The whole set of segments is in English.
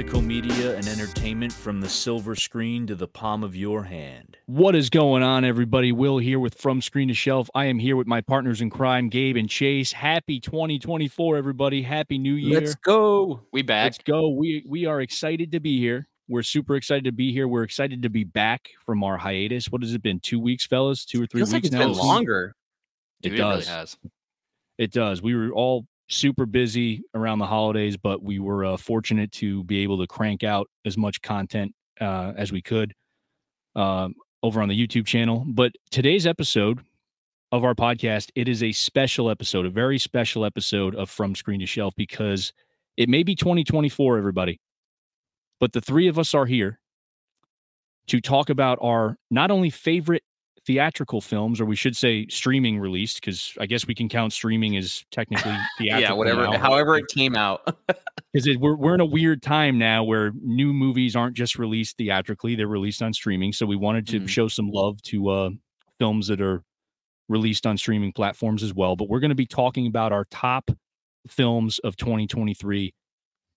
physical media and entertainment from the silver screen to the palm of your hand. What is going on, everybody? Will here with From Screen to Shelf. I am here with my partners in crime, Gabe and Chase. Happy 2024, everybody. Happy New Year. Let's go. We back. Let's go. We we are excited to be here. We're super excited to be here. We're excited to be back from our hiatus. What has it been? Two weeks, fellas? Two or three Feels like weeks it's now? been longer. It Dude, does. really has. It does. We were all super busy around the holidays, but we were uh, fortunate to be able to crank out as much content uh, as we could um, over on the YouTube channel. But today's episode of our podcast, it is a special episode, a very special episode of From Screen to Shelf because it may be 2024, everybody, but the three of us are here to talk about our not only favorite theatrical films, or we should say streaming released, because I guess we can count streaming as technically theatrical. Yeah, whatever. now. However, it came out. because we're we're in a weird time now where new movies aren't just released theatrically; they're released on streaming. So we wanted to Mhm. show some love to uh, films that are released on streaming platforms as well. But we're going to be talking about our top films of 2023,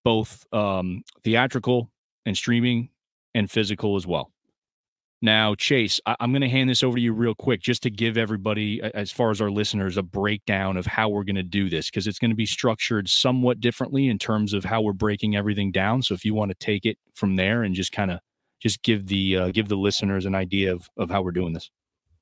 both um, theatrical and streaming, and physical as well. Now, Chase, I- I'm going to hand this over to you real quick just to give everybody, as far as our listeners, a breakdown of how we're going to do this because it's going to be structured somewhat differently in terms of how we're breaking everything down. So if you want to take it from there and just kind of just give the uh, give the listeners an idea of of how we're doing this.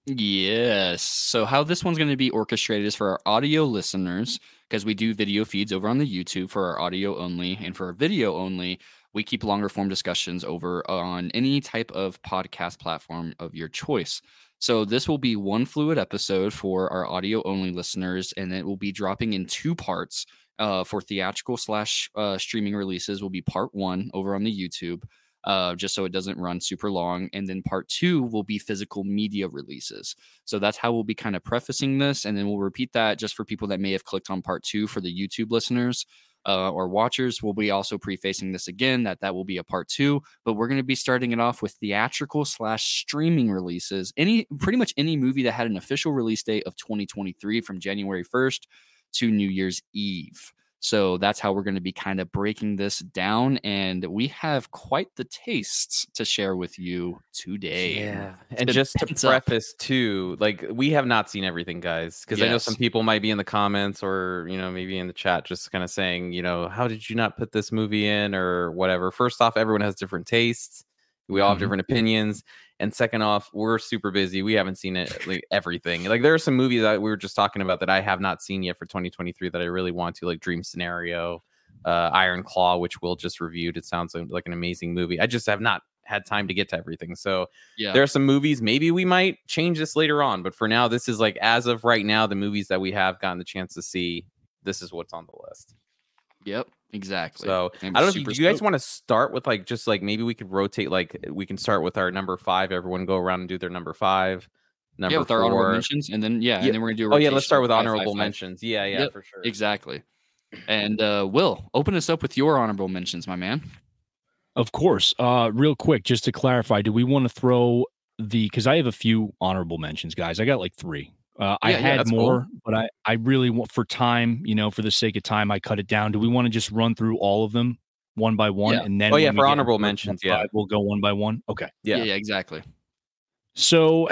Yes. So how this one's going to be orchestrated is for our audio listeners because we do video feeds over on the YouTube for our audio only and for our video only, we keep longer form discussions over on any type of podcast platform of your choice. So this will be one fluid episode for our audio only listeners and it will be dropping in two parts. Uh, for theatrical slash uh, streaming releases will be part one over on the YouTube uh, just so it doesn't run super long. And then part two will be physical media releases. So that's how we'll be kind of prefacing this. And then we'll repeat that just for people that may have clicked on part two for the YouTube listeners uh, or watchers. We'll be also prefacing this again that that will be a part two. But we're going to be starting it off with theatrical slash streaming releases. Any pretty much any movie that had an official release date of 2023 from January 1st to New Year's Eve. So that's how we're going to be kind of breaking this down. And we have quite the tastes to share with you today. Yeah. It's And just to pent up. preface too, like we have not seen everything, guys, because I know some people might be in the comments or you know maybe in the chat just kind of saying, you know, how did you not put this movie in or whatever. First off, everyone has different tastes. We all have Mhm. different opinions. And second off, we're super busy. We haven't seen it like everything. Like there are some movies that we were just talking about that I have not seen yet for 2023 that I really want to, like Dream Scenario, uh, Iron Claw, which Will just reviewed. It sounds like, like an amazing movie. I just have not had time to get to everything. So Yeah. there are some movies. Maybe we might change this later on, but for now, this is like as of right now, the movies that we have gotten the chance to see. This is what's on the list. Yep. Exactly. So I'm I don't know. super if you guys want to start with like just like maybe we could rotate. Like we can start with our number five. Everyone go around and do their number five. Number yeah, with our honorable mentions, and then yeah, Yeah. and then we're gonna do. a Oh yeah, let's start of with five, five, honorable five. mentions. Yeah, yeah, Yep, for sure. Exactly. And uh, Will, open us up with your honorable mentions, my man. Of course. Uh, real quick, just to clarify, do we want to throw the because I have a few honorable mentions, guys. I got like three. Uh, I Yeah, yeah, had cool. more, but I I really want for time, you know, for the sake of time, I cut it down. Do we want to just run through all of them one by one, Yeah. and then Oh, yeah, when for honorable into our top mentions, yeah. five, we'll go one by one. Okay. Yeah. yeah, yeah exactly. So,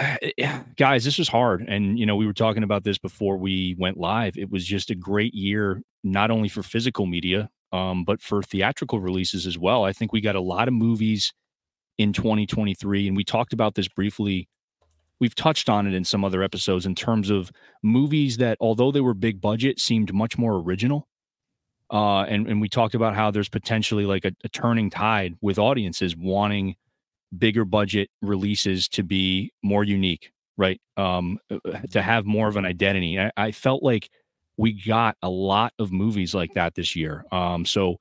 guys, this was hard. And, you know, we were talking about this before we went live. It was just a great year, not only for physical media, um, but for theatrical releases as well. I think we got a lot of movies in 2023. And we talked about this briefly. We've touched on it in some other episodes in terms of movies that, although they were big budget, seemed much more original. Uh, and, and we talked about how there's potentially like a, a turning tide with audiences wanting bigger budget releases to be more unique, right? Um, to have more of an identity. I, I felt like we got a lot of movies like that this year. Um, so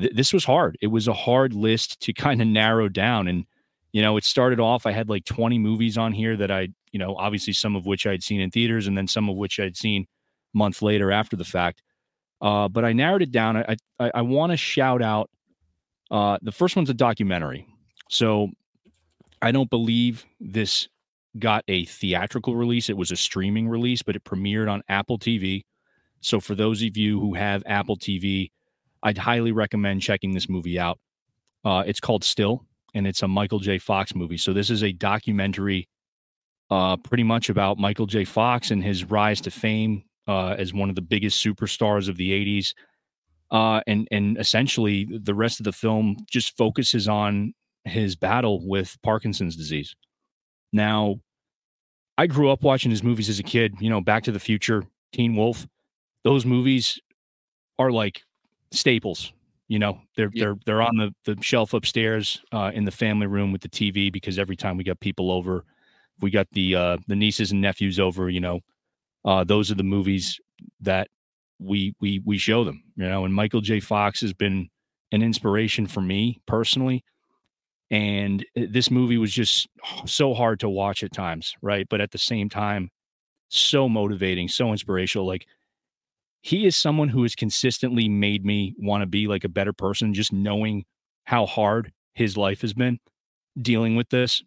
th- this was hard. It was a hard list to kind of narrow down. And, you know, it started off, I had like 20 movies on here that I, you know, obviously some of which I'd seen in theaters and then some of which I'd seen months later after the fact. Uh, but I narrowed it down. I, I, I want to shout out uh, the first one's a documentary. So I don't believe this got a theatrical release. It was a streaming release, but it premiered on Apple TV. So for those of you who have Apple TV, I'd highly recommend checking this movie out. Uh, it's called Still, and it's a Michael J. Fox movie. So this is a documentary, uh, pretty much about Michael J. Fox and his rise to fame uh, as one of the biggest superstars of the '80s. Uh, and and essentially, the rest of the film just focuses on his battle with Parkinson's disease. Now, I grew up watching his movies as a kid. You know, Back to the Future, Teen Wolf. Those movies are like staples. You know, they're Yeah. they're they're on the the shelf upstairs uh, in the family room with the TV because every time we got people over, we got the uh, the nieces and nephews over. You know, uh, those are the movies that we we we show them. You know, and Michael J. Fox has been an inspiration for me personally. And uh, this movie was just so hard to watch at times, right? But at the same time, so motivating, so inspirational. Like he is someone who has consistently made me want to be like a better person, just knowing how hard his life has been dealing with this.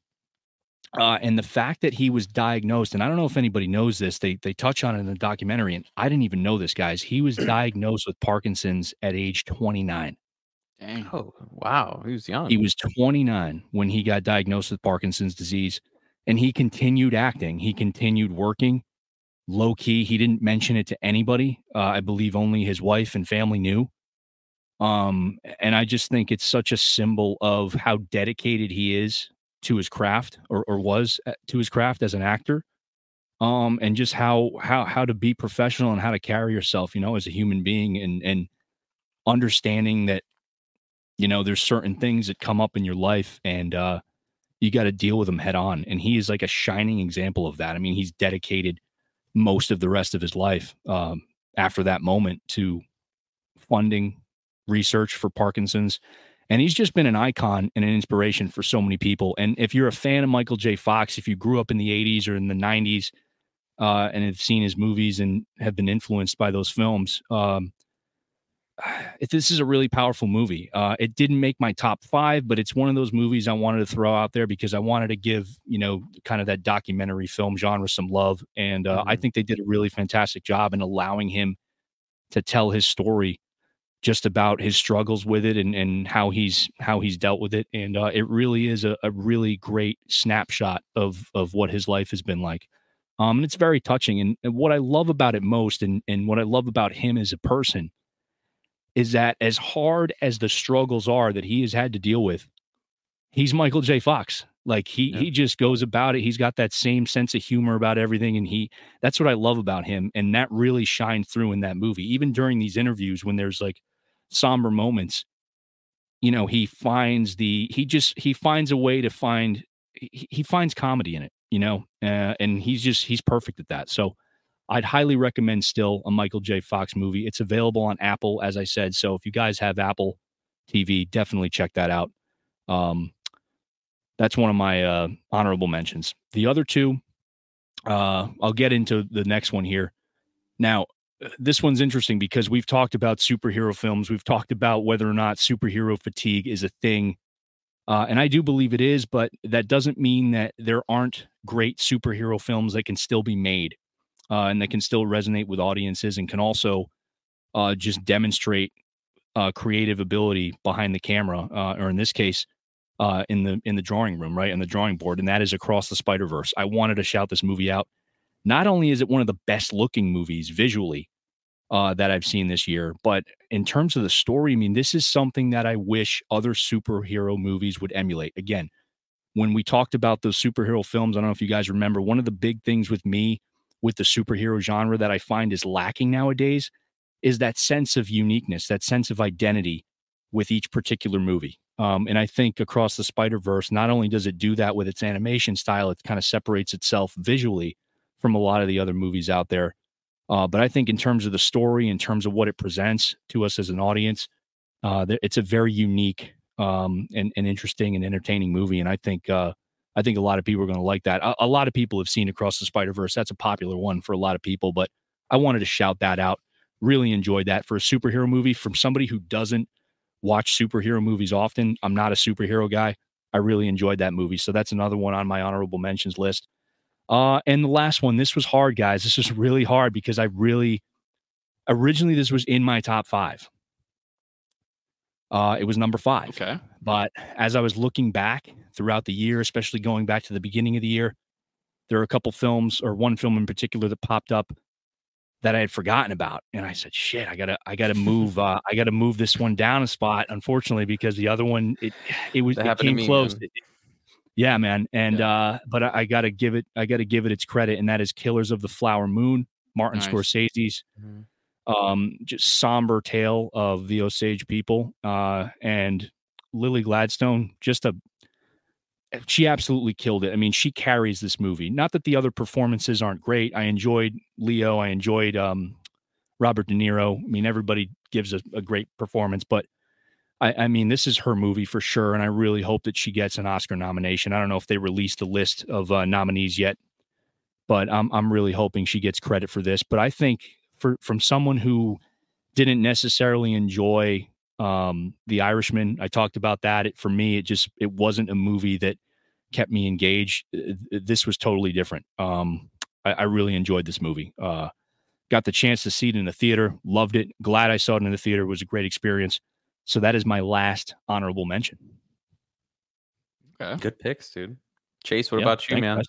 Uh, and the fact that he was diagnosed, and I don't know if anybody knows this, they they touch on it in the documentary, and I didn't even know this, guys. He was diagnosed with Parkinson's at age 29. Dang. Oh wow, he was young. He was 29 when he got diagnosed with Parkinson's disease, and he continued acting. He continued working low key. He didn't mention it to anybody. Uh, I believe only his wife and family knew. Um, and I just think it's such a symbol of how dedicated he is to his craft, or, or was uh, to his craft as an actor. Um, and just how how how to be professional and how to carry yourself, you know, as a human being, and and understanding that you know there's certain things that come up in your life and uh you got to deal with them head on and he is like a shining example of that i mean he's dedicated most of the rest of his life um after that moment to funding research for parkinson's. And he's just been an icon and an inspiration for so many people. And if you're a fan of michael j. Fox if you grew up in the 80s or in the 90s uh, and have seen his movies and have been influenced by those films um, this is a really powerful movie. Uh, it didn't make my top five, but it's one of those movies I wanted to throw out there because I wanted to give you know kind of that documentary film genre some love, and uh, I Mhm. think they did a really fantastic job in allowing him to tell his story, just about his struggles with it and and how he's how he's dealt with it, and uh, it really is a, a really great snapshot of of what his life has been like. Um, and it's very touching, and, and what I love about it most, and and what I love about him as a person is that as hard as the struggles are that he has had to deal with, he's Michael J. Fox. Like he Yeah. he just goes about it. He's got that same sense of humor about everything, and he that's what I love about him, and that really shined through in that movie. Even during these interviews, when there's like somber moments, you know, he finds the he just he finds a way to find he, he finds comedy in it, you know, uh, and he's just he's perfect at that. So I'd highly recommend still a Michael J. Fox movie. It's available on Apple, as I said. So if you guys have Apple TV, definitely check that out. Um, that's one of my uh, honorable mentions. The other two, uh, I'll get into the next one here. Now, this one's interesting because we've talked about superhero films. We've talked about whether or not superhero fatigue is a thing. Uh, and I do believe it is, but that doesn't mean that there aren't great superhero films that can still be made uh, and that can still resonate with audiences and can also uh, just demonstrate uh, creative ability behind the camera, uh, or in this case, uh, in the in the drawing room, right, in the drawing board, and that is across the Spider Verse. I wanted to shout this movie out. Not only is it one of the best looking movies visually uh, that I've seen this year, but in terms of the story, I mean, this is something that I wish other superhero movies would emulate. Again, when we talked about those superhero films, I don't know if you guys remember, one of the big things with me with the superhero genre that I find is lacking nowadays is that sense of uniqueness, that sense of identity with each particular movie. Um, and I think across the Spider Verse, not only does it do that with its animation style, it kind of separates itself visually from a lot of the other movies out there. Uh, but I think in terms of the story, in terms of what it presents to us as an audience, uh, it's a very unique um, and, and interesting and entertaining movie. And I think uh, I think a lot of people are going to like that. A, a lot of people have seen Across the Spider Verse. That's a popular one for a lot of people. But I wanted to shout that out. Really enjoyed that for a superhero movie from somebody who doesn't watch superhero movies often. I'm not a superhero guy. I really enjoyed that movie. So that's another one on my honorable mentions list. Uh, and the last one, this was hard, guys. This was really hard because I really originally this was in my top five. Uh, it was number five. Okay. But as I was looking back throughout the year, especially going back to the beginning of the year, there are a couple films or one film in particular that popped up that I had forgotten about. And I said, shit, I gotta, I gotta move, uh, I gotta move this one down a spot, unfortunately, because the other one, it, it was, it came me, close. man. It- yeah, man. And, uh, but I, I gotta give it, I gotta give it its credit. And that is Killers of the Flower Moon, Martin Nice. Scorsese's, Mhm. um, just somber tale of the Osage people. Uh, and Lily Gladstone, just a, she absolutely killed it. I mean, she carries this movie. Not that the other performances aren't great. I enjoyed Leo. I enjoyed um, Robert De Niro. I mean, everybody gives a, a great performance, but I, I mean, this is her movie for sure. And I really hope that she gets an Oscar nomination. I don't know if they released the list of uh, nominees yet, but I'm I'm really hoping she gets credit for this. But I think for from someone who didn't necessarily enjoy um, The Irishman, I talked about that. It, for me, it just it wasn't a movie that kept me engaged. Uh, This was totally different. Um, I, I really enjoyed this movie. Uh, got the chance to see it in the theater, loved it. Glad I saw it in the theater. It was a great experience. So that is my last honorable mention. Okay. Good picks, dude. Chase, what Yeah, about you, man? guys.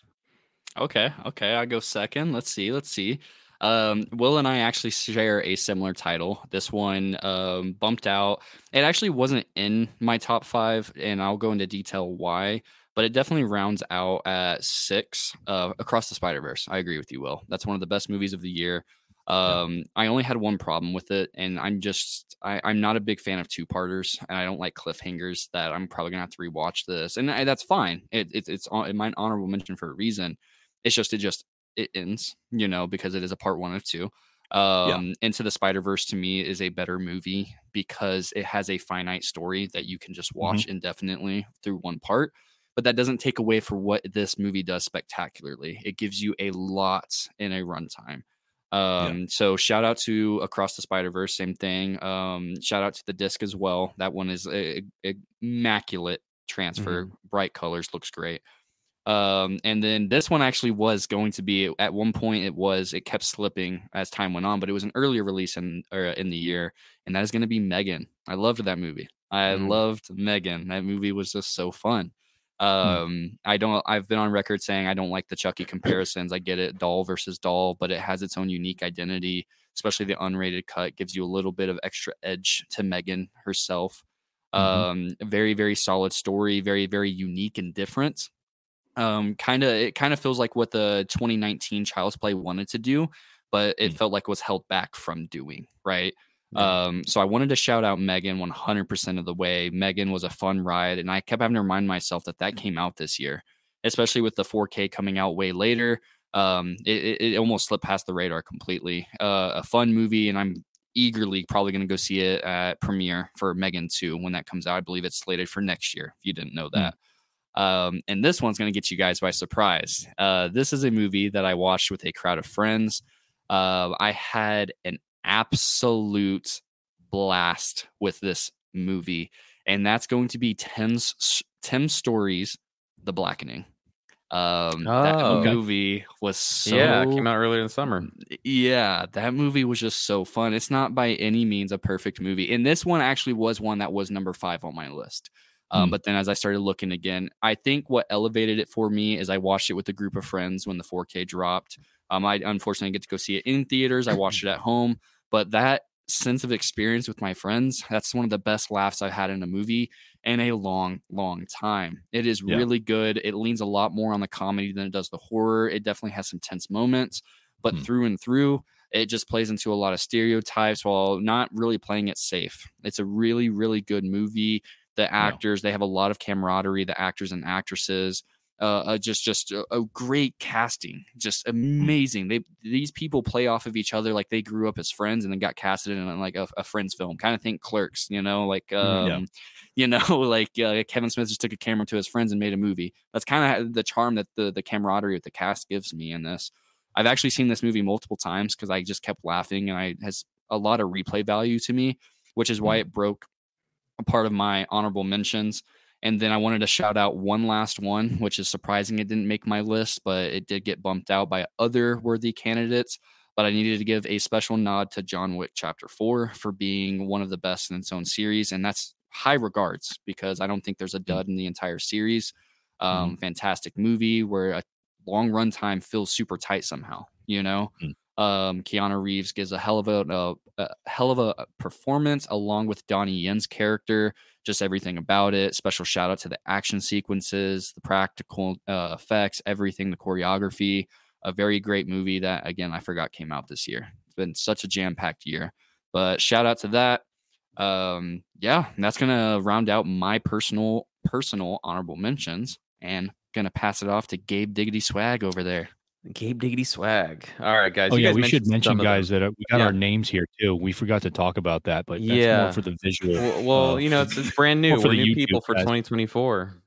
Okay. Okay. I go second. Let's see. Let's see. Um, Will and I actually share a similar title. This one um, bumped out. It actually wasn't in my top five, and I'll go into detail why. But it definitely rounds out at six. Uh, Across the Spider Verse. I agree with you, Will. That's one of the best movies of the year. Um, I only had one problem with it, and I'm just I, I'm not a big fan of two parters, and I don't like cliffhangers. That I'm probably gonna have to rewatch this, and I, that's fine. It, it, it's on it might honorable mention for a reason. It's just it just it ends, you know, because it is a part one of two. Um, Into the Spider Verse to me is a better movie because it has a finite story that you can just watch indefinitely through one part. But that doesn't take away for what this movie does spectacularly. It gives you a lot in a runtime. Um, so shout out to Across the Spider Verse, same thing. Um, shout out to the disc as well. That one is a, a- immaculate transfer, bright colors, looks great. Um, and then this one actually was going to be at one point. It was it kept slipping as time went on, but it was an earlier release in or in the year, and that is going to be Megan. I loved that movie. I Mm. loved Megan. That movie was just so fun. Um, I don't. I've been on record saying I don't like the Chucky comparisons. I get it, doll versus doll, but it has its own unique identity. Especially the unrated cut gives you a little bit of extra edge to Megan herself. Mhm. Um, very very solid story. Very very unique and different. Um, kind of it kind of feels like what the 2019 Child's Play wanted to do, but it Mm. felt like was held back from doing. Right. Um, so I wanted to shout out Megan 100% of the way. Megan was a fun ride, and I kept having to remind myself that that came out this year, especially with the 4K coming out way later. Um, it, it, it almost slipped past the radar completely. Uh, a fun movie, and I'm eagerly probably going to go see it at premiere for Megan 2 when that comes out. I believe it's slated for next year. If you didn't know that. Um, and this one's going to get you guys by surprise. Uh, this is a movie that I watched with a crowd of friends. Uh, I had an absolute blast with this movie, and that's going to be Tim's Tim Story's, The Blackening. Um, that Oh, okay. movie was so yeah, it came out earlier in the summer. yeah, that movie was just so fun. It's not by any means a perfect movie. And this one actually was one that was number five on my list. Um, Hmm. But then as I started looking again, I think what elevated it for me is I watched it with a group of friends when the 4K dropped. Um, I unfortunately get to go see it in theaters. I watched it at home, but that sense of experience with my friends, that's one of the best laughs I've had in a movie in a long, long time. It is Yeah. really good. It leans a lot more on the comedy than it does the horror. It definitely has some tense moments, but Hmm. through and through, it just plays into a lot of stereotypes while not really playing it safe. It's a really, really good movie. The actors, they have a lot of camaraderie, the actors and actresses. Uh, uh, just just a, a great casting, just amazing. They these people play off of each other like they grew up as friends and then got casted in like a, a friends film. Kind of think Clerks, you know, like um, Yeah. you know, like uh, Kevin Smith just took a camera to his friends and made a movie. That's kind of the charm that the the camaraderie with the cast gives me in this. I've actually seen this movie multiple times because I just kept laughing and I it has a lot of replay value to me, which is why it broke a part of my honorable mentions. And then I wanted to shout out one last one, which is surprising it didn't make my list, but it did get bumped out by other worthy candidates. But I needed to give a special nod to John Wick Chapter 4 for being one of the best in its own series. And that's high regards because I don't think there's a mm. dud in the entire series. Um, mm. Fantastic movie where a long run time feels super tight somehow. You know, mm. Um, Keanu Reeves gives a hell of a, a, a hell of a performance along with Donnie Yen's character. Just everything about it. Special shout out to the action sequences, the practical uh, effects, everything, the choreography. A very great movie that again I forgot came out this year. It's been such a jam packed year. But shout out to that. Um, yeah, that's gonna round out my personal personal honorable mentions and gonna pass it off to Gabe Diggity Swag over there. Gabe Diggity Swag. All right, guys. Oh you yeah, guys we should mention some of them. guys that uh, we got Yeah. our names here too. We forgot to talk about that, but that's Yeah. more for the visual. Well, well uh, you know, it's, it's brand new. For We're new YouTube people for 2024.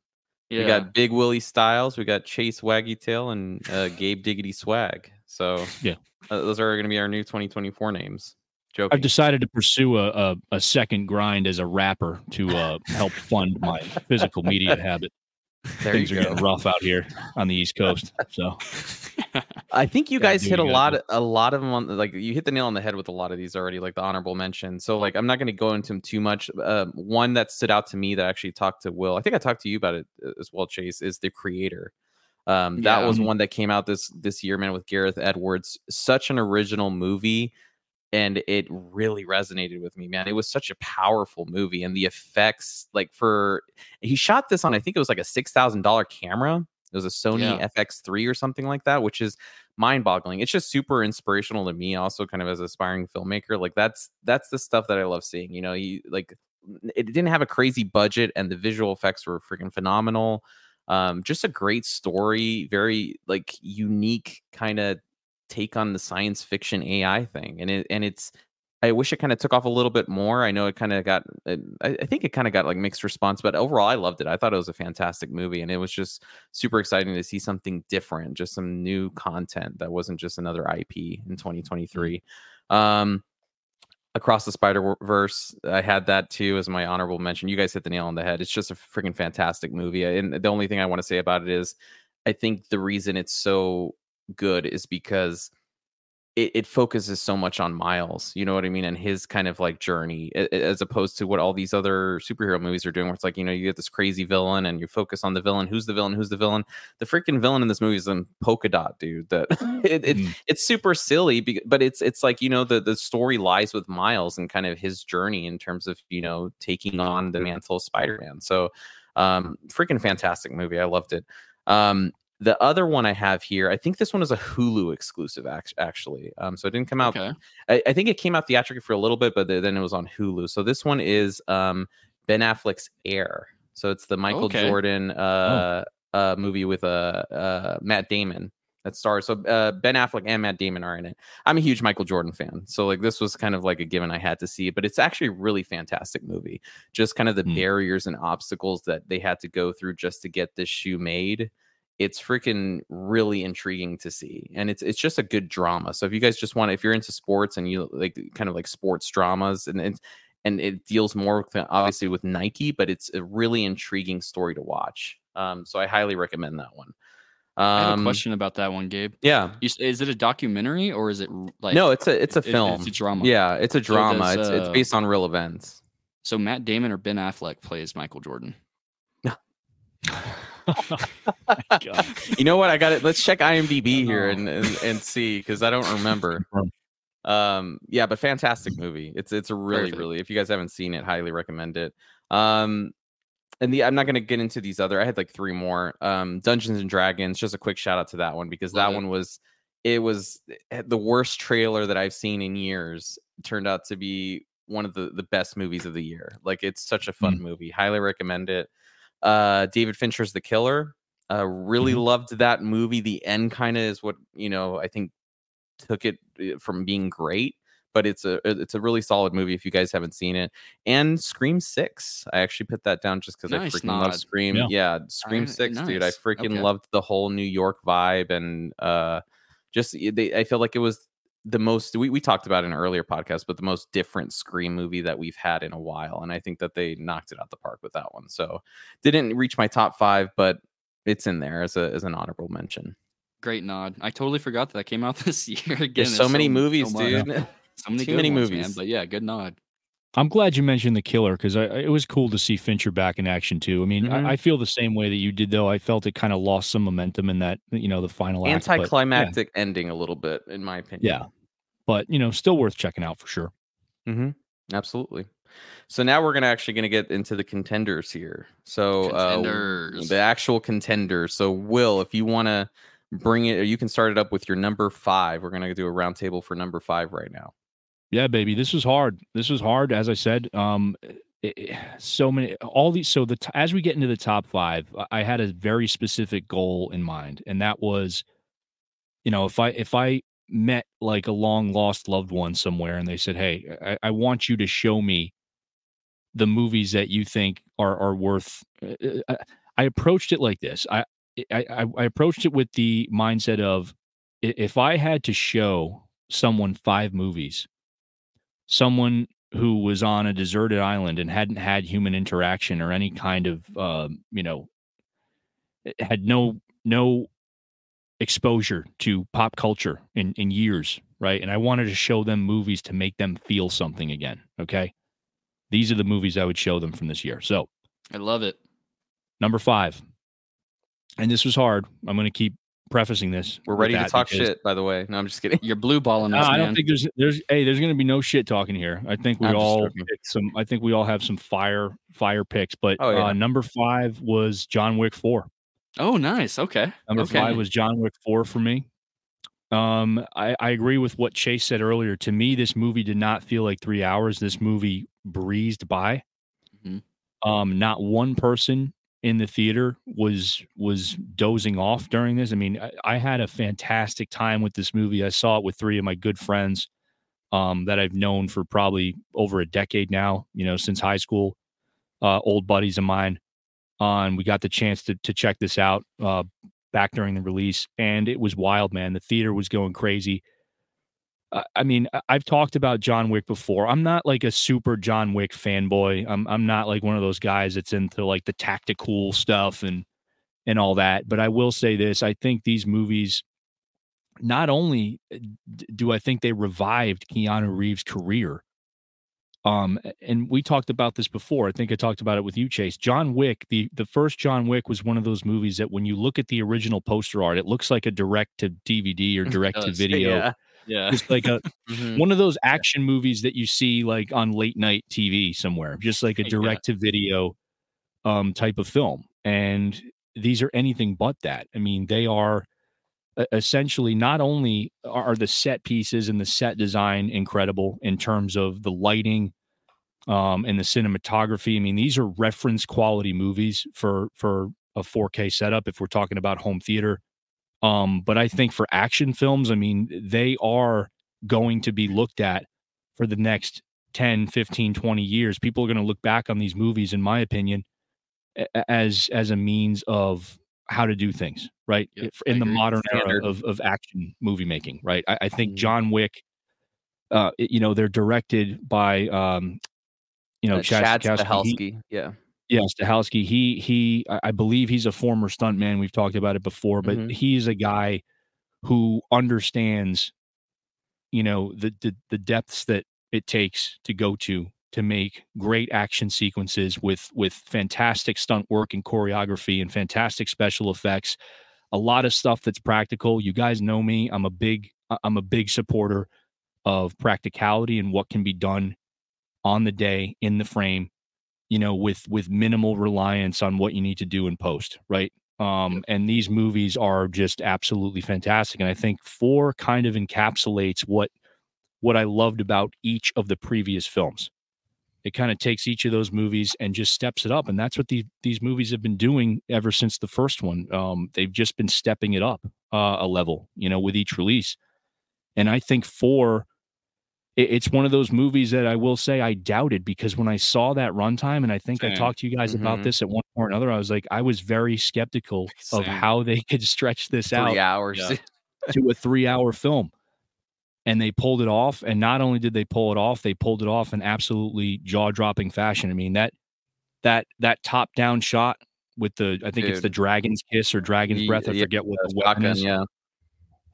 Yeah, We got Big Willie Styles, we got Chase Waggy Tail, and uh, Gabe Diggity Swag. So Yeah. uh, those are going to be our new 2024 names. Joking. I've decided to pursue a, a, a second grind as a rapper to uh, help fund my physical media habit. there Things you are go. getting rough out here on the East Coast. So I think you Gotta guys do hit a what you lot, a lot of them on like you hit the nail on the head with a lot of these already, like the honorable mention. So like I'm not going to go into them too much. Uh, one that stood out to me that I actually talked to Will. I think I talked to you about it uh, as well. Chase is the creator. Um, that Yeah. was one that came out this this year, man, with Gareth Edwards. Such an original movie, and it really resonated with me, man. It was such a powerful movie, and the effects, like for he shot this on, I think it was like a six thousand dollar camera. It was a Sony Yeah. FX3 or something like that, which is mind-boggling. It's just super inspirational to me, also kind of as an aspiring filmmaker. Like that's that's the stuff that I love seeing. You know, you like it didn't have a crazy budget, and the visual effects were freaking phenomenal. Um, just a great story, very like unique kind of take on the science fiction AI thing, and it and it's. I wish it kind of took off a little bit more. I know it kind of got. I, I think it kind of got like mixed response, but overall, I loved it. I thought it was a fantastic movie, and it was just super exciting to see something different, just some new content that wasn't just another IP in 2023. Um, Across the Spider Verse, I had that too as my honorable mention. You guys hit the nail on the head. It's just a freaking fantastic movie, and the only thing I want to say about it is, I think the reason it's so good is because it, it focuses so much on Miles, you know what I mean, and his kind of like journey, as opposed to what all these other superhero movies are doing, where it's like you know you get this crazy villain and you focus on the villain. Who's the villain? Who's the villain? The freaking villain in this movie is a polka dot dude. That it, it Mm. it's super silly, but it's it's like you know the the story lies with Miles and kind of his journey in terms of you know taking on the mantle of Spider Man. So, um, freaking fantastic movie. I loved it. Um, the other one I have here, I think this one is a Hulu exclusive, actually. Um, so it didn't come out. Okay. I, I think it came out theatrically for a little bit, but th- then it was on Hulu. So this one is um, Ben Affleck's Air. So it's the Michael Okay. Jordan uh, uh, movie with uh, uh, Matt Damon that stars. So uh, Ben Affleck and Matt Damon are in it. I'm a huge Michael Jordan fan, so like this was kind of like a given I had to see. But it's actually a really fantastic movie. Just kind of the Hmm. barriers and obstacles that they had to go through just to get this shoe made it's freaking really intriguing to see and it's it's just a good drama so if you guys just want if you're into sports and you like kind of like sports dramas and it's and it deals more with, obviously with nike but it's a really intriguing story to watch um so i highly recommend that one um I have a question about that one, Gabe. yeah You, is it a documentary or is it like no it's a it's a it- film It's a drama. yeah it's a drama does, it's it's uh, based on real events So Matt Damon or Ben Affleck plays Michael Jordan. God. you know what? I got it let's check imdb here Oh. and and, and see because i don't remember. Um yeah but fantastic movie. It's it's a really Perfect. really if you guys haven't seen it highly recommend it. Um and the i'm not going to get into these other i had like three more. Um dungeons and dragons just a quick shout out to that one because Love that it. one was it was eh, the worst trailer that i've seen in years. Turned out to be one of the the best movies of the year. Like it's such a fun movie. Highly recommend it uh david fincher's the killer uh really Mhm. loved that movie the end kind of is what you know i think took it uh, from being great but it's a it's a really solid movie if you guys haven't seen it and scream 6 i actually put that down just because i Nice freaking love scream Yeah. yeah, scream Alright, 6 dude i freaking Okay. loved the whole new york vibe and uh just they, i feel like it was the most we, we talked about in an earlier podcast but the most different scream movie that we've had in a while and i think that they knocked it out the park with that one so didn't reach my top five but it's in there as a as an honorable mention Great nod. I totally forgot that that came out this year again. there's so It's many movies much. dude So many Too good many ones, man. movies. But yeah, good nod. I'm glad you mentioned the killer because it was cool to see Fincher back in action too. I mean, Mhm. I, I feel the same way that you did, though. I felt it kind of lost some momentum in that, you know, the final act. but- Anticlimactic ending a little bit, in my opinion. Yeah. but you know, still worth checking out for sure. Mm-hmm. Absolutely. So now we're gonna actually gonna get into the contenders here. So uh, Contenders. the actual contenders. So Will, if you want to bring it, or you can start it up with your number five. We're gonna do a roundtable for number five right now. Yeah, baby, this was hard. This was hard, as I said. Um, it- it- so many, all these. So the as we get into the top five, I- had a very specific goal in mind, and that was, you know, if I if I met like a long lost loved one somewhere, and they said, "Hey, I, I want you to show me the movies that you think are are worth," uh, I, I approached it like this. I I I approached it with the mindset of, if I had to show someone five movies someone who was on a deserted island and hadn't had human interaction or any kind of um, you know eh, had no no exposure to pop culture in in years right? And i wanted to show them movies to make them feel something again okay? These are the movies i would show them from this year. So I love it. number five and this was hard i'm going to keep prefacing this We're ready to talk shit. By the way, no, I'm just kidding. You're blue balling no, us, I man. don't think there's there's hey there's going to be no shit talking here. I think we I'm all some. I think we all have some fire fire picks. But Oh, yeah. uh, number five was John Wick four. oh, nice. Okay. Number okay. five was John Wick four for me. Um, I, I agree with what Chase said earlier. To me, this movie did not feel like three hours. This movie breezed by. Mhm. Um, not one person in the theater was was dozing off during this. I mean, I, I had a fantastic time with this movie. I saw it with three of my good friends um, that I've known for probably over a decade now. You know, since high school, uh, old buddies of mine. Uh, and we got the chance to to check this out uh, back during the release, and it was wild, man. The theater was going crazy. I- mean, I've talked about John Wick before. I'm not like a super John Wick fanboy. I'm I'm not like one of those guys that's into like the tactical stuff and and all that. But I will say this: I think these movies, not only uh, do I think they revived Keanu Reeves' career, um, and we talked about this before. I think I talked about it with you, Chase. John Wick, the the first John Wick was one of those movies that when you look at the original poster art, it looks like a direct to DVD or direct to video. Yeah. Yeah. Just like a Mhm. one of those action movies that you see like on late night TV somewhere, just like a direct to video um type of film. And these are anything but that. I mean, they are essentially not only are the set pieces and the set design incredible in terms of the lighting um and the cinematography. I mean, these are reference quality movies for for a 4K setup if we're talking about home theater. Um, but I think for action films, I mean, they are going to be looked at for the next 10, 15, 20 years. People are going to look back on these movies, in my opinion, as as a means of how to do things, right? Yep, If- I In the agree. modern Standard. era of, of action movie making, right? I, I think Mhm. John Wick, uh, you know, they're directed by, um, you know, Uh, Chad, Chad Stahelski. Yeah. Yeah, Stahelski. He he I believe he's a former stuntman. We've talked about it before, but Mhm. he's a guy who understands, you know, the, the the depths that it takes to go to to make great action sequences with with fantastic stunt work and choreography and fantastic special effects. A lot of stuff that's practical. You guys know me. I'm a big I'm a big supporter of practicality and what can be done on the day in the frame you know with with minimal reliance on what you need to do in post right? Um and these movies are just absolutely fantastic and i think four kind of encapsulates what what i loved about each of the previous films. It kind of takes each of those movies and just steps it up and that's what the, these movies have been doing ever since the first one. Um they've just been stepping it up uh, a level you know with each release. And i think four it's one of those movies that I will say I doubted because when I saw that runtime, and I think I talked to you guys about Mhm. this at one point or another, I was like, I was very skeptical of how they could stretch this Three out hours. Yeah. to a three hour film. And they pulled it off. And not only did they pull it off, they pulled it off in absolutely jaw dropping fashion. I mean, that that that top down shot with the I think it's the dragon's kiss or dragon's breath. I forget what the weapon is yeah.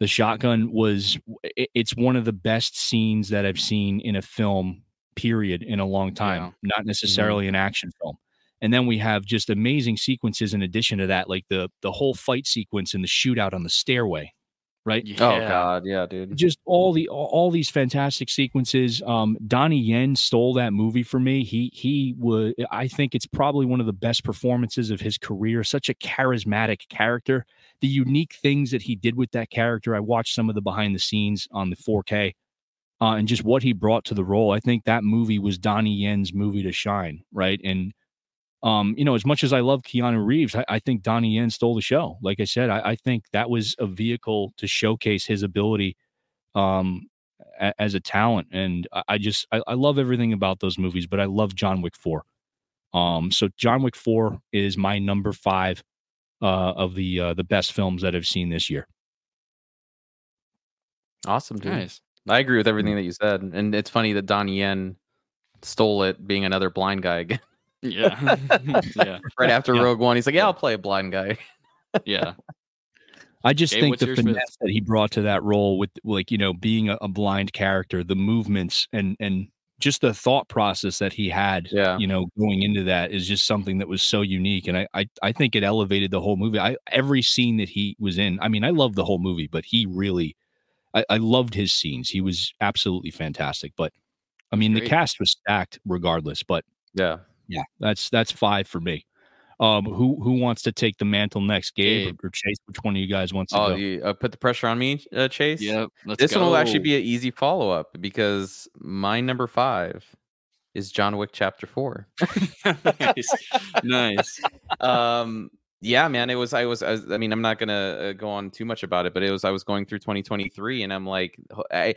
The shotgun was it's one of the best scenes that i've seen in a film period in a long time, Yeah. not necessarily an action film. And then we have just amazing sequences in addition to that, like the the whole fight sequence and the shootout on the stairway, right? Oh god, yeah, dude. just all the all, all these fantastic sequences. Um, Donnie Yen stole that movie for me. He he was. I think it's probably one of the best performances of his career. Such a charismatic character. The unique things that he did with that character. I watched some of the behind the scenes on the 4K, uh, and just what he brought to the role. I think that movie was Donnie Yen's movie to shine. Right and. Um, you know, as much as I love Keanu Reeves, I, I think Donnie Yen stole the show. Like I said, I, I think that was a vehicle to showcase his ability um a- as a talent and i, I just I, love everything about those movies but i love john wick 4 um so john wick 4 is my number five uh of the uh the best films that i've seen this year Awesome, dude. Nice. I agree with everything that you said, and it's funny that Donnie Yen stole it, being another blind guy again. Yeah. yeah. right after Yeah. Rogue One, he's like, "Yeah, I'll play a blind guy." Yeah. i just Gabe, think the yours, Smith? finesse that he brought to that role with like you know being a, a blind character the movements and and just the thought process that he had Yeah. you know going into that is just something that was so unique and I, I i think it elevated the whole movie i every scene that he was in i mean i love the whole movie but he really i, I loved his scenes he was absolutely fantastic but i mean the cast was stacked regardless but Yeah. yeah that's that's five for me um who who wants to take the mantle next gabe, Gabe. Or, or chase which one of you guys wants to Oh, go you uh, put the pressure on me, uh, Chase. Yep. Let's This one will actually be an easy follow up because my number five is John Wick Chapter Four. nice. nice. um yeah man it was i was i, was, I mean i'm not gonna uh, go on too much about it but it was i was going through 2023 and i'm like I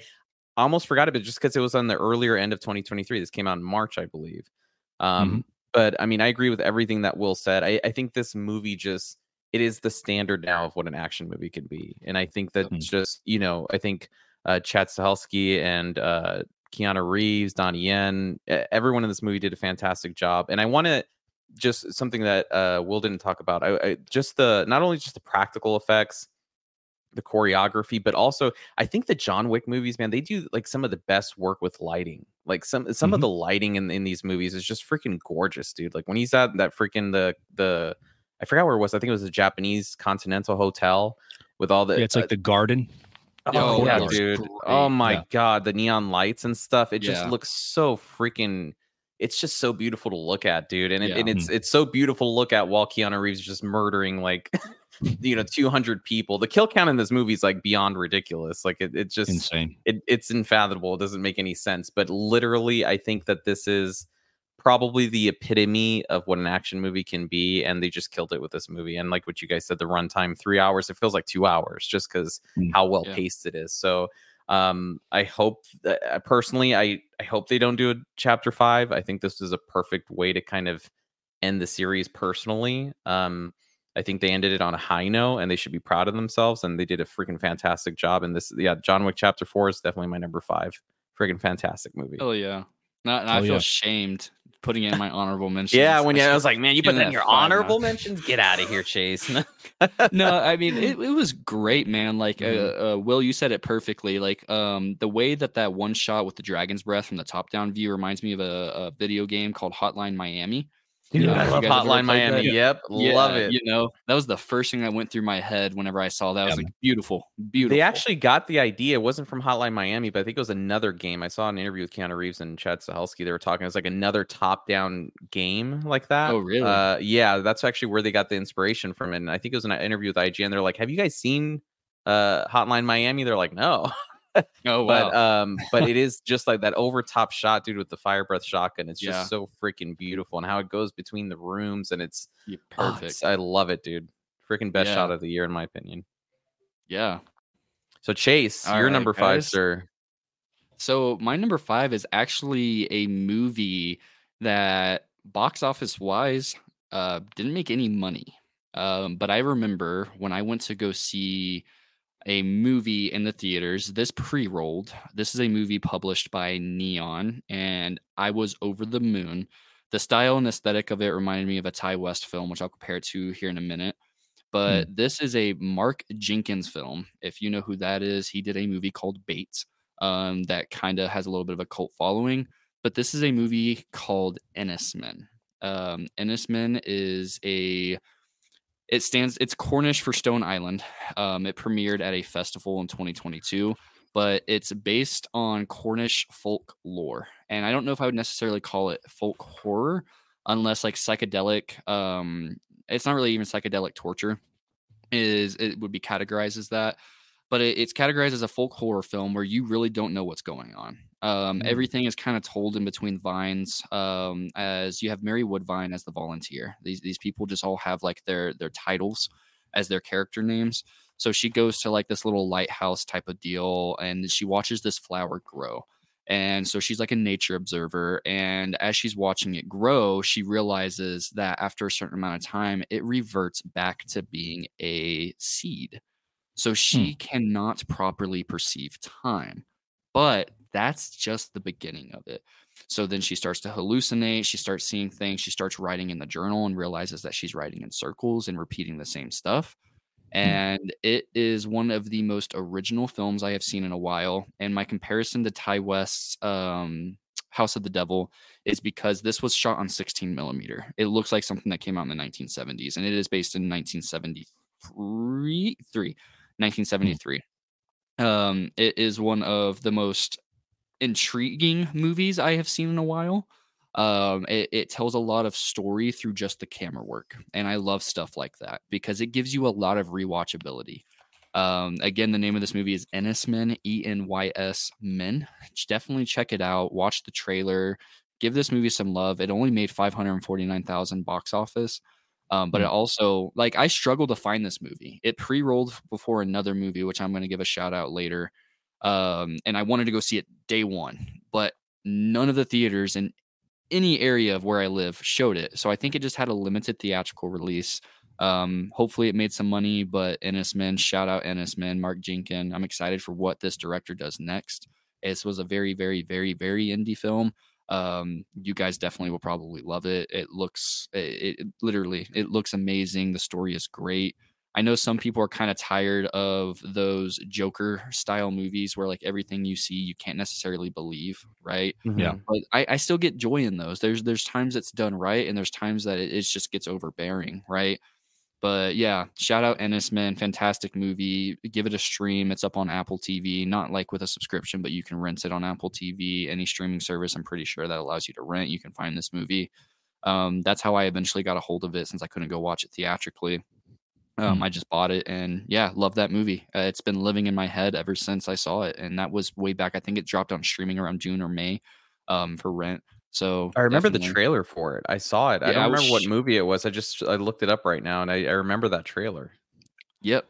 almost forgot about it just because it was on the earlier end of 2023 this came out in march i believe um but i mean i agree with everything that will said I, I think this movie just it is the standard now of what an action movie can be and i think that Mhm. just you know i think uh chad Stahelski and uh keanu reeves donnie yen everyone in this movie did a fantastic job and i want to just something that uh will didn't talk about I, I just the not only just the practical effects the choreography but also i think the john wick movies man they do like some of the best work with lighting like some some of Mhm. the lighting in, in these movies is just freaking gorgeous dude like when he's at that freaking the the i forgot where it was i think it was a japanese continental hotel with all the yeah, it's uh, like the garden Oh, Oh, yeah, that was dude. Oh my Yeah. god, the neon lights and stuff. It just Yeah. looks so freaking it's just so beautiful to look at, dude. And, it, Yeah. and it's it's so beautiful to look at while Keanu Reeves is just murdering like you know 200 people. The kill count in this movie is like beyond ridiculous. Like it, it just insane it, it's unfathomable. It doesn't make any sense. But literally, I think that this is probably the epitome of what an action movie can be, and they just killed it with this movie. And like what you guys said, the runtime three hours. It feels like two hours just because Mm. how well Yeah. paced it is. So um i hope that, uh, personally i i hope they don't do a chapter five i think this is a perfect way to kind of end the series personally um i think they ended it on a high note and they should be proud of themselves and they did a freaking fantastic job and this yeah john wick chapter four is definitely my number five freaking fantastic movie Oh yeah. Not, and I Oh, feel yeah. shamed putting in my honorable mentions. yeah when you, I i was like man you put that that in your five now. honorable mentions get out of here chase no, I mean it, it was great, man. Like Mhm. uh, uh, Will, you said it perfectly. Like um, the way that that one shot with the dragon's breath from the top down view reminds me of a, a video game called Hotline Miami. Dude, Yeah, i love hotline miami yep love it You know, that was the first thing that went through my head whenever I saw that. I was Yeah, like, beautiful, beautiful. They actually got the idea. It wasn't from Hotline Miami, but I think it was another game. I saw an interview with Keanu Reeves and Chad Stahelski. They were talking. It was like another top-down game like that. Oh, really? Uh, yeah, that's actually where they got the inspiration from. And I think it was an interview with IGN. They're like, "Have you guys seen uh, Hotline Miami?" They're like, "No." oh wow. But um, but it is just like that over top shot, dude, with the fire breath shotgun. It's just Yeah. so freaking beautiful, and how it goes between the rooms, and it's Yeah, oh, perfect. it's- I love it, dude. Freaking best Yeah. shot of the year, in my opinion. yeah. So Chase, All you're right, number five, guys. sir. So my number five is actually a movie that box office wise uh, didn't make any money. Um, but I remember when I went to go see a movie in the theaters, this pre rolled. This is a movie published by Neon, and I was over the moon. The style and aesthetic of it reminded me of a Ti West film, which I'll compare to here in a minute. But this is a Mark Jenkins film. If you know who that is, he did a movie called Bates um, that kind of has a little bit of a cult following. but this is a movie called Enys Men. Um, Enys Men is a it stands it's Cornish for Stone Island. Um, it premiered at a festival in 2022, but it's based on Cornish folk lore. And I don't know if I would necessarily call it folk horror unless like psychedelic um it's not really even psychedelic torture is it would be categorized as that but it, it's categorized as a folk horror film where you really don't know what's going on. Um, Mm. Everything is kind of told in between vines. Um, as you have Mary Woodvine as the volunteer. These these people just all have like their their titles as their character names. So she goes to like this little lighthouse type of deal, and she watches this flower grow. And so she's like a nature observer. And as she's watching it grow, she realizes that after a certain amount of time, it reverts back to being a seed. So she cannot properly perceive time. But that's just the beginning of it. So then she starts to hallucinate. She starts seeing things. She starts writing in the journal and realizes that she's writing in circles and repeating the same stuff. And it is one of the most original films I have seen in a while. And my comparison to Ti West's um, House of the Devil is because this was shot on 16 millimeter. It looks like something that came out in the 1970s, and it is based in 1973. 1973. Um, it is one of the most intriguing movies I have seen in a while. Um, it, it tells a lot of story through just the camera work, and I love stuff like that because it gives you a lot of rewatchability. Um, again, the name of this movie is Enys Men, E N Y S Men. Definitely check it out. Watch the trailer. Give this movie some love. It only made five hundred forty-nine thousand box office, um, but it also like I struggled to find this movie. It pre-rolled before another movie, which I'm going to give a shout out later. Um, and I wanted to go see it day one, but none of the theaters in any area of where I live showed it. So I think it just had a limited theatrical release. Um, hopefully it made some money, but Enys Men, shout out Enys Men, Mark Jenkin. I'm excited for what this director does next. This was a very, very, very, very indie film. Um, you guys definitely will probably love it. It looks, it, it literally, it looks amazing. The story is great. I know some people are kind of tired of those Joker style movies where like everything you see you can't necessarily believe, right? Yeah. But I, I still get joy in those. There's there's times it's done right, and there's times that it, it just gets overbearing, right? But yeah, shout out Enys Men, fantastic movie. Give it a stream. It's up on Apple TV, not like with a subscription, but you can rent it on Apple TV, any streaming service. I'm pretty sure that allows you to rent. You can find this movie. Um, that's how I eventually got a hold of it since I couldn't go watch it theatrically. Um, I just bought it and yeah, love that movie. Uh, it's been living in my head ever since I saw it, and that was way back. I think it dropped on streaming around June or May, um, for rent. So I remember the trailer for it. I saw it. I Yeah, I don't was remember what movie it was. I just I looked it up right now, and I, I remember that trailer. Yep,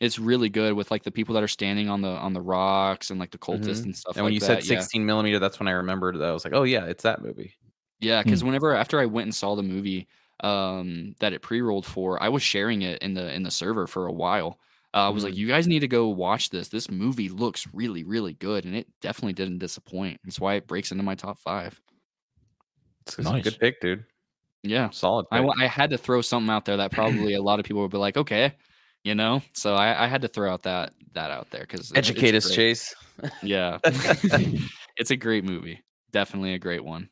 it's really good with like the people that are standing on the on the rocks and like the cultists Mhm. and stuff. And when like you that, said 16 millimeter, that's when I remembered that I was like, oh yeah, it's that movie. Yeah, because whenever after I went and saw the movie um that it pre-rolled for, I was sharing it in the in the server for a while. Uh, I was like, Mhm. you guys need to go watch this. This movie looks really, really good, and it definitely didn't disappoint. That's why it breaks into my top five. It's, it's a Nice. good pick, dude. Yeah, Solid. I, pick. wa- I had to throw something out there that probably a lot of people would be like, okay, you know. So I, I had to throw out that that out there because Educate us, Chase. Yeah, it's a great movie. Definitely a great one.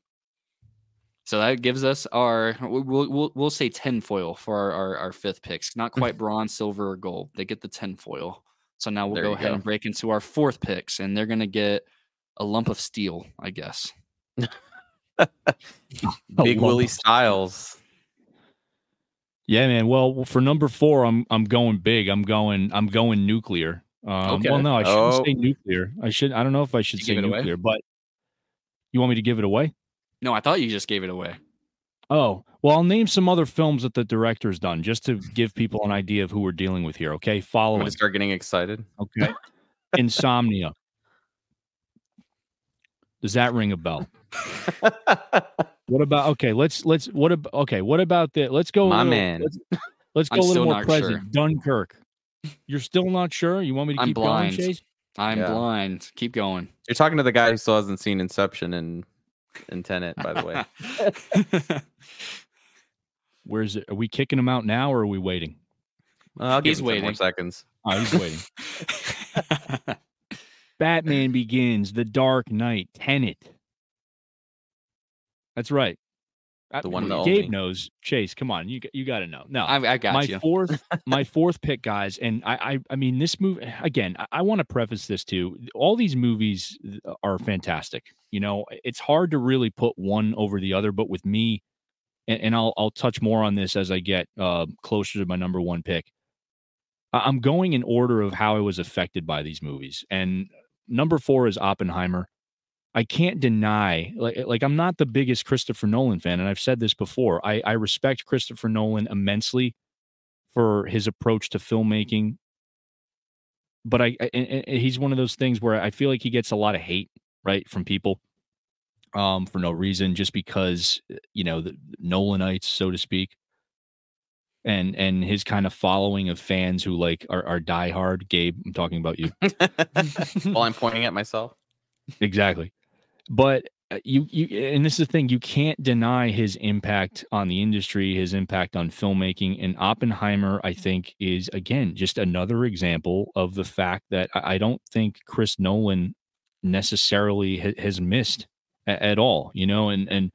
So that gives us our we- we'll we'll, we'll say tin foil for our, our, our fifth picks. Not quite bronze, silver, or gold. They get the tin foil. So now we'll There go ahead go. and break into our fourth picks, and they're gonna get a lump of steel, I guess. Big lump Willie. Styles. Yeah, man. Well, for number four, I'm I'm going big. I'm going I'm going nuclear. Um, Okay. Well, no, I shouldn't Oh. say nuclear. I should. I don't know if I should You say give away? nuclear, but you want me to give it away? No, I thought you just gave it away. Oh, well, I'll name some other films that the director's done just to give people an idea of who we're dealing with here. Okay, I'm follow gonna it. start getting excited. Okay, Insomnia. Does that ring a bell? What about okay? Let's let's what about okay? What about the let's go. a My little- man. Let's, let's go I'm a little more present. sure. Dunkirk. You're still not sure? You want me to I'm keep blind. going, Chase? I'm Yeah. blind. Keep going. You're talking to the guy who still hasn't seen Inception and and Tenet, by the way. Where's it? Are we kicking him out now, or are we waiting? Uh, I'll give He's him 10 more waiting. seconds. Oh, he's waiting. Batman Begins, The Dark Knight, Tenet. That's right. Uh, The one, the Gabe only. knows. Chase, come on, you you got to know. No, I, I got my you. fourth my fourth pick guys and I, I i mean this movie again i, I want to preface this too all these movies are fantastic you know it's hard to really put one over the other but with me and, and i'll i'll touch more on this as i get uh closer to my number one pick i'm going in order of how i was affected by these movies and number four is oppenheimer I can't deny like like I'm not the biggest Christopher Nolan fan and I've said this before. I I respect Christopher Nolan immensely for his approach to filmmaking. But I, I he's one of those things where I feel like he gets a lot of hate, right, from people um for no reason just because uh, you know, the Nolanites so to speak. And and his kind of following of fans who like are are diehard. Gabe, I'm talking about you. While I'm pointing at myself. Exactly. But uh, you you and this is the thing you can't deny his impact on the industry, his impact on filmmaking and Oppenheimer I think is again just another example of the fact that I don't think Chris Nolan necessarily ha- has missed a- at all, you know, and and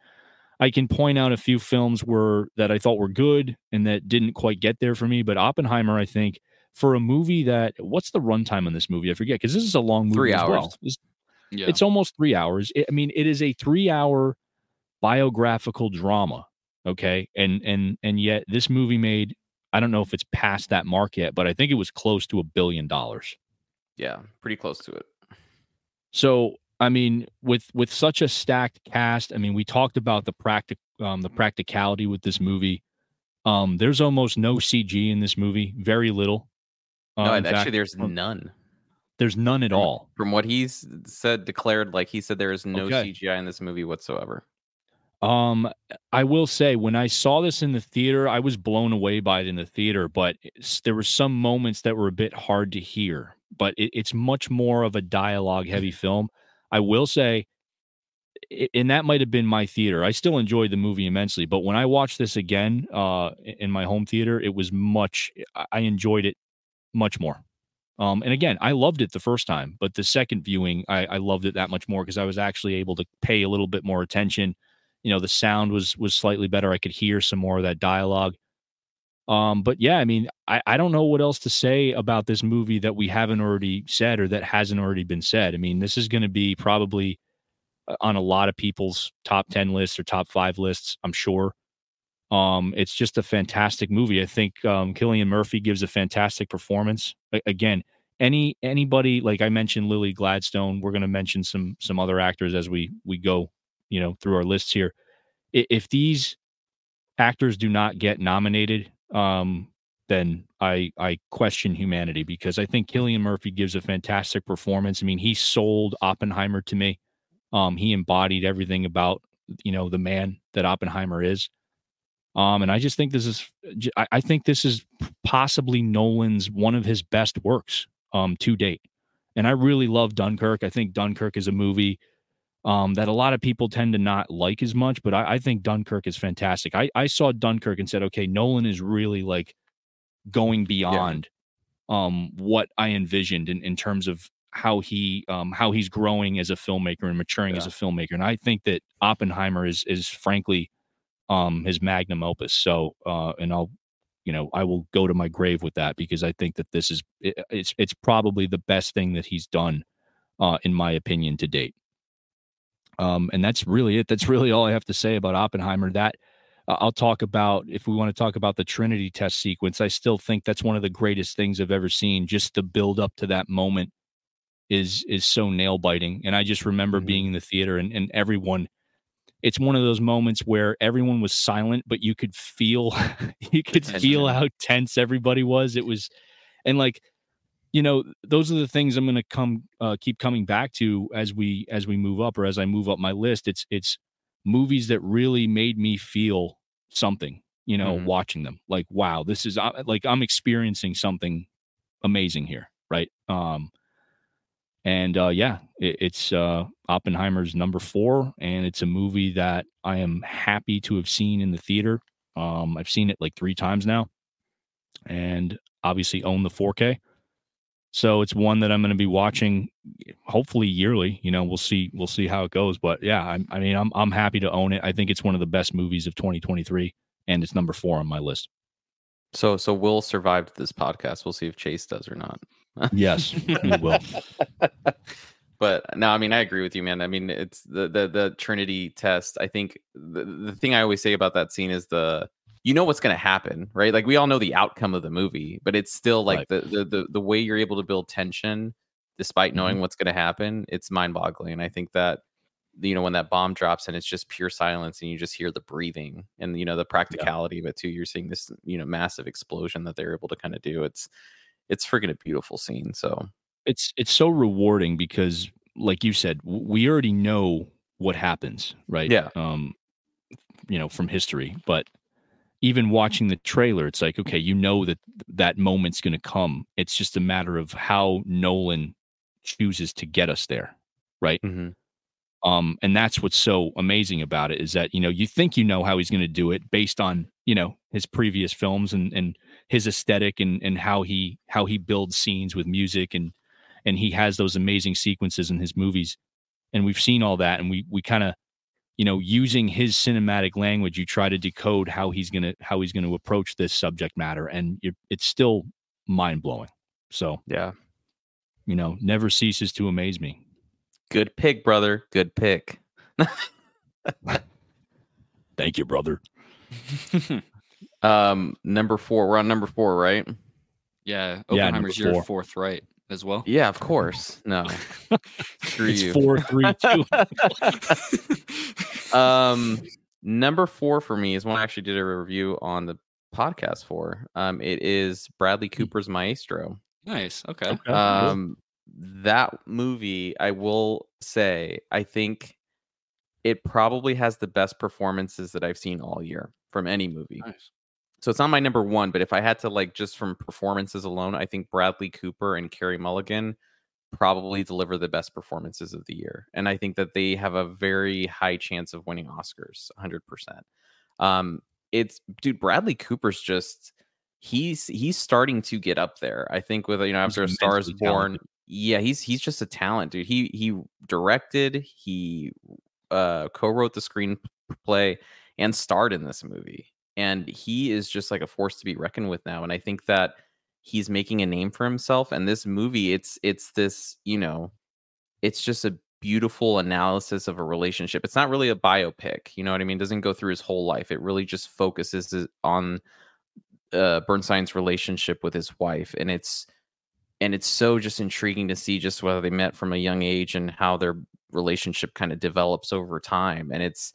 I can point out a few films where that I thought were good and that didn't quite get there for me, but Oppenheimer I think for a movie that what's the runtime on this movie? I forget because this is a long movie Three as hours. well. Yeah. it's almost three hours. I mean, it is a three-hour biographical drama. Okay, and and and yet this movie made. I don't know if it's past that mark yet, but I think it was close to a billion dollars. Yeah, pretty close to it. So I mean, with with such a stacked cast, I mean, we talked about the practic um, the practicality with this movie. Um, there's almost no CG in this movie, very little. No, Um, in actually, fact, there's none. There's none at all. From what he's said, declared, like he said, there is no Okay. CGI in this movie whatsoever. Um, I will say when I saw this in the theater, I was blown away by it in the theater, but there were some moments that were a bit hard to hear. But it, it's much more of a dialogue heavy film. I will say, and that might have been my theater. I still enjoyed the movie immensely, but when I watched this again, uh, in my home theater, it was much. I enjoyed it much more. Um, and again, I loved it the first time, but the second viewing, I, I loved it that much more because I was actually able to pay a little bit more attention. You know the sound was was slightly better i could hear some more of that dialogue. Um but yeah i mean i i don't know what else to say about this movie that we haven't already said or that hasn't already been said. I mean this is going to be probably uh, on a lot of people's top 10 lists or top 5 lists i'm sure um it's just a fantastic movie. I think um cillian murphy gives a fantastic performance. A- again any anybody like i mentioned lily gladstone we're going to mention some some other actors as we we go you know through our lists here. If these actors do not get nominated um then i i question humanity because i think cillian murphy gives a fantastic performance. I mean he sold oppenheimer to me. Um he embodied everything about you know the man that oppenheimer is um and i just think this is I think this is possibly nolan's one of his best works um to date and i really love dunkirk i think dunkirk is a movie um, that a lot of people tend to not like as much, but I, I think Dunkirk is fantastic. I, I saw Dunkirk and said, okay, Nolan is really like going beyond um, what I envisioned in, in terms of how he um, how he's growing as a filmmaker and maturing as a filmmaker. And I think that Oppenheimer is is frankly um, his magnum opus. So uh, and I'll you know I will go to my grave with that because I think that this is it, it's it's probably the best thing that he's done uh, in my opinion to date. Um, and that's really it. That's really all I have to say about Oppenheimer. That uh, I'll talk about if we want to talk about the Trinity test sequence. I still think that's one of the greatest things I've ever seen. Just the build up to that moment is is so nail biting. And I just remember Mhm. being in the theater and, and everyone. It's one of those moments where everyone was silent, but you could feel you could feel how tense everybody was. It was, and like you know those are the things i'm going to come uh, keep coming back to as we as we move up or as i move up my list it's it's movies that really made me feel something you know Mhm. watching them like wow this is uh, like i'm experiencing something amazing here right um and uh yeah it, it's uh oppenheimer's number four and it's a movie that i am happy to have seen in the theater um i've seen it like three times now and obviously own the 4k So it's one that I'm going to be watching, hopefully yearly. You know, we'll see. We'll see how it goes. But yeah, I, I mean, I'm I'm happy to own it. I think it's one of the best movies of 2023, and it's number four on my list. So so Will survived this podcast. We'll see if Chase does or not. Yes, he will. but no, I mean, I agree with you, man. I mean, it's the the the Trinity test. I think the the thing I always say about that scene is the you know what's going to happen, right? Like we all know the outcome of the movie, but it's still like Right. the, the the the way you're able to build tension despite knowing mm-hmm. what's going to happen. It's mind boggling. And I think that you know when that bomb drops and it's just pure silence and you just hear the breathing and you know the practicality of it too. You're seeing this you know massive explosion that they're able to kind of do. It's it's freaking a beautiful scene. So it's it's so rewarding because like you said we already know what happens right Yeah. um you know from history but even watching the trailer it's like okay you know that that moment's going to come it's just a matter of how nolan chooses to get us there right mhm. um and that's what's so amazing about it is that you know you think you know how he's going to do it based on you know his previous films and and his aesthetic and and how he how he builds scenes with music and and he has those amazing sequences in his movies and we've seen all that and we we kind of you know using his cinematic language you try to decode how he's going to how he's going to approach this subject matter and it's still mind-blowing so yeah. you know never ceases to amaze me Good pick, brother. Good pick. thank you brother Um, number four. We're on number four, right? yeah, Yeah, Oppenheimer's number your four. fourth right as well. Yeah, of course. No, screw it's you. four three two um, number four for me is one I actually did a review on the podcast for. Um, it is Bradley Cooper's Maestro. nice. Okay. Okay. Um, that movie, I will say, I think it probably has the best performances that I've seen all year from any movie. Nice. So it's not my number one, but if I had to like just from performances alone, I think Bradley Cooper and Carey Mulligan probably deliver the best performances of the year. And I think that they have a very high chance of winning Oscars, 100%. Um it's dude Bradley Cooper's just he's he's starting to get up there. I think with you know He's after a Star is Born, yeah, he's he's just a talent, dude. He he directed, he uh co-wrote the screenplay and starred in this movie. And he is just like a force to be reckoned with now. And I think that he's making a name for himself. And this movie, it's it's this, you know, it's just a beautiful analysis of a relationship. It's not really a biopic, you know what I mean? It doesn't go through his whole life. It really just focuses on uh Bernstein's relationship with his wife. And it's and it's so just intriguing to see just whether they met from a young age and how their relationship kind of develops over time. And it's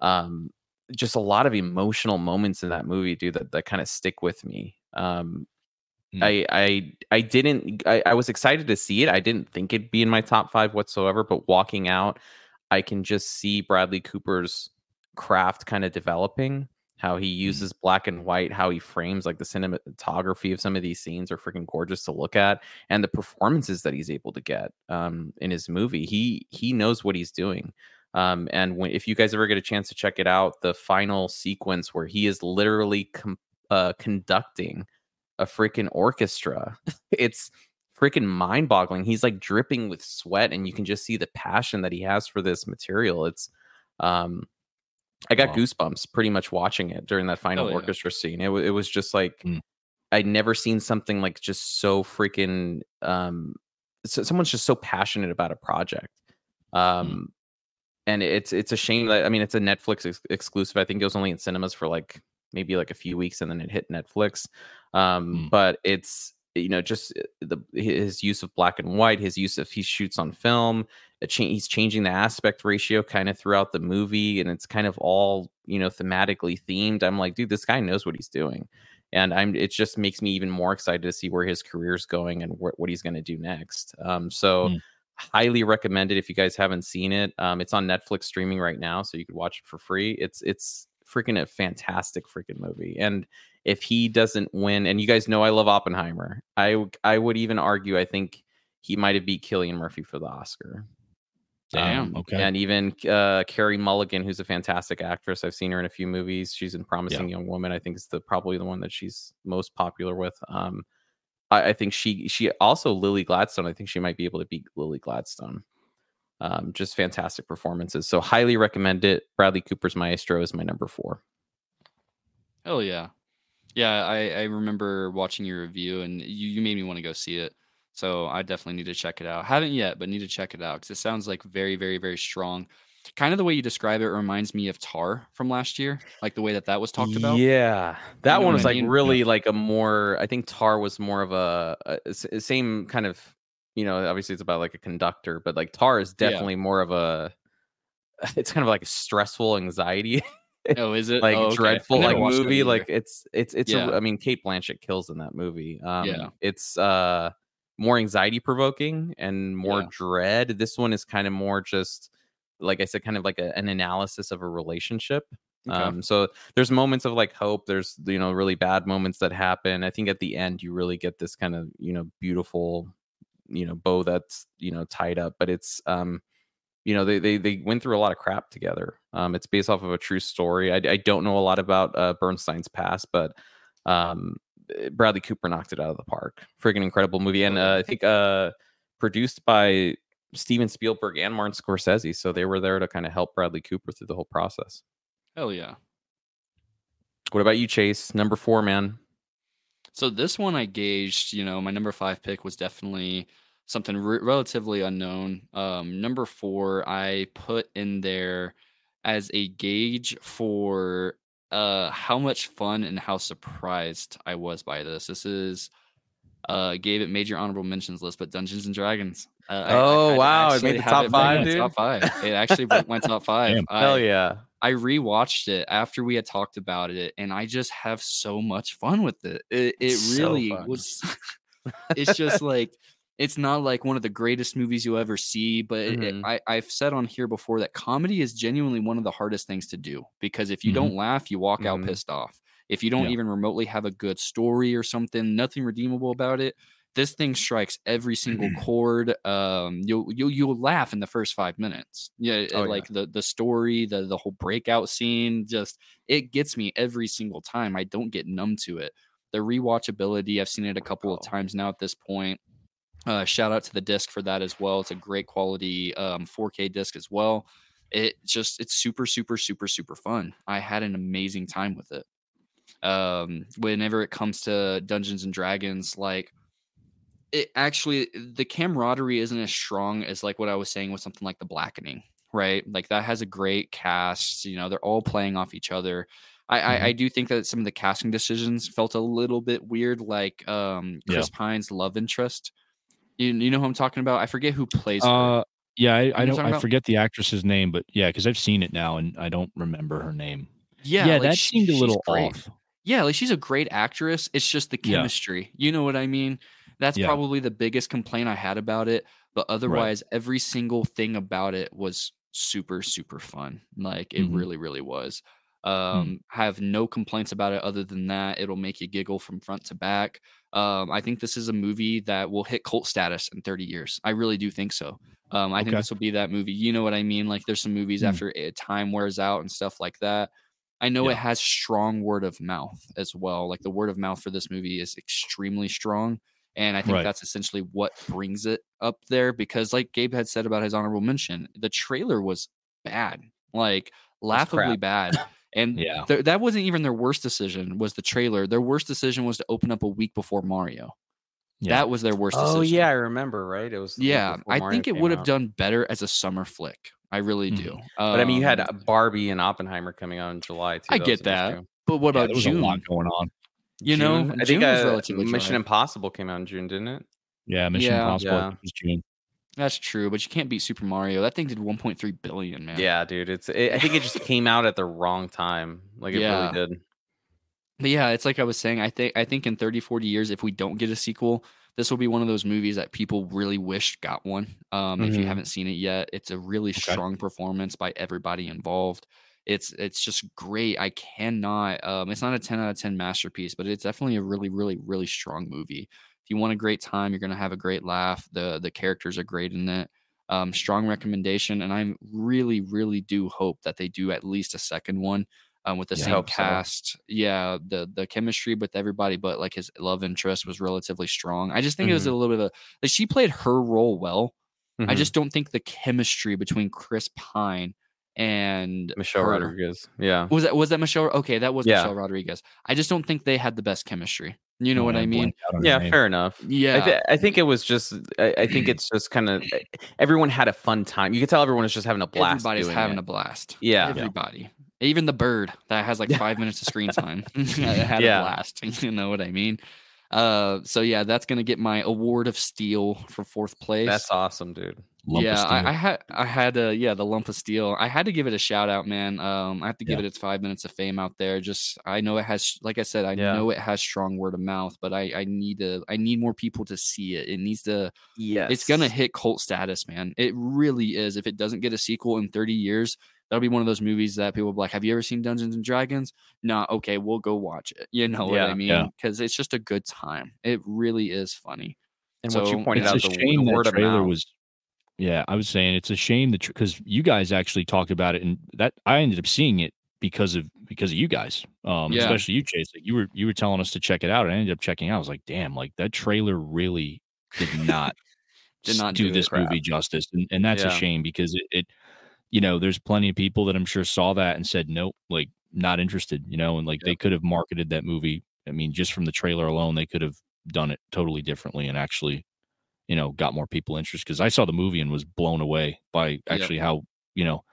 um just a lot of emotional moments in that movie, dude, that, that kind of stick with me. Um, Mm. I I I didn't I, I was excited to see it. I didn't think it'd be in my top five whatsoever, but walking out, I can just see Bradley Cooper's craft kind of developing. How he uses black and white, how he frames like the cinematography of some of these scenes are freaking gorgeous to look at, and the performances that he's able to get um, in his movie. He he knows what he's doing. Um, and when, if you guys ever get a chance to check it out, the final sequence where he is literally com- uh, conducting a freaking orchestra, it's freaking mind boggling. He's like dripping with sweat, and you can just see the passion that he has for this material. It's, um, I got Wow. goosebumps pretty much watching it during that final yeah. orchestra scene. It, wa- it was just like, Mm. I'd never seen something like just so freaking, um, so, someone's just so passionate about a project. Um, and it's it's a shame that I mean it's a Netflix ex- exclusive. I think it was only in cinemas for like maybe like a few weeks, and then it hit Netflix. Um, Mm. But it's you know just uh, the his use of black and white, his use of he shoots on film. Cha- he's changing the aspect ratio kind of throughout the movie, and it's kind of all you know thematically themed. I'm like, dude, this guy knows what he's doing, and I'm it just makes me even more excited to see where his career's going and wh- what he's going to do next. Um, so Mm. Highly recommend it if you guys haven't seen it. Um, it's on Netflix streaming right now, so you could watch it for free. It's it's freaking a fantastic freaking movie. And if he doesn't win, and you guys know I love Oppenheimer, I I would even argue I think he might have beat Cillian Murphy for the Oscar. Damn. Um, okay. And even uh, Carey Mulligan, who's a fantastic actress. I've seen her in a few movies. She's in Promising Young Woman. I think is the probably the one that she's most popular with. Um, I, I think she she also Lily Gladstone. I think she might be able to beat Lily Gladstone. Um, just fantastic performances. So highly recommend it. Bradley Cooper's Maestro is my number four. Oh yeah, yeah. I I remember watching your review, and you you made me want to go see it. So I definitely need to check it out. Haven't yet, but need to check it out because it sounds like very very very strong. Kind of the way you describe it reminds me of Tar from last year, like the way that that was talked about. Yeah, that know one was like mean? really like a more. I think Tar was more of a same kind of. You know, obviously it's about like a conductor, but like Tar is Yeah. definitely more of a. It's kind of like a stressful anxiety, Oh, is it like Oh, okay. dreadful like movie. Like it's it's it's. Yeah. A, I mean, Cate Blanchett kills in that movie. Um, Yeah. it's uh more anxiety provoking and more Yeah. dread. This one is kind of more just like I said, kind of like a, an analysis of a relationship. Okay. Um, so there's moments of like hope. There's you know really bad moments that happen. I think at the end you really get this kind of you know beautiful you know bow that's you know tied up. But it's um you know they they they went through a lot of crap together. Um, it's based off of a true story. I, I don't know a lot about uh, Bernstein's past, but um, eh, Bradley Cooper knocked it out of the park. Freaking incredible movie, and uh, I think uh, produced by Steven Spielberg and Martin Scorsese. So they were there to kind of help Bradley Cooper through the whole process. Hell yeah. What about you, Chase? Number four, man. So this one I gauged, you know, my number five pick was definitely something re- relatively unknown. Um, number four, I put in there as a gauge for uh how much fun and how surprised I was by this. This is uh gave it major honorable mentions list, but Dungeons and Dragons. Uh, I- I- Oh, I wow, it made the top in five, my dude? Top five. It actually went went top five. Damn. I, Hell yeah! I rewatched it after we had talked about it, and I just have so much fun with it. It, it really fun. was. it's just like it's not like one of the greatest movies you'll ever see, but it- it-. I, I've said on here before that comedy is genuinely one of the hardest things to do because if you Mhm. don't laugh, you walk out Mhm. pissed off. If you don't Yeah. even remotely have a good story or something, nothing redeemable about it, this thing strikes every single chord. Um, you'll you'll you'll laugh in the first five minutes. Yeah, Oh, it- yeah. like the the story, the the whole breakout scene, just it gets me every single time. I don't get numb to it. The rewatchability, I've seen it a couple of Oh. times now at this point. Uh, shout out to the disc for that as well. It's a great quality um, 4K disc as well. It just it's super super super super fun. I had an amazing time with it. Um, whenever it comes to Dungeons and Dragons, like it actually the camaraderie isn't as strong as like what I was saying with something like The Blackening, right? Like that has a great cast. You know, they're all playing off each other. I, Mhm. I, I do think that some of the casting decisions felt a little bit weird, like um, Yeah. Chris Pine's love interest. You, you know who I'm talking about? I forget who plays her. Uh, yeah, I, I don't. I forget the actress's name, but yeah, because I've seen it now and I don't remember her name. Yeah, Yeah, like, that she- seemed a little off. Yeah, like she's a great actress. It's just the Yeah. chemistry. You know what I mean? That's Yeah. probably the biggest complaint I had about it. But otherwise, every single thing about it was super, super fun. Like it Mhm. really, really was. Hmm. Um, have no complaints about it other than that. It'll make you giggle from front to back. Um, I think this is a movie that will hit cult status in 30 years. I really do think so. Um, I think this will be that movie. You know what I mean? Like there's some movies Hmm. after a time wears out and stuff like that. I know it has strong word of mouth as well. Like the word of mouth for this movie is extremely strong. And I think Right. that's essentially what brings it up there because, like Gabe had said about his honorable mention, the trailer was bad, like laughably bad. And Yeah. th- that wasn't even their worst decision, was the trailer. Their worst decision was to open up a week before Mario. Yeah. That was their worst decision. Oh decision. yeah, I remember. Right? It was. Yeah. I Mario think it would have done better as a summer flick. I really Mhm. do. But I mean, you had Um, uh, Barbie and Oppenheimer coming out in July too. I get that. interesting. but what Yeah, about June? a lot going on. You know, I June think was uh, relatively Mission dry. Impossible came out in June, didn't it? Yeah, Mission Yeah. Impossible Yeah. was June. That's true, but you can't beat Super Mario. That thing did 1.3 billion, man. Yeah, dude. It's. It, I think it just came out at the wrong time. Like it Yeah. really did. But yeah, it's like I was saying, I think I think in 30, 40 years, if we don't get a sequel, this will be one of those movies that people really wish got one. Um, if you Mhm. haven't seen it yet, it's a really Okay. strong performance by everybody involved. It's it's just great. I cannot um it's not a 10 out of 10 masterpiece, but it's definitely a really, really, really strong movie. If you want a great time, you're gonna have a great laugh. The the characters are great in it. Um, strong recommendation, and I really, really do hope that they do at least a second one. um, with the Yeah, same hope so. cast. Yeah, the the chemistry with everybody, but like his love interest was relatively strong. I just think it was a Mm-hmm. little bit of a like she played her role well. I Mhm. just don't think the chemistry between Chris Pine and Michelle her- Rodriguez. Yeah. was that was that Michelle? Okay, that was Yeah. Michelle Rodriguez. I just don't think they had the best chemistry. You know Oh, what I mean? blanked out Yeah, name. fair enough. Yeah. I, thi- I think it was just. I, I think it's just kind of. Everyone had a fun time. You could tell everyone was just having a blast. Everybody's doing having it. a blast. Yeah. Everybody. Even the bird that has like five minutes of screen time had Yeah. a blast. You know what I mean? Uh, so yeah, that's gonna get my award of steel for fourth place. That's awesome, dude. Lump of yeah, steel. I, I had I had uh yeah the lump of steel. I had to give it a shout out, man. Um, I have to give Yeah. it its five minutes of fame out there. Just I know it has, like I said, I Yeah. know it has strong word of mouth, but I I need to I need more people to see it. It needs to. Yes. It's gonna hit cult status, man. It really is. If it doesn't get a sequel in thirty years, that'll be one of those movies that people will be like, "Have you ever seen Dungeons and Dragons?" Nah, okay, we'll go watch it. You know what Yeah. I mean? Yeah. Because it's just a good time. It really is funny. And what you pointed out, the, the word of trailer mouth. was. Yeah, I was saying it's a shame that because you guys actually talked about it, and that I ended up seeing it because of because of you guys, um, Yeah. especially you, Chase. Like you were you were telling us to check it out, and I ended up checking out. I was like, damn, like that trailer really did not Did not do, do this crap. movie justice, and and that's a shame because it, it, you know, there's plenty of people that I'm sure saw that and said nope, like not interested, you know, and like they could have marketed that movie. I mean, just from the trailer alone, they could have done it totally differently and actually you know, got more people interested because I saw the movie and was blown away by actually how, you know,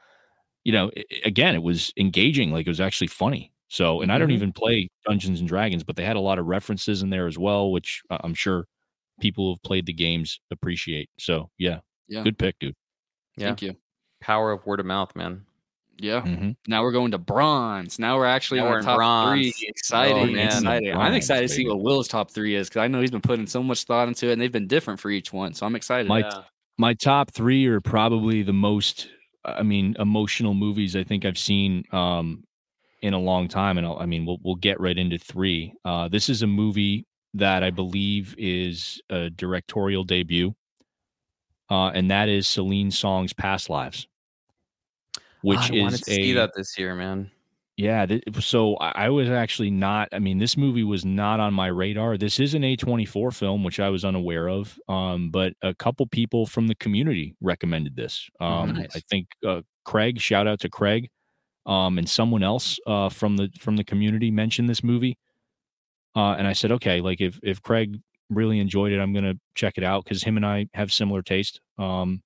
you know, i- i- again, it was engaging, like it was actually funny. So, and I don't Mhm. even play Dungeons and Dragons, but they had a lot of references in there as well, which I- I'm sure people who have played the games appreciate. So, yeah, Yeah. good pick, dude. Yeah. Thank you. Power of word of mouth, man. Yeah. Mhm. Now we're going to bronze. Now we're actually Now on we're our top bronze. three. Exciting, Oh, man. man. Exciting. I'm Bronze, excited to see what Will's top three is because I know he's been putting so much thought into it, and they've been different for each one. So I'm excited. My- My top three are probably the most, I mean, emotional movies I think I've seen um, in a long time. And I'll, I mean, we'll, we'll get right into three. Uh, this is a movie that I believe is a directorial debut, uh, and that is Celine Song's Past Lives, which I is wanted to a see that this year, man. yeah. Th- so I, I was actually not. I mean, this movie was not on my radar. This is an A24 film, which I was unaware of. Um, but a couple people from the community recommended this. Um, Nice. I think uh, Craig. Shout out to Craig. Um, and someone else uh, from the from the community mentioned this movie. Uh, and I said, okay, like if if Craig really enjoyed it, I'm gonna check it out because him and I have similar taste. Um,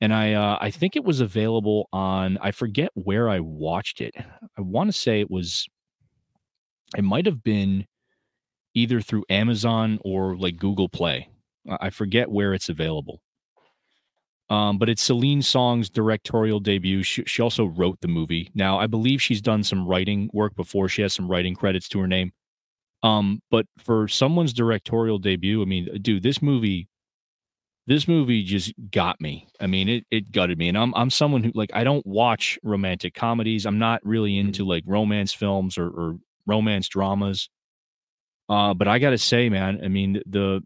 and I uh, I think it was available on I forget where I watched it. I want to say it was it might have been either through Amazon or like Google Play. I forget where it's available. Um, but it's Celine Song's directorial debut. She, she also wrote the movie. Now, I believe she's done some writing work before. She has some writing credits to her name. Um, but for someone's directorial debut, I mean, dude, this movie, this movie just got me. I mean, it it gutted me. And I'm I'm someone who like I don't watch romantic comedies. I'm not really into like romance films or, or romance dramas. Uh, but I gotta say, man, I mean the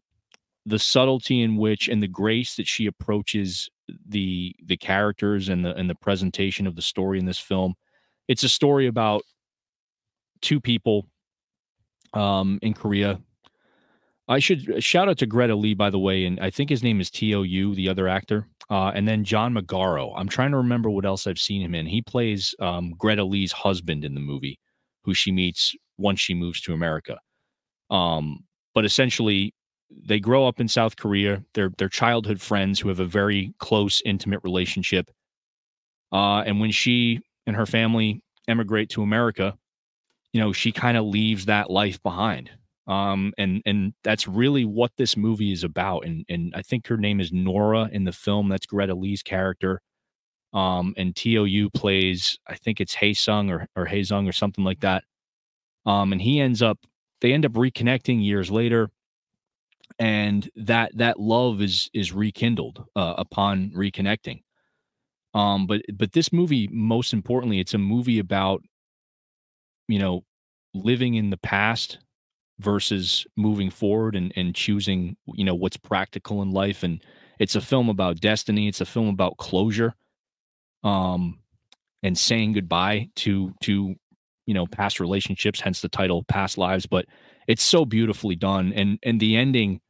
the subtlety in which and the grace that she approaches the the characters and the and the presentation of the story in this film. It's a story about two people um in Korea. I should shout out to Greta Lee, by the way, and I think his name is T.O.U., the other actor. Uh, and then John Magaro. I'm trying to remember what else I've seen him in. He plays um, Greta Lee's husband in the movie, who she meets once she moves to America. Um, but essentially, they grow up in South Korea. They're they're childhood friends who have a very close, intimate relationship. Uh, and when she and her family emigrate to America, you know, she kind of leaves that life behind. Um, and and that's really what this movie is about. And and I think her name is Nora in the film. That's Greta Lee's character. Um, and Tou plays, I think it's Haesung or or Haesung or something like that. Um, and he ends up, they end up reconnecting years later, and that that love is is rekindled uh, upon reconnecting. Um, but but this movie, most importantly, it's a movie about, you know, living in the past versus moving forward and and choosing, you know, what's practical in life. And it's a film about destiny. It's a film about closure, um, and saying goodbye to to you know past relationships, hence the title "Past Lives." But it's so beautifully done, and and the ending.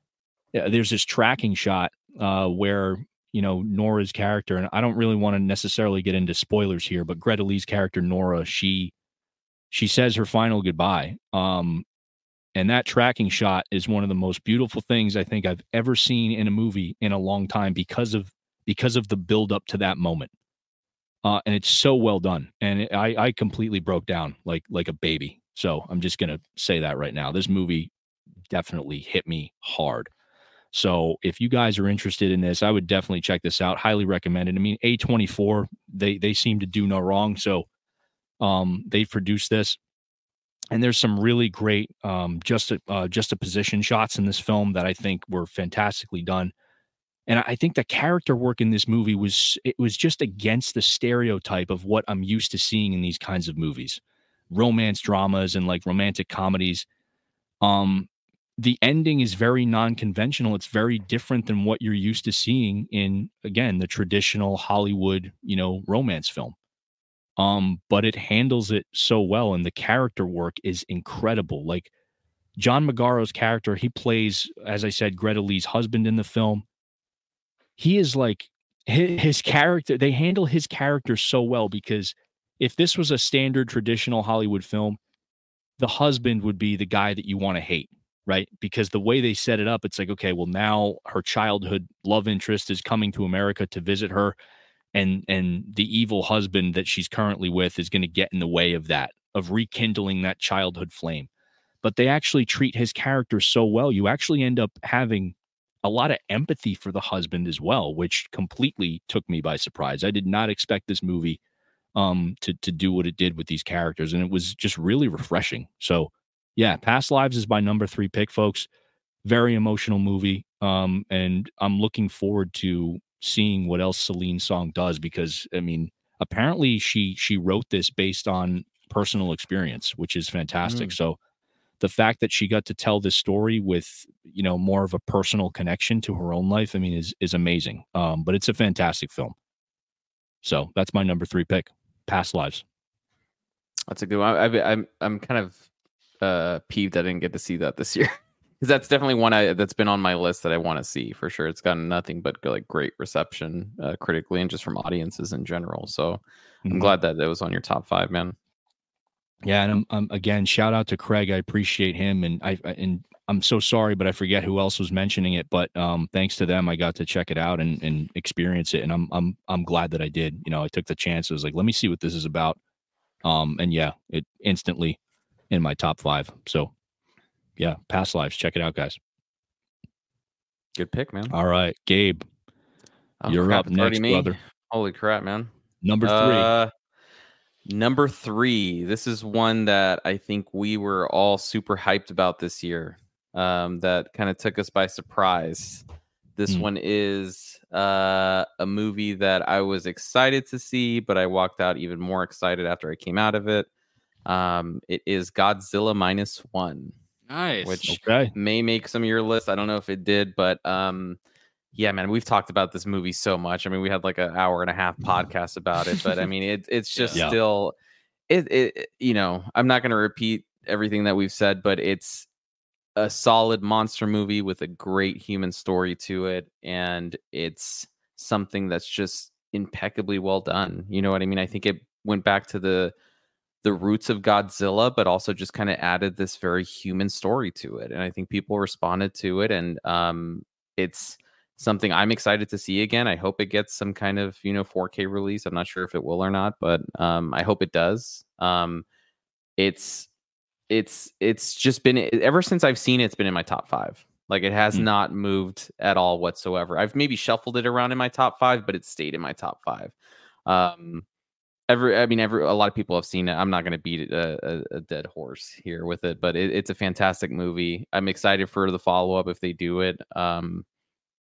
uh, There's this tracking shot uh, where you know Nora's character, and I don't really want to necessarily get into spoilers here, but Greta Lee's character Nora, she she says her final goodbye. Um, and that tracking shot is one of the most beautiful things I think I've ever seen in a movie in a long time because of because of the build up to that moment. Uh, and it's so well done, and it, I I completely broke down like like a baby. So I'm just gonna say that right now. This movie definitely hit me hard. So if you guys are interested in this, I would definitely check this out. Highly recommended. I mean, A24, they they seem to do no wrong. So um they've produced this. And there's some really great um just uh just a position shots in this film that I think were fantastically done. And I think the character work in this movie was it was just against the stereotype of what I'm used to seeing in these kinds of movies. Romance dramas and like romantic comedies. Um the ending is very non-conventional it's very different than what you're used to seeing in again the traditional hollywood you know romance film um but it handles it so well and the character work is incredible like john magaro's character he plays as i said greta lee's husband in the film he is like his, his character they handle his character so well because if this was a standard traditional hollywood film the husband would be the guy that you want to hate right? Because the way they set it up, it's like, okay, well, now her childhood love interest is coming to America to visit her, and and the evil husband that she's currently with is going to get in the way of that, of rekindling that childhood flame. But they actually treat his character so well, you actually end up having a lot of empathy for the husband as well, which completely took me by surprise. I did not expect this movie um to to do what it did with these characters and it was just really refreshing. So yeah, Past Lives is my number three pick, folks. Very emotional movie. Um, and I'm looking forward to seeing what else Celine Song does because I mean, apparently she she wrote this based on personal experience, which is fantastic. So the fact that she got to tell this story with you know more of a personal connection to her own life, I mean, is is amazing. Um, but it's a fantastic film. So that's my number three pick. Past Lives. That's a good one. I, I, I'm I'm kind of uh peeved I didn't get to see that this year because that's definitely one I that's been on my list that I want to see for sure. It's gotten nothing but like great reception uh, critically and just from audiences in general. So I'm Mhm. glad that that was on your top five, man. Yeah, and I'm, I'm again shout out to Craig. I appreciate him, and I I- and I'm so sorry, but I forget who else was mentioning it. But um, thanks to them, I got to check it out and and experience it, and I'm I'm I'm glad that I did. You know, I took the chance. I was like, let me see what this is about. Um, and yeah, it instantly in my top five. So yeah, past lives, check it out, guys. Good pick, man. All right, Gabe, Oh, you're up next, me? brother. Holy crap, man. Number three. Uh, number three. This is one that I think we were all super hyped about this year. Um, that kind of took us by surprise. This Hmm. one is uh, a movie that I was excited to see, but I walked out even more excited after I came out of it. Um, it is Godzilla minus one Nice. Which- okay. may make some of your list. I don't know if it did, but um, yeah, man, we've talked about this movie so much. I mean, we had like an hour and a half podcast about it, but I mean, it, it's just Yeah. still, it, it, you know, I'm not going to repeat everything that we've said, but it's a solid monster movie with a great human story to it, and it's something that's just impeccably well done. You know what I mean? I think it went back to the the roots of Godzilla, but also just kind of added this very human story to it. And I think people responded to it. And um, it's something I'm excited to see again. I hope it gets some kind of, you know, 4K release. I'm not sure if it will or not, but um, I hope it does. Um, it's, it's, it's just been ever since I've seen it, it's been in my top five. Like it has Mm. not moved at all whatsoever. I've maybe shuffled it around in my top five, but it stayed in my top five. Um, every i mean every a lot of people have seen it. I'm not going to beat a, a, a dead horse here with it but it, it's a fantastic movie. I'm excited for the follow-up if they do it. Um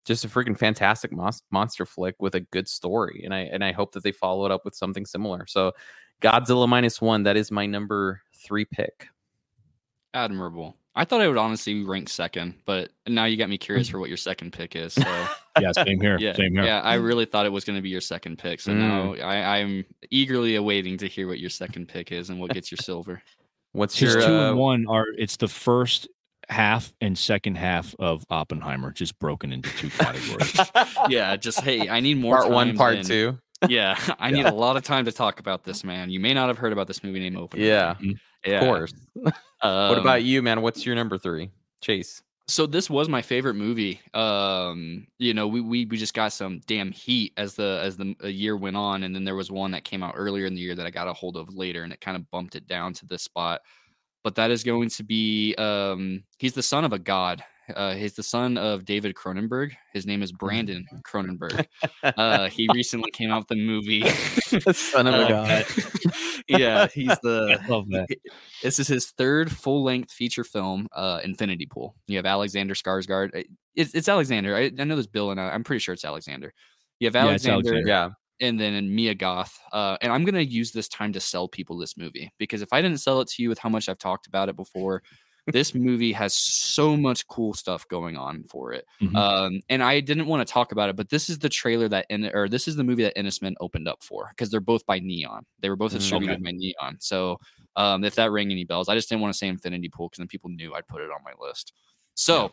just a freaking fantastic mos- monster flick with a good story and i and i hope that they follow it up with something similar. So godzilla minus one that is my number three pick. Admirable. I thought I would honestly rank second, but now you got me curious for what your second pick is. So Yeah, same here. yeah, Same here. yeah, I really thought it was going to be your second pick. So now I, I'm eagerly awaiting to hear what your second pick is and what gets your silver. What's His your two uh, and one are it's the first half and second half of Oppenheimer, just broken into two categories. yeah, just hey, I need more part one, part than- two? Yeah, I need a lot of time to talk about this, man. You may not have heard about this movie named Open. Yeah, yeah. of course. What Um, about you, man? What's your number three? Chase. so this was my favorite movie um you know we, we we just got some damn heat as the as the year went on and then there was one that came out earlier in the year that i got a hold of later and it kind of bumped it down to this spot but that is going to be um he's the son of a god uh he's the son of david cronenberg his name is brandon cronenberg uh he recently came out with the movie Son of a Uh, god. yeah he's the I love that. this is his third full length feature film, uh, Infinity Pool. You have Alexander Skarsgård. Uh, It's, it's Alexander. I, I know there's Bill and I, I'm pretty sure it's Alexander. You have Yeah, Alexander, Alexander. Yeah. and then Mia Goth. Uh, and I'm gonna use this time to sell people this movie because if I didn't sell it to you with how much I've talked about it before, this movie has so much cool stuff going on for it. Mhm. Um, and I didn't want to talk about it, but this is the trailer that in or this is the movie that Enys Men opened up for because they're both by Neon. They were both Mm, distributed by Neon. So um, if that rang any bells, I just didn't want to say Infinity Pool because then people knew I'd put it on my list. So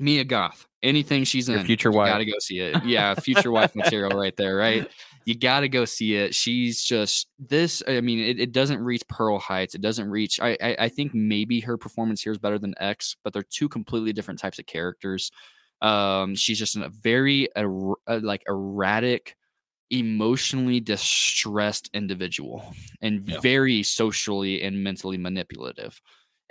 Mia Goth, anything she's Your in, future you wife. gotta go see it. Yeah, future wife material right there, right? You gotta go see it. She's just this. I mean, it, it doesn't reach Pearl Heights. It doesn't reach. I, I I think maybe her performance here is better than X, but they're two completely different types of characters. Um, she's just a very er, uh, like erratic, emotionally distressed individual, and Yeah. very socially and mentally manipulative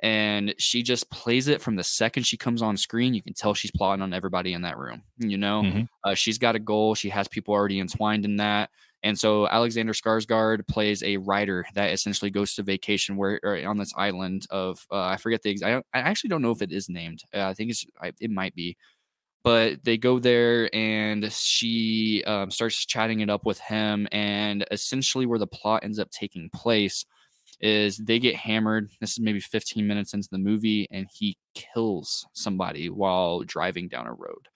and she just plays it from the second she comes on screen. You can tell she's plotting on everybody in that room. You know, Mhm. uh, she's got a goal. She has people already entwined in that. And so Alexander Skarsgård plays a writer that essentially goes to vacation where on this island of uh, I forget the exact. I, I actually don't know if it is named. Uh, I think it's I, it might be, but they go there and she um, starts chatting it up with him. And essentially, where the plot ends up taking place is they get hammered. This is maybe 15 minutes into the movie, and he kills somebody while driving down a road.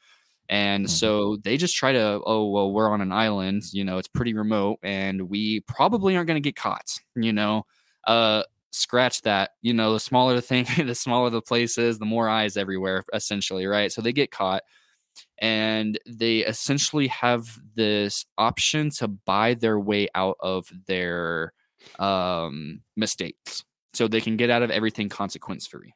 And Mhm. so they just try to, oh, well, we're on an island, you know, it's pretty remote, and we probably aren't going to get caught, you know. Uh, scratch that, you know, the smaller the thing, the smaller the place is, the more eyes everywhere, essentially, right? So they get caught and they essentially have this option to buy their way out of their um mistakes. So they can get out of everything consequence free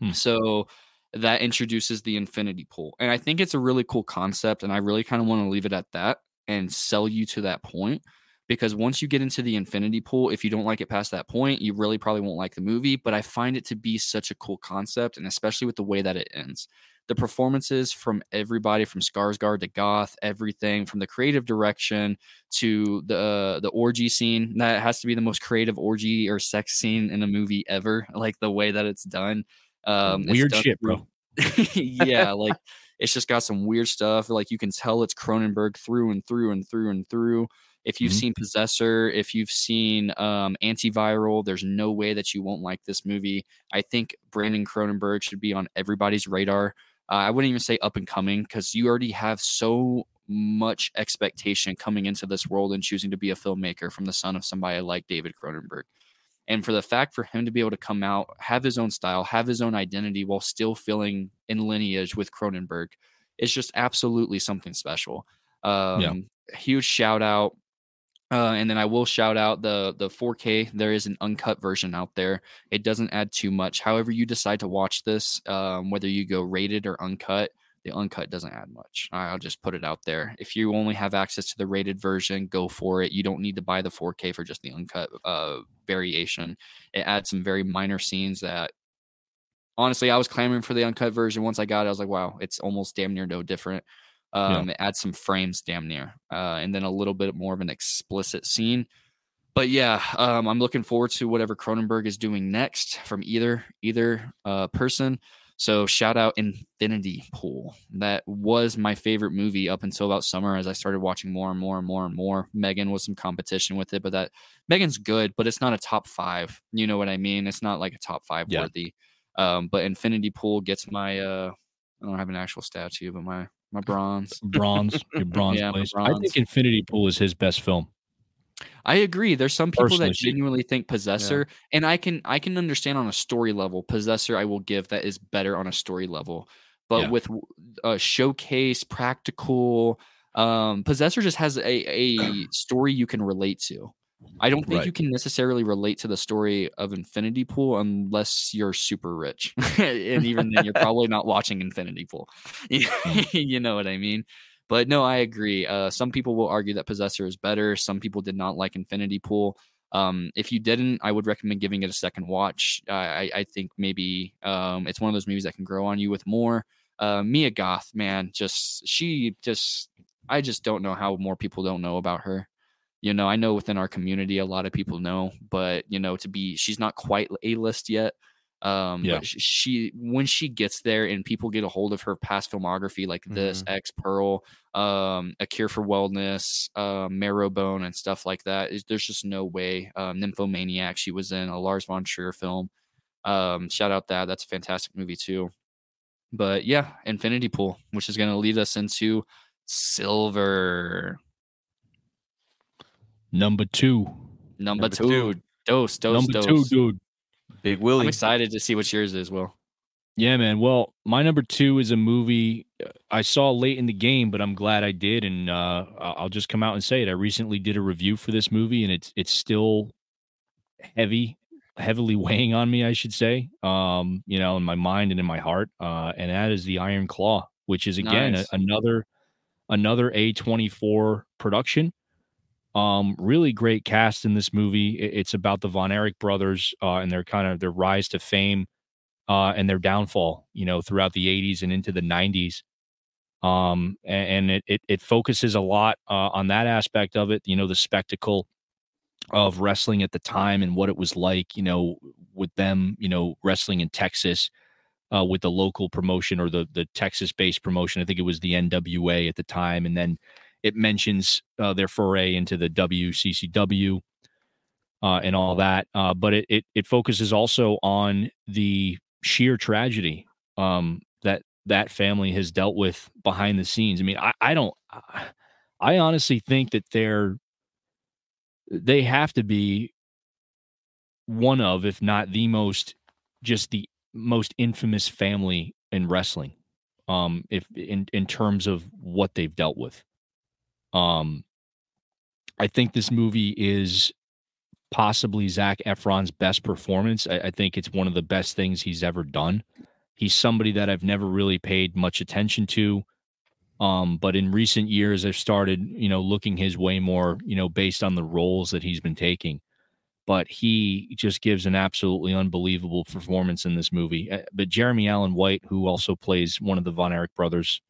Hmm. so that introduces the infinity pool. And i think it's a really cool concept and i really kind of want to leave it at that and sell you to that point because once you get into the infinity pool if you don't like it past that point you really probably won't like the movie but i find it to be such a cool concept and especially with the way that it ends the performances from everybody from Skarsgård to Goth, everything from the creative direction to the uh, the orgy scene. That has to be the most creative orgy or sex scene in a movie ever. Like the way that it's done. Um, Weird done shit, through- bro. yeah, like it's just got some weird stuff. Like you can tell it's Cronenberg through and through and through and through. If you've Mhm. seen Possessor, if you've seen um, Antiviral, there's no way that you won't like this movie. I think Brandon Cronenberg should be on everybody's radar. Uh, I wouldn't even say up and coming because you already have so much expectation coming into this world and choosing to be a filmmaker from the son of somebody like David Cronenberg. And for the fact for him to be able to come out, have his own style, have his own identity while still feeling in lineage with Cronenberg, is just absolutely something special. Um, Huge shout out. Uh, and then I will shout out the the 4K. There is an uncut version out there. It doesn't add too much. However, you decide to watch this, um, whether you go rated or uncut, the uncut doesn't add much. I'll just put it out there. If you only have access to the rated version, go for it. You don't need to buy the 4K for just the uncut uh, variation. It adds some very minor scenes that honestly, I was clamoring for the uncut version. Once I got it, I was like, wow, it's almost damn near no different. Yeah. Um, It adds some frames damn near, uh, and then a little bit more of an explicit scene. But yeah, um, I'm looking forward to whatever Cronenberg is doing next from either either uh, person. So shout out Infinity Pool. That was my favorite movie up until about summer as I started watching more and more and more and more. Megan was some competition with it, but that Megan's good, but it's not a top five. You know what I mean? It's not like a top five Yeah. worthy. Um, but Infinity Pool gets my uh, I don't have an actual statue, but my my bronze. Bronze, your bronze Yeah, place. I think Infinity Pool is his best film. I agree. There's some people Personally that genuinely think Possessor, and I can I can understand on a story level. Possessor, I will give that is better on a story level, but Yeah. with uh, showcase, practical, um, Possessor just has a a story you can relate to. I don't think Right. you can necessarily relate to the story of Infinity Pool unless you're super rich, and even then, you're probably not watching Infinity Pool. you know what I mean? But no, I agree. Uh, some people will argue that Possessor is better. Some people did not like Infinity Pool. Um, if you didn't, I would recommend giving it a second watch. I, I, I think maybe um, it's one of those movies that can grow on you with more. Uh, Mia Goth, man, just she just I just don't know how more people don't know about her. You know, I know within our community a lot of people know, but you know, to be she's not quite a list yet. Um, Yeah. but she when she gets there and people get a hold of her past filmography like this, X Pearl, um, A Cure for Wellness, uh, Marrowbone, and stuff like that, is there's just no way. Um, Nymphomaniac, she was in a Lars von Trier film. Um, shout out that that's a fantastic movie too. But yeah, Infinity Pool, which is going to lead us into Silver Number two. number, Number two. two. Dose, dose, Number dose. two, dude. Big Willie. I'm Willie. excited to see what yours is. Will Yeah, man. Well, my number two is a movie uh, I saw late in the game, but I'm glad I did, and uh, I- I'll just come out and say it. I recently did a review for this movie, and it's it's still heavy, heavily weighing on me, I should say. Um, you know, in my mind and in my heart, uh, and that is the Iron Claw, which is again Nice. a, another another A24 production. Um, really great cast in this movie. It's about the Von Erich brothers uh, and their kind of their rise to fame uh, and their downfall, you know, throughout the 80s and into the 90s. Um, a- and, it, it it focuses a lot uh, on that aspect of it, you know, the spectacle of wrestling at the time and what it was like, you know, with them, you know, wrestling in Texas uh, with the local promotion or the the Texas based promotion. I think it was the NWA at the time, and then it mentions uh, their foray into the WCCW uh, and all that. Uh, but it, it it focuses also on the sheer tragedy um, that that family has dealt with behind the scenes. I mean, I, I don't. I honestly think that they're they have to be one of, if not the most, just the most infamous family in wrestling. Um, if in in terms of what they've dealt with. Um, I think this movie is possibly Zac Efron's best performance. I, I think it's one of the best things he's ever done. He's somebody that I've never really paid much attention to. Um, but in recent years, I've started, you know, looking his way more, you know, based on the roles that he's been taking. But he just gives an absolutely unbelievable performance in this movie. Uh, But Jeremy Allen White, who also plays one of the Von Erich brothers,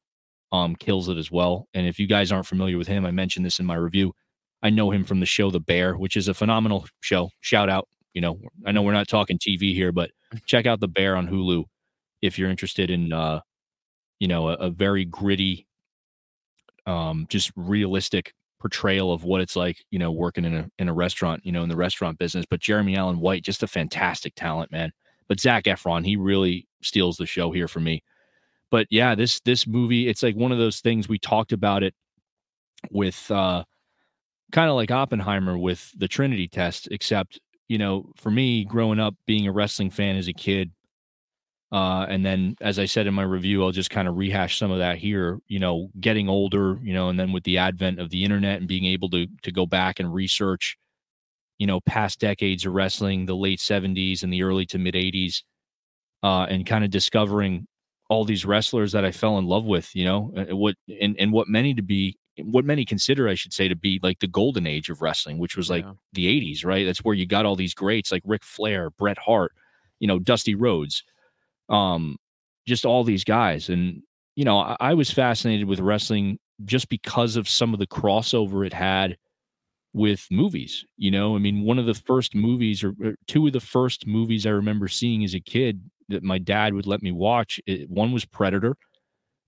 um, kills it as well. And if you guys aren't familiar with him, I mentioned this in my review. I know him from the show The Bear, which is a phenomenal show. Shout out, you know, I know we're not talking TV here, but check out The Bear on Hulu if you're interested in uh, you know, a, a very gritty, um, just realistic portrayal of what it's like, you know, working in a in a restaurant, you know, in the restaurant business. But Jeremy Allen White, just a fantastic talent, man. But Zac Efron, he really steals the show here for me. But yeah, this this movie, it's like one of those things we talked about it with uh kind of like Oppenheimer with the Trinity test, except, you know, for me, growing up being a wrestling fan as a kid, uh, and then, as I said in my review, I'll just kind of rehash some of that here. You know, getting older, you know, and then with the advent of the internet and being able to to go back and research, you know, past decades of wrestling, the late '70s and the early to mid '80s, uh, and kind of discovering all these wrestlers that I fell in love with. You know, uh, what and and what many to be, what many consider, I should say, to be like the golden age of wrestling, which was like Yeah. the '80s, right? That's where you got all these greats like Ric Flair, Bret Hart, you know, Dusty Rhodes um just all these guys and you know I, I was fascinated with wrestling just because of some of the crossover it had with movies you know i mean one of the first movies or, or two of the first movies i remember seeing as a kid that my dad would let me watch it, one was predator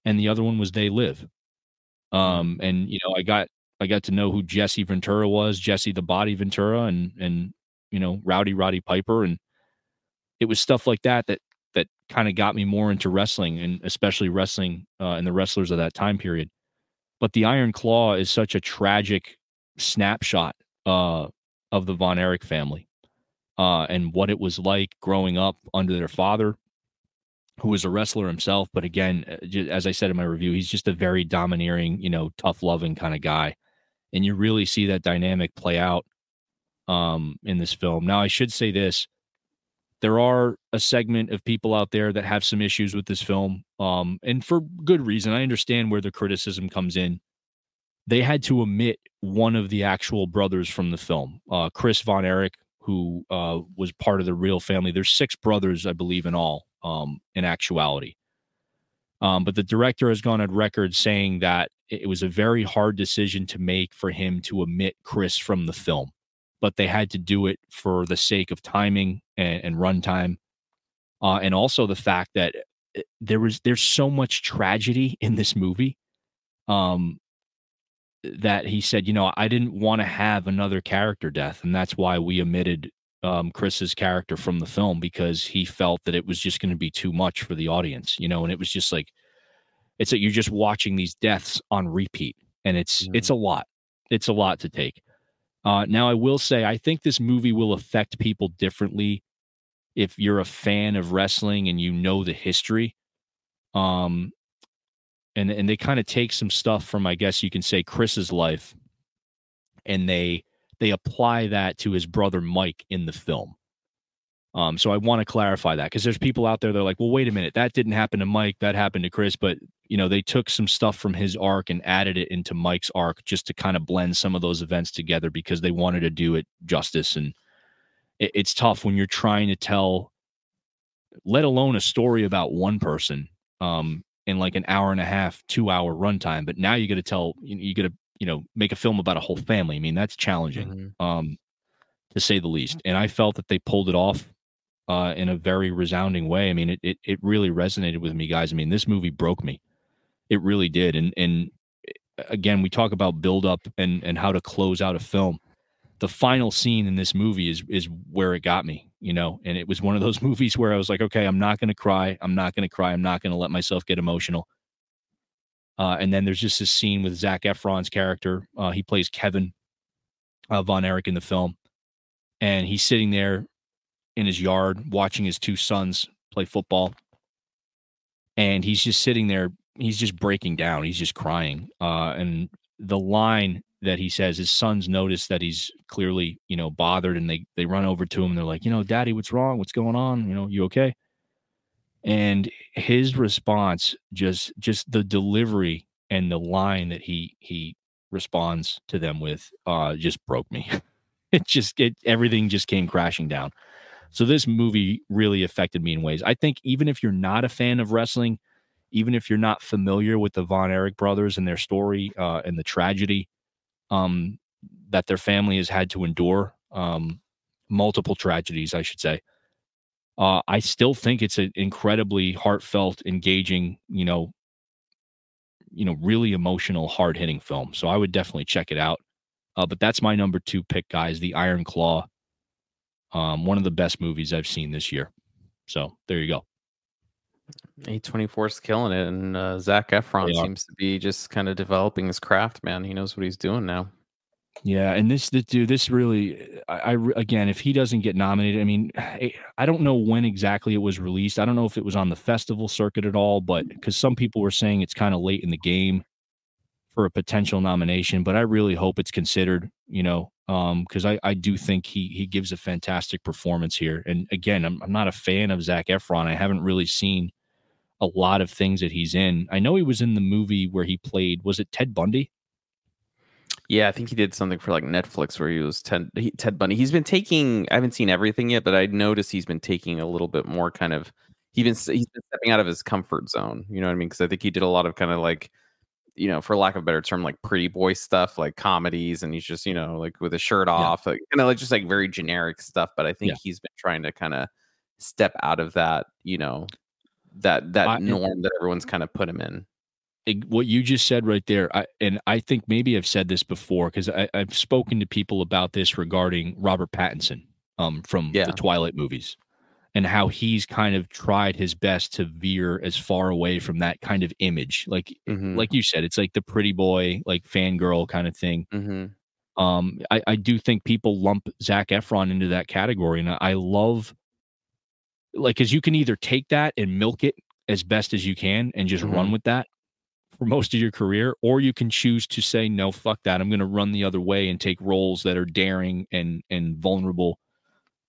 and the other one was they live. Um and you know i got i got to know who jesse ventura was jesse the body ventura and and you know rowdy roddy piper and it was stuff like that that that kind of got me more into wrestling and especially wrestling uh, and the wrestlers of that time period. But the Iron Claw is such a tragic snapshot uh, of the Von Erich family uh, and what it was like growing up under their father, who was a wrestler himself. But again, uh, as I said in my review, he's just a very domineering, you know, tough loving kind of guy. And you really see that dynamic play out um, in this film. Now, I should say this there are a segment of people out there that have some issues with this film um, and for good reason i understand where the criticism comes in they had to omit one of the actual brothers from the film uh, chris von erich who uh, was part of the real family. There's six brothers i believe in all um, in actuality. Um, but the director has gone on record saying that it was a very hard decision to make for him to omit chris from the film but they had to do it for the sake of timing and, and runtime, uh, and also the fact that eh, there was there's so much tragedy in this movie, um, that he said, you know, I didn't want to have another character death, and that's why we omitted um, Chris's character from the film because he felt that it was just going to be too much for the audience, you know, and it was just like it's that you're just watching these deaths on repeat, and it's mm. it's a lot, it's a lot to take. Uh, now, I will say, I think this movie will affect people differently if you're a fan of wrestling and you know the history. Um, and and they kind of take some stuff from, I guess you can say, Chris's life, and they they apply that to his brother Mike in the film. Um, so I want to clarify that because there's people out there that are like, well, wait a minute, that didn't happen to Mike, that happened to Chris, but you know, they took some stuff from his arc and added it into Mike's arc just to kind of blend some of those events together because they wanted to do it justice. And it, it's tough when you're trying to tell, let alone a story about one person, um, in like an hour and a half, two hour runtime. But now you got to tell, you, got to, you know, make a film about a whole family. I mean, that's challenging, mm-hmm. um, to say the least. And I felt that they pulled it off uh, in a very resounding way. I mean, it, it it really resonated with me, guys. I mean, this movie broke me. It really did. And and eh, again, we talk about build up and and how to close out a film. The final scene in this movie is is where it got me, you know. And it was one of those movies where I was like, okay, I'm not going to cry. I'm not going to cry. I'm not going to let myself get emotional. Uh, and then there's just this scene with Zac Efron's character. Uh, he plays Kevin uh, Von Erich in the film, and he's sitting there in his yard watching his two sons play football. And he's just sitting there, he's just breaking down, he's just crying. Uh, and the line that he says, his sons notice that he's clearly, you know, bothered and they they run over to him and they're like, you know, daddy, what's wrong? What's going on? You know, you okay? And his response just just the delivery and the line that he he responds to them with uh just broke me. it just it everything just came crashing down. So this movie really affected me in ways. I think even if you're not a fan of wrestling, even if you're not familiar with the Von Erich brothers and their story uh, and the tragedy um, that their family has had to endure, um, multiple tragedies, I should say. Uh, I still think it's an incredibly heartfelt, engaging, you know, you know, really emotional, hard hitting film. So I would definitely check it out. Uh, but that's my number two pick, guys. The Iron Claw. Um, one of the best movies I've seen this year. So there you go. A24 is killing it, and uh, Zac Efron seems to be just kind of developing his craft. Man, he knows what he's doing now. Yeah, and this, the dude, this really, I, I, again, if he doesn't get nominated, I mean, I, I don't know when exactly it was released. I don't know if it was on the festival circuit at all, but because some people were saying it's kind of late in the game for a potential nomination, but I really hope it's considered. You know, because um, I, I do think he he gives a fantastic performance here. And again, I'm, I'm not a fan of Zac Efron. I haven't really seen a lot of things that he's in. I know he was in the movie where he played. Was it Ted Bundy? Yeah, I think he did something for like Netflix where he was Ted, he, Ted Bundy. He's been taking. I haven't seen everything yet, but I noticed he's been taking a little bit more kind of. He's been he's been stepping out of his comfort zone. You know what I mean? Because I think he did a lot of kind of like you know, for lack of a better term, like pretty boy stuff, like comedies, and he's just, you know, like with a shirt off, yeah. like kind of like just like very generic stuff. But I think yeah. he's been trying to kind of step out of that, you know, that that I, norm that everyone's kind of put him in. What you just said right there, I, and I think maybe I've said this before because I've spoken to people about this regarding Robert Pattinson um, from yeah. the Twilight movies and how he's kind of tried his best to veer as far away from that kind of image. Like Mhm. like you said, it's like the pretty boy, like fangirl kind of thing. Mhm. Um, I, I do think people lump Zac Efron into that category, and I, love like because you can either take that and milk it as best as you can and just run with that for most of your career, or you can choose to say no, fuck that. I'm going to run the other way and take roles that are daring and and vulnerable,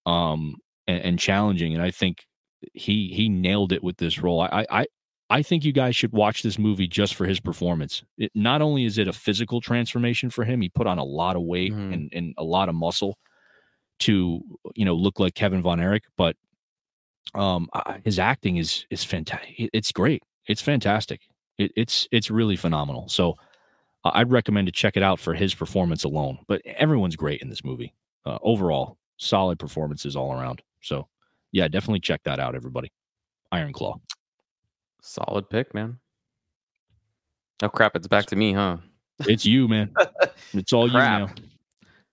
um, and, and challenging. And I think he he nailed it with this role. I I I think you guys should watch this movie just for his performance. It, not only is it a physical transformation for him, he put on a lot of weight Mhm. and, and a lot of muscle to you know look like Kevin Von Erich, but um, his acting is is fantastic. It's great. It's fantastic. It, it's it's really phenomenal. So uh, I'd recommend to check it out for his performance alone. But everyone's great in this movie. Uh, overall, solid performances all around. So yeah, definitely check that out, everybody. Iron Claw. Solid pick, man. Oh crap! It's back to me, huh? It's you, man. It's all Crap. you now.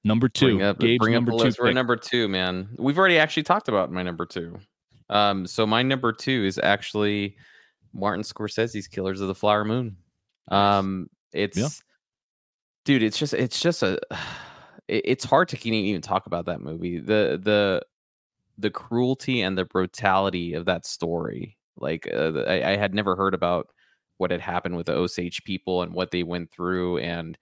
Number two. Bring up, Gabe's bring number the two. list. We're number two, man. We've already actually talked about my number two. Um, so my number two is actually Martin Scorsese's Killers of the Flower Moon. Um, it's dude, it's just it's just a it's hard to even even talk about that movie. The the the cruelty and the brutality of that story. Like uh, I, I had never heard about what had happened with the Osage people and what they went through, and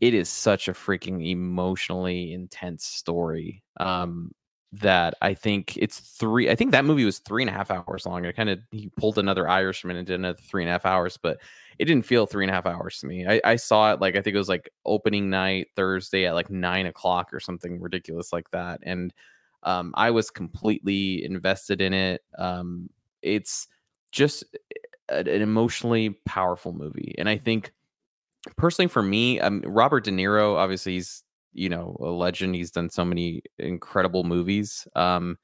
it is such a freaking emotionally intense story. Um, that I think it's three. I think that movie was three and a half hours long. I kind of he pulled another Irishman and did another three and a half hours, but it didn't feel three and a half hours to me. I, I saw it like I think it was like opening night Thursday at like nine o'clock or something ridiculous like that, and um, I was completely invested in it. Um, it's just an emotionally powerful movie, and I think personally for me, um, Robert De Niro, obviously he's you know a legend. He's done so many incredible movies. Um,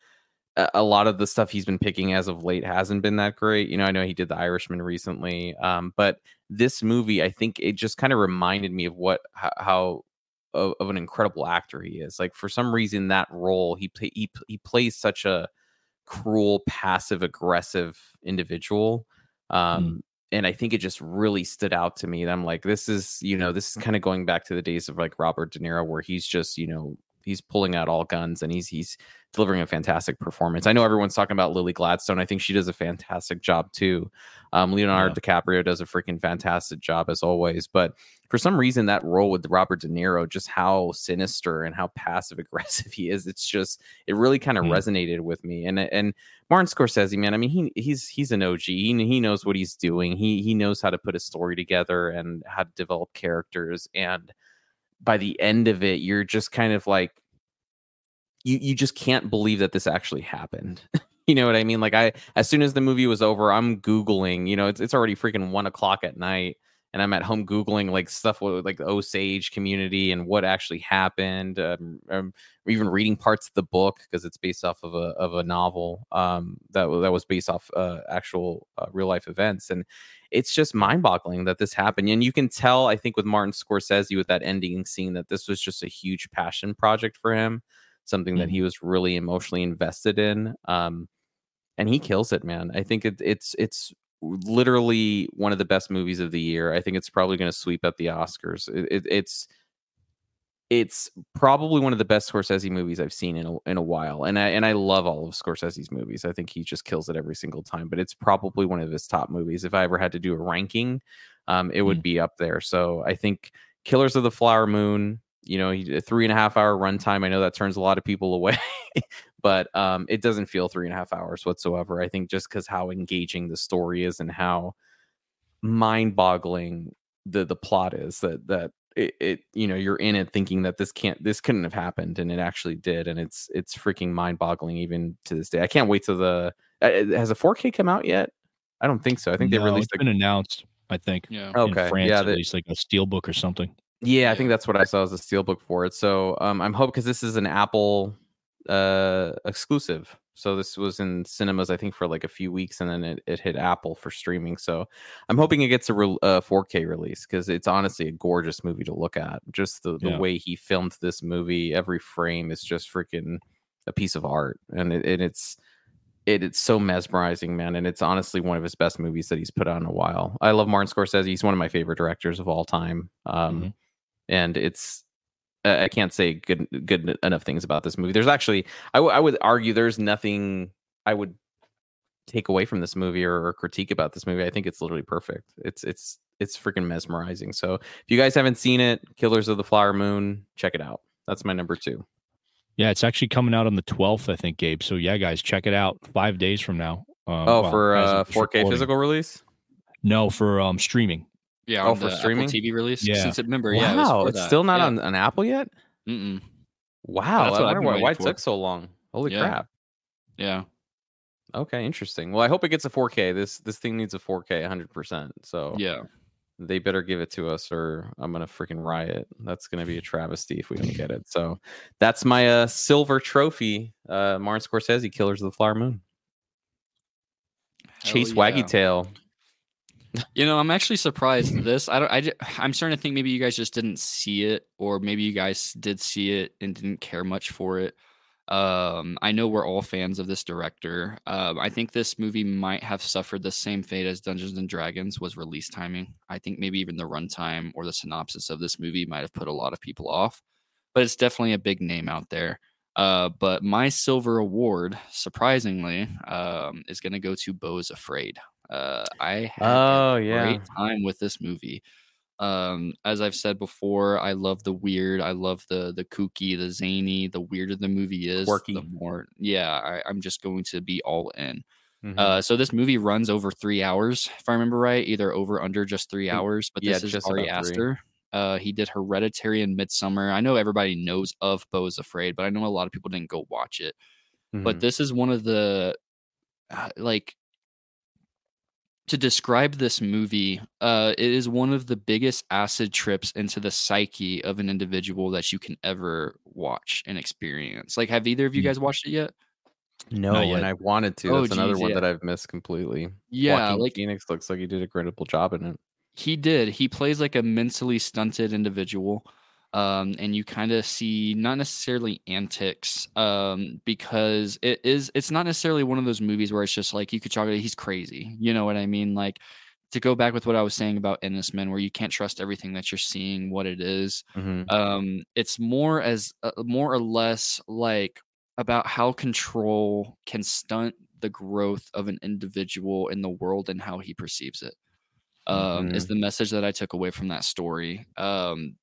a lot of the stuff he's been picking as of late hasn't been that great. You know, I know he did The Irishman recently, um, but this movie, I think it just kind of reminded me of what how of, of an incredible actor he is. Like for some reason, that role he play, he he plays such a cruel, passive aggressive individual. Um, And I think it just really stood out to me. And I'm like, this is, you know, this is kind of going back to the days of like Robert De Niro, where he's just, you know, he's pulling out all guns and he's he's delivering a fantastic performance. I know everyone's talking about Lily Gladstone. I think she does a fantastic job too. Um, Leonardo DiCaprio does a freaking fantastic job as always. But for some reason, that role with Robert De Niro, just how sinister and how passive aggressive he is, it's just it really kind of Mm. resonated with me. And and Martin Scorsese, man, I mean, he he's he's an OG. He, he knows what he's doing. He he knows how to put a story together and how to develop characters. And by the end of it, you're just kind of like you you just can't believe that this actually happened. you know what I mean? Like I as soon as the movie was over, I'm googling. You know, it's it's already freaking one o'clock at night, and I'm at home googling like stuff with like the Osage community and what actually happened. Um, um, even reading parts of the book because it's based off of a of a novel um, that that was based off uh, actual uh, real life events, and it's just mind boggling that this happened. And you can tell, I think, with Martin Scorsese with that ending scene that this was just a huge passion project for him, something that he was really emotionally invested in. Um, and he kills it, man. I think it, it's it's literally one of the best movies of the year. I think it's probably going to sweep up the Oscars. It, it, it's it's probably one of the best Scorsese movies I've seen in a, in a while, and I and I love all of Scorsese's movies. I think he just kills it every single time. But it's probably one of his top movies. If I ever had to do a ranking, um, it would be up there. So I think Killers of the Flower Moon. You know, a three and a half hour runtime. I know that turns a lot of people away, but um, it doesn't feel three and a half hours whatsoever. I think just because how engaging the story is and how mind boggling the the plot is that that it, it you know you're in it thinking that this can't this couldn't have happened and it actually did and it's it's freaking mind boggling even to this day i can't wait till the uh, has a 4k come out yet i don't think so i think No, they released it's a, been announced. I think Yeah. in okay France yeah at the- least like a steel book or something. yeah i think that's what i saw as a steelbook for it so um i'm hoping because this is an apple uh exclusive so this was in cinemas i think for like a few weeks and then it, it hit apple for streaming so i'm hoping it gets a re- uh, 4k release because it's honestly a gorgeous movie to look at just the, the Yeah. way he filmed this movie every frame is just freaking a piece of art and it, and it's it, it's so mesmerizing, man, and it's honestly one of his best movies that he's put out in a while. I love Martin Scorsese; he's one of my favorite directors of all time. Um, Mhm. and it's uh, I can't say good good enough things about this movie. There's actually I, w- I would argue there's nothing I would take away from this movie or, or critique about this movie. I think it's literally perfect. It's it's it's freaking mesmerizing. So if you guys haven't seen it, Killers of the Flower Moon, check it out. That's my number two. Yeah, it's actually coming out on the 12th, I think, Gabe. So yeah, guys, check it out. Five days from now. Uh, Oh, well, for uh, 4K recording. physical release. No, for um streaming. Yeah, Oh, for streaming? Apple TV release. Yeah. Since remember, yeah, it wow, it's that. still not Yeah. on an Apple yet. Mm-mm. Wow, That's I wonder why, why it took so long. Holy Yeah. crap. Yeah. Okay, interesting. Well, I hope it gets a 4K. This this thing needs a 4K 100%. So Yeah. they better give it to us or I'm going to freaking riot. That's going to be a travesty if we don't get it. So that's my uh, silver trophy, uh, Martin Scorsese, Killers of the Flower Moon. Chase Hell Waggy. Tail. You know, I'm actually surprised this. I don't. I. I'm starting to think maybe you guys just didn't see it, or maybe you guys did see it and didn't care much for it. Um, I know we're all fans of this director. Um, I think this movie might have suffered the same fate as Dungeons and Dragons was release timing. I think maybe even the runtime or the synopsis of this movie might have put a lot of people off. But it's definitely a big name out there. Uh, but my silver award, surprisingly, um, is going to go to Beau's Afraid. Uh, I had Oh, a yeah. great time with this movie. Um, as I've said before, I love the weird. I love the the kooky, the zany. The weirder the movie is, Quirky. the more yeah. I, I'm just going to be all in. Mhm. Uh, so this movie runs over three hours, if I remember right, either over under just three hours. But yeah, this is just Ari. Aster. Uh, he did Hereditary and Midsommar. I know everybody knows of Beau is Afraid, but I know a lot of people didn't go watch it. But Mhm. this is one of the uh, like to describe this movie. Uh, it is one of the biggest acid trips into the psyche of an individual that you can ever watch and experience. Like, have either of you Mm. guys watched it yet? no, yet. and I wanted to. Oh, That's another one yeah. that I've missed completely. Yeah, Joaquin like Phoenix looks like he did a incredible job in it. he did. He plays like a mentally stunted individual. Um, and you kind of see not necessarily antics, um, because it is it's not necessarily one of those movies where it's just like you could chalk it. He's crazy, you know what I mean? Like to go back with what I was saying about Enys Men, where you can't trust everything that you're seeing, what it is. Mhm. Um, it's more as uh, more or less like about how control can stunt the growth of an individual in the world and how he perceives it um, is the message that I took away from that story. Um,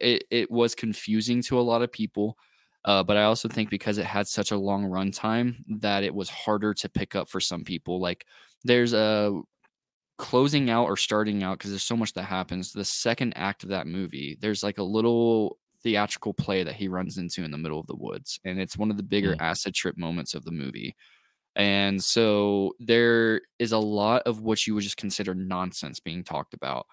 it, it was confusing to a lot of people, uh, but I also think because it had such a long runtime that it was harder to pick up for some people. Like there's a closing out or starting out because there's so much that happens. The second act of that movie, there's like a little theatrical play that he runs into in the middle of the woods, and it's one of the bigger acid trip moments of the movie. And so there is a lot of what you would just consider nonsense being talked about,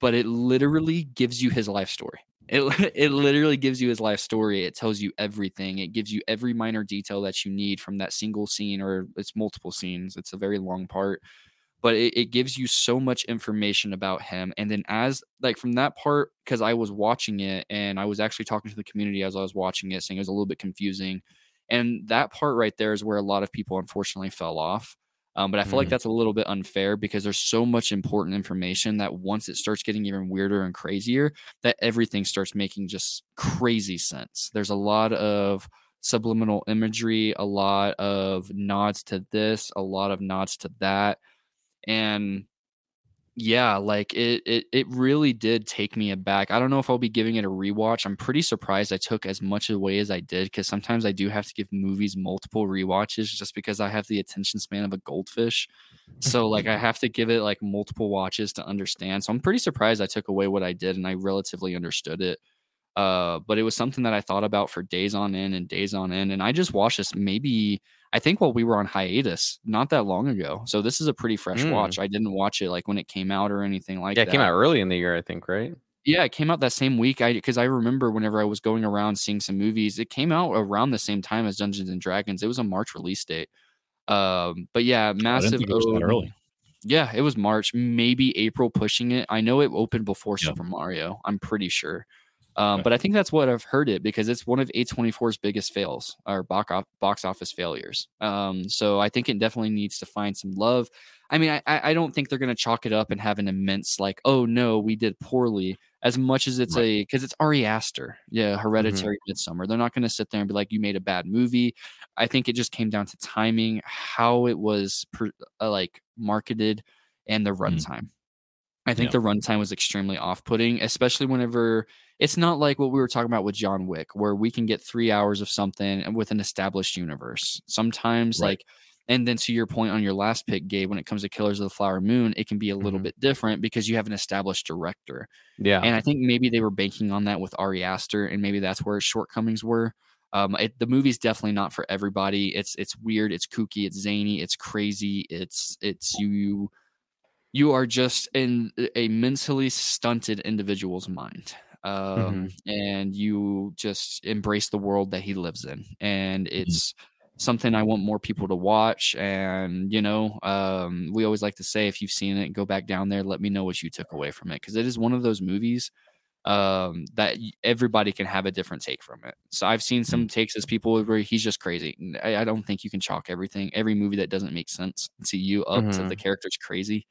but it literally gives you his life story. It, it literally gives you his life story. It tells you everything. It gives you every minor detail that you need from that single scene or it's multiple scenes. It's a very long part, but it, it gives you so much information about him. And then, as like from that part, because I was watching it and I was actually talking to the community as I was watching it, saying it was a little bit confusing. And that part right there is where a lot of people unfortunately fell off. Um, but I feel like Mhm. that's a little bit unfair because there's so much important information that once it starts getting even weirder and crazier, that everything starts making just crazy sense. There's a lot of subliminal imagery, a lot of nods to this, a lot of nods to that. And yeah, like it it it really did take me aback. I don't know if I'll be giving it a rewatch. I'm pretty surprised I took as much away as I did because sometimes I do have to give movies multiple rewatches just because I have the attention span of a goldfish. So like I have to give it like multiple watches to understand. So I'm pretty surprised I took away what I did and I relatively understood it. Uh, but it was something that I thought about for days on end and days on end. And I just watched this maybe I think while we were on hiatus not that long ago. So this is a pretty fresh Mm. watch. I didn't watch it like when it came out or anything like that. yeah, that. it came out early in the year, I think, right? Yeah, it came out that same week. I because I remember whenever I was going around seeing some movies, it came out around the same time as Dungeons and Dragons. It was a March release date. Um, but yeah, didn't massive. think it was that early. Yeah, it was March, maybe April pushing it. I know it opened before Yeah. Super Mario. I'm pretty sure. Um, Right. But I think that's what I've heard it because it's one of A24's biggest fails or box, office failures. Um, so I think it definitely needs to find some love. I mean, I, I don't think they're going to chalk it up and have an immense, like, oh no, we did poorly, as much as it's Right. a, because it's Ari Aster. Yeah, Hereditary Midsommar. They're not going to sit there and be like, you made a bad movie. I think it just came down to timing, how it was per, uh, like marketed, and the runtime. I think Yeah. the runtime was extremely off-putting, especially whenever it's not like what we were talking about with John Wick, where we can get three hours of something with an established universe. Sometimes, Right. like, and then to your point on your last pick, Gabe, when it comes to Killers of the Flower Moon, it can be a little Mhm. bit different because you have an established director. Yeah. And I think maybe they were banking on that with Ari Aster, and maybe that's where its shortcomings were. Um, it, the movie's definitely not for everybody. It's it's weird, it's kooky, it's zany, it's crazy. It's it's you you are just in a mentally stunted individual's mind. Um, and you just embrace the world that he lives in. And it's something I want more people to watch. And, you know, um, we always like to say, if you've seen it, go back down there, let me know what you took away from it. Cause it is one of those movies um that everybody can have a different take from it so i've seen some takes as people where he's just crazy I don't think you can chalk everything every movie that doesn't make sense to you up to the character's crazy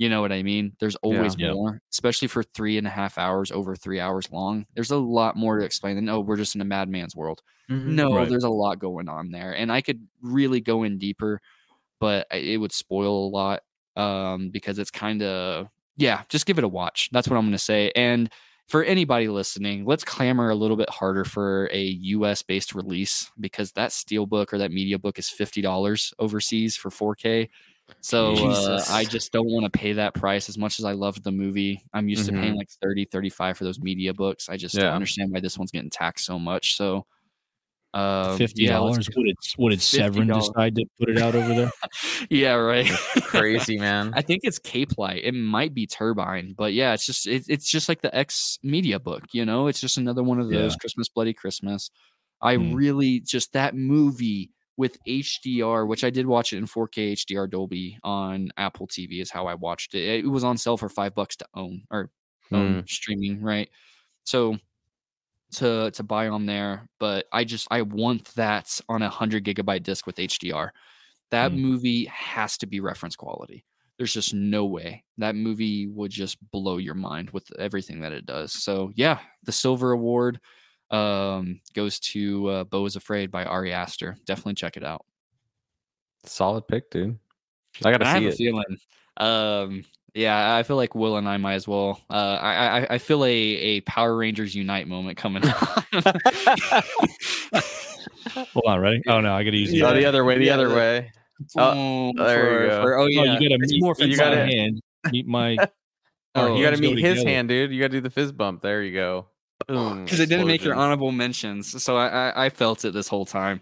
you know what i mean there's always Yeah. more especially for three and a half hours over three hours long there's a lot more to explain than oh we're just in a madman's world Mhm. no Right. there's a lot going on there and i could really go in deeper but it would spoil a lot um because it's kind of yeah just give it a watch that's what i'm going to say and for anybody listening let's clamor a little bit harder for a us based release because that steelbook or that media book is $50 overseas for 4k so uh, i just don't want to pay that price as much as i loved the movie i'm used to paying Mhm. like 30 35 for those media books i just Yeah. don't understand why this one's getting taxed so much so um, Fifty yeah, dollars. what did what did Severin $50. decide to put it out over there? yeah, right. Crazy man. I think it's Capelight. It might be Turbine, but yeah, it's just it, it's just like the X media book. You know, it's just another one of those Yeah. Christmas Bloody Christmas. I Hmm. really just that movie with HDR, which I did watch it in 4K HDR Dolby on Apple TV, is how I watched it. It was on sale for five bucks to own or own streaming, right? So to to buy on there, but I just I want that on a hundred gigabyte disc with HDR. That Mm. movie has to be reference quality. There's just no way that movie would just blow your mind with everything that it does. So yeah, the Silver Award um, goes to uh, Beau is Afraid by Ari Aster. Definitely check it out. Solid pick, dude. I gotta I have see a it. feeling. Um, yeah, I feel like Will and I might as well. Uh, I, I I feel a a Power Rangers Unite moment coming on. Hold on, ready? Oh no, I gotta use. Oh, the the other way, the Yeah, other the- way. Boom, there you go. for- oh Oh, yeah, you gotta it's meet, more you you gotta gotta- hand meet my. Oh, you gotta meet his together. hand, dude. You gotta do the fizz bump. There you go. Because it didn't make your honorable mentions, so I, I I felt it this whole time.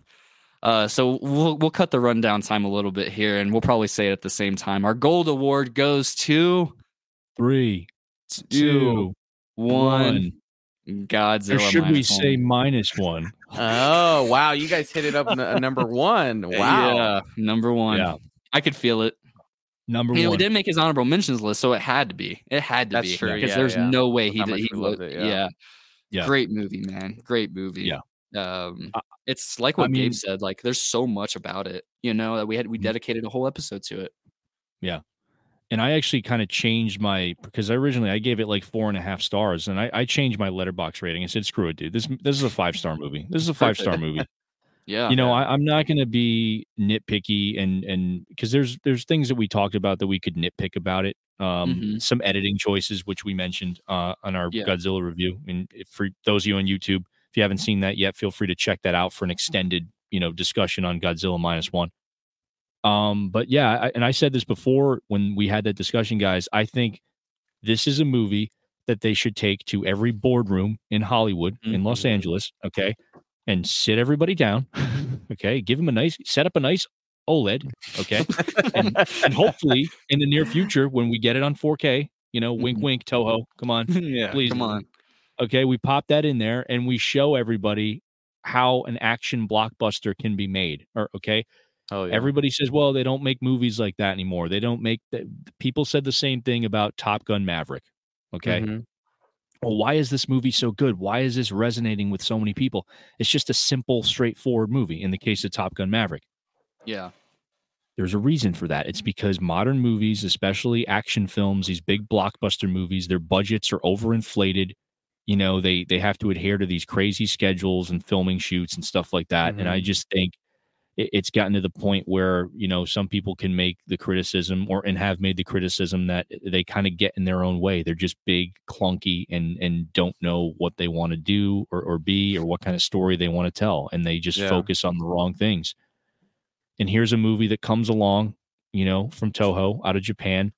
Uh, so we'll we'll cut the rundown time a little bit here, and we'll probably say it at the same time. Our gold award goes to Three, two, two, one. one. Godzilla. Or should we minus say one. minus one? Oh wow, you guys hit it up n- uh, number one. Wow. Yeah, number one. Yeah. I could feel it. Number one. it didn't make his honorable mentions list, so it had to be. It had to That's be true, because yeah, there's no way he did. He we loved loved it, yeah. Yeah. Great movie, man. Great movie. Yeah. Um, I- it's like I what mean- Gabe said. Like, there's so much about it. You know that we had we Mhm. dedicated a whole episode to it. Yeah, and I actually kind of changed my because I originally I gave it like four and a half stars, and I, I changed my Letterboxd rating. I said, "Screw it, dude. This this is a five star movie. This is a five star movie. Yeah. you know, I, I'm not going to be nitpicky and and because there's there's things that we talked about that we could nitpick about it. Um, Mhm. some editing choices which we mentioned uh on our Yeah. Godzilla review. And if, for those of you on YouTube, if you haven't seen that yet, feel free to check that out for an extended you know discussion on Godzilla minus one. Um, but yeah, I, and I said this before when we had that discussion, guys. I think this is a movie that they should take to every boardroom in Hollywood, in Los Mhm. Angeles, okay, and sit everybody down, okay, give them a nice, set up a nice OLED, okay, and, and hopefully in the near future when we get it on 4K, you know, wink, Mhm. wink, Toho, come on, yeah. please. Come on. okay, we pop that in there and we show everybody how an action blockbuster can be made, or okay, Oh yeah. Everybody says, well, they don't make movies like that anymore. They don't make that. People said the same thing about Top Gun Maverick. Okay. Mhm. well, why is this movie so good? Why is this resonating with so many people? It's just a simple, straightforward movie. In the case of Top Gun Maverick, Yeah. there's a reason for that. It's because modern movies, especially action films, these big blockbuster movies, their budgets are overinflated. You know, they they have to adhere to these crazy schedules and filming shoots and stuff like that. And I mm-hmm. just think it, it's gotten to the point where you know some people can make the criticism or and have made the criticism that they kind of get in their own way. They're just big, clunky, and and don't know what they want to do or or be or what kind of story they want to tell, and they just Yeah. focus on the wrong things. And here's a movie that comes along, you know, from Toho out of Japan,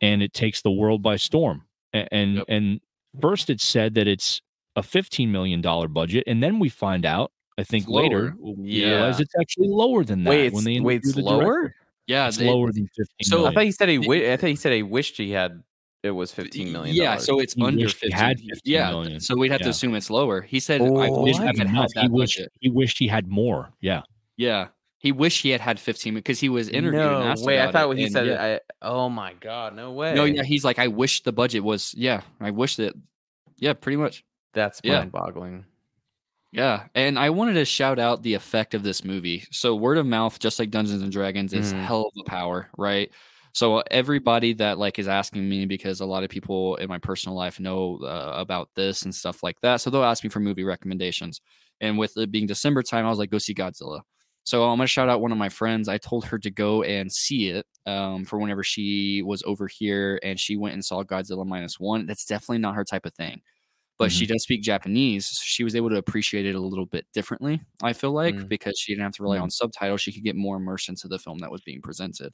and it takes the world by storm. A- And Yep. and first it said that it's a 15 million dollar budget, and then we find out, I think It's later, lower. we realize Yeah. it's actually lower than that. Wait, it's, when they wait, it's the lower. director. Yeah. It's they- lower than 15 So- I I thought he said he. Wi- I thought he said he wished he had. It was fifteen million. Yeah, so it's He under wished 15. had 15 yeah, million. so we'd have to assume it's lower. He said, Oh, "I wish I had had. He wished, he wished he had more. Yeah. Yeah, he wished he had had 15 because he was interviewed and no wait. I thought what he said. yeah. I, oh my god, no way. No, yeah, he's like, I wish the budget was. Yeah, I wish that. Yeah, pretty much. that's mind-boggling. Yeah, and I wanted to shout out the effect of this movie. So word of mouth, just like Dungeons and Dragons, is Mhm. hell of a power, right? So everybody that like is asking me because a lot of people in my personal life know uh, about this and stuff like that. So they'll ask me for movie recommendations. And with it being December time, I was like, go see Godzilla. So I'm gonna shout out one of my friends. I told her to go and see it um, for whenever she was over here, and she went and saw Godzilla minus one. That's definitely not her type of thing but she does speak Japanese. So she was able to appreciate it a little bit differently, I feel like, Mm. because she didn't have to rely on subtitles. She could get more immersed into the film that was being presented.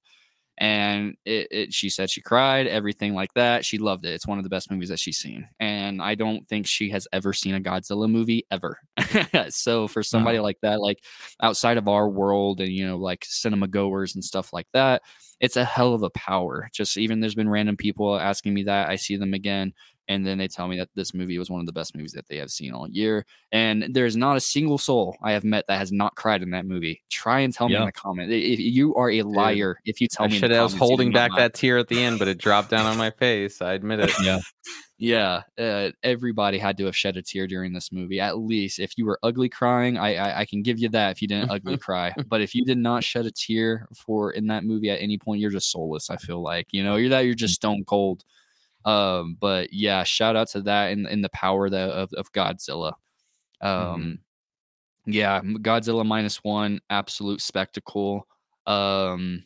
And it, it, she said she cried, everything like that. She loved it. It's one of the best movies that she's seen. And I don't think she has ever seen a Godzilla movie ever. so for somebody like that, like outside of our world and, you know, like cinema goers and stuff like that, it's a hell of a power. Just even there's been random people asking me that. I see them again and then they tell me that this movie was one of the best movies that they have seen all year. And there's not a single soul I have met that has not cried in that movie. Try and tell me in the comment. If you are a liar, if you tell I me should. I was holding back that tear at the end, but it dropped down on my face. I admit it. Yeah. Yeah, uh, everybody had to have shed a tear during this movie. At least, if you were ugly crying, I, I I can give you that. If you didn't ugly cry, but if you did not shed a tear for in that movie at any point, you're just soulless. I feel like you know you're that you're just stone cold. Um, but yeah, shout out to that and, and the power that, of of Godzilla. Um, yeah, Godzilla minus one, absolute spectacle. Um,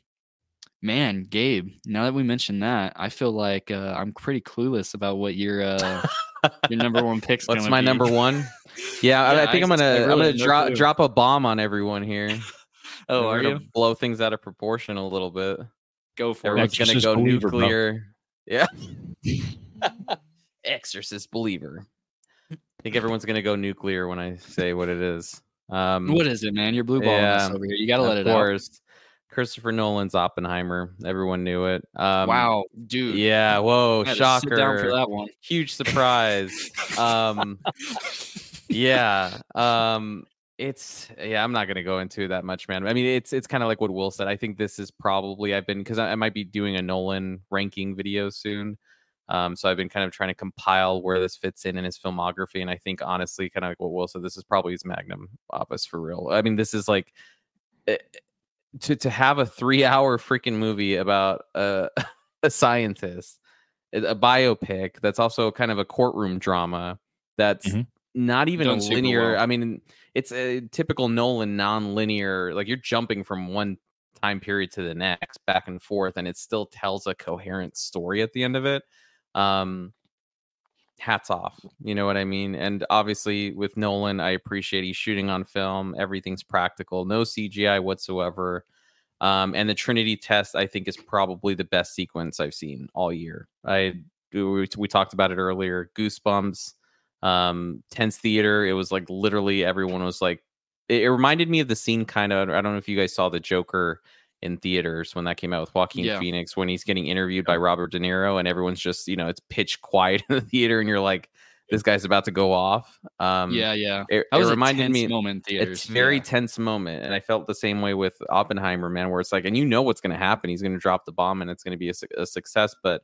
man, Gabe. Now that we mentioned that, I feel like uh, I'm pretty clueless about what your uh, your number one pick's What's my be. number one? Yeah, I- Yeah, I think I I, am gonna I'm gonna no drop clue. drop a bomb on everyone here. Oh, And we're gonna you? blow things out of proportion a little bit? Go for it. Everyone's gonna go nuclear. Yeah. Exorcist believer. I think everyone's gonna go nuclear when I say what it is. Um, What is it, man? You're blue balling yeah, over here. You got to let it out. course. Christopher Nolan's Oppenheimer. Everyone knew it. Um, wow, dude. Yeah. Whoa. I had to sit down for Shocker. that one. Huge surprise. um, yeah. Um, it's yeah. I'm not gonna go into that much, man. I mean, it's it's kind of like what Will said. I think this is probably I've been because I, I might be doing a Nolan ranking video soon. Um, so I've been kind of trying to compile where this fits in in his filmography, and I think honestly, kind of like what Will said, this is probably his magnum opus for real. I mean, this is like eh, to to have a three hour freaking movie about a a scientist, a biopic that's also kind of a courtroom drama that's Mhm. Not even Done linear. well. I mean, it's a typical Nolan non-linear. Like you're jumping from one time period to the next, back and forth, and it still tells a coherent story at the end of it. Um, hats off. You know what I mean? And obviously, with Nolan, I appreciate he's shooting on film. Everything's practical, no CGI whatsoever. Um, and the Trinity test, I think, is probably the best sequence I've seen all year. I we, we talked about it earlier. Goosebumps, um, tense theater. It was like literally everyone was like. It, it reminded me of the scene kind of. I don't know if you guys saw the Joker in theaters when that came out with Joaquin Yeah. Phoenix when he's getting interviewed by Robert De Niro and everyone's just you know it's pitch quiet in the theater and you're like this guy's about to go off. Um, yeah, yeah. it, it reminded me moment it's very yeah. tense moment and i felt the same way with oppenheimer man where it's like and you know what's going to happen he's going to drop the bomb and it's going to be a, a success but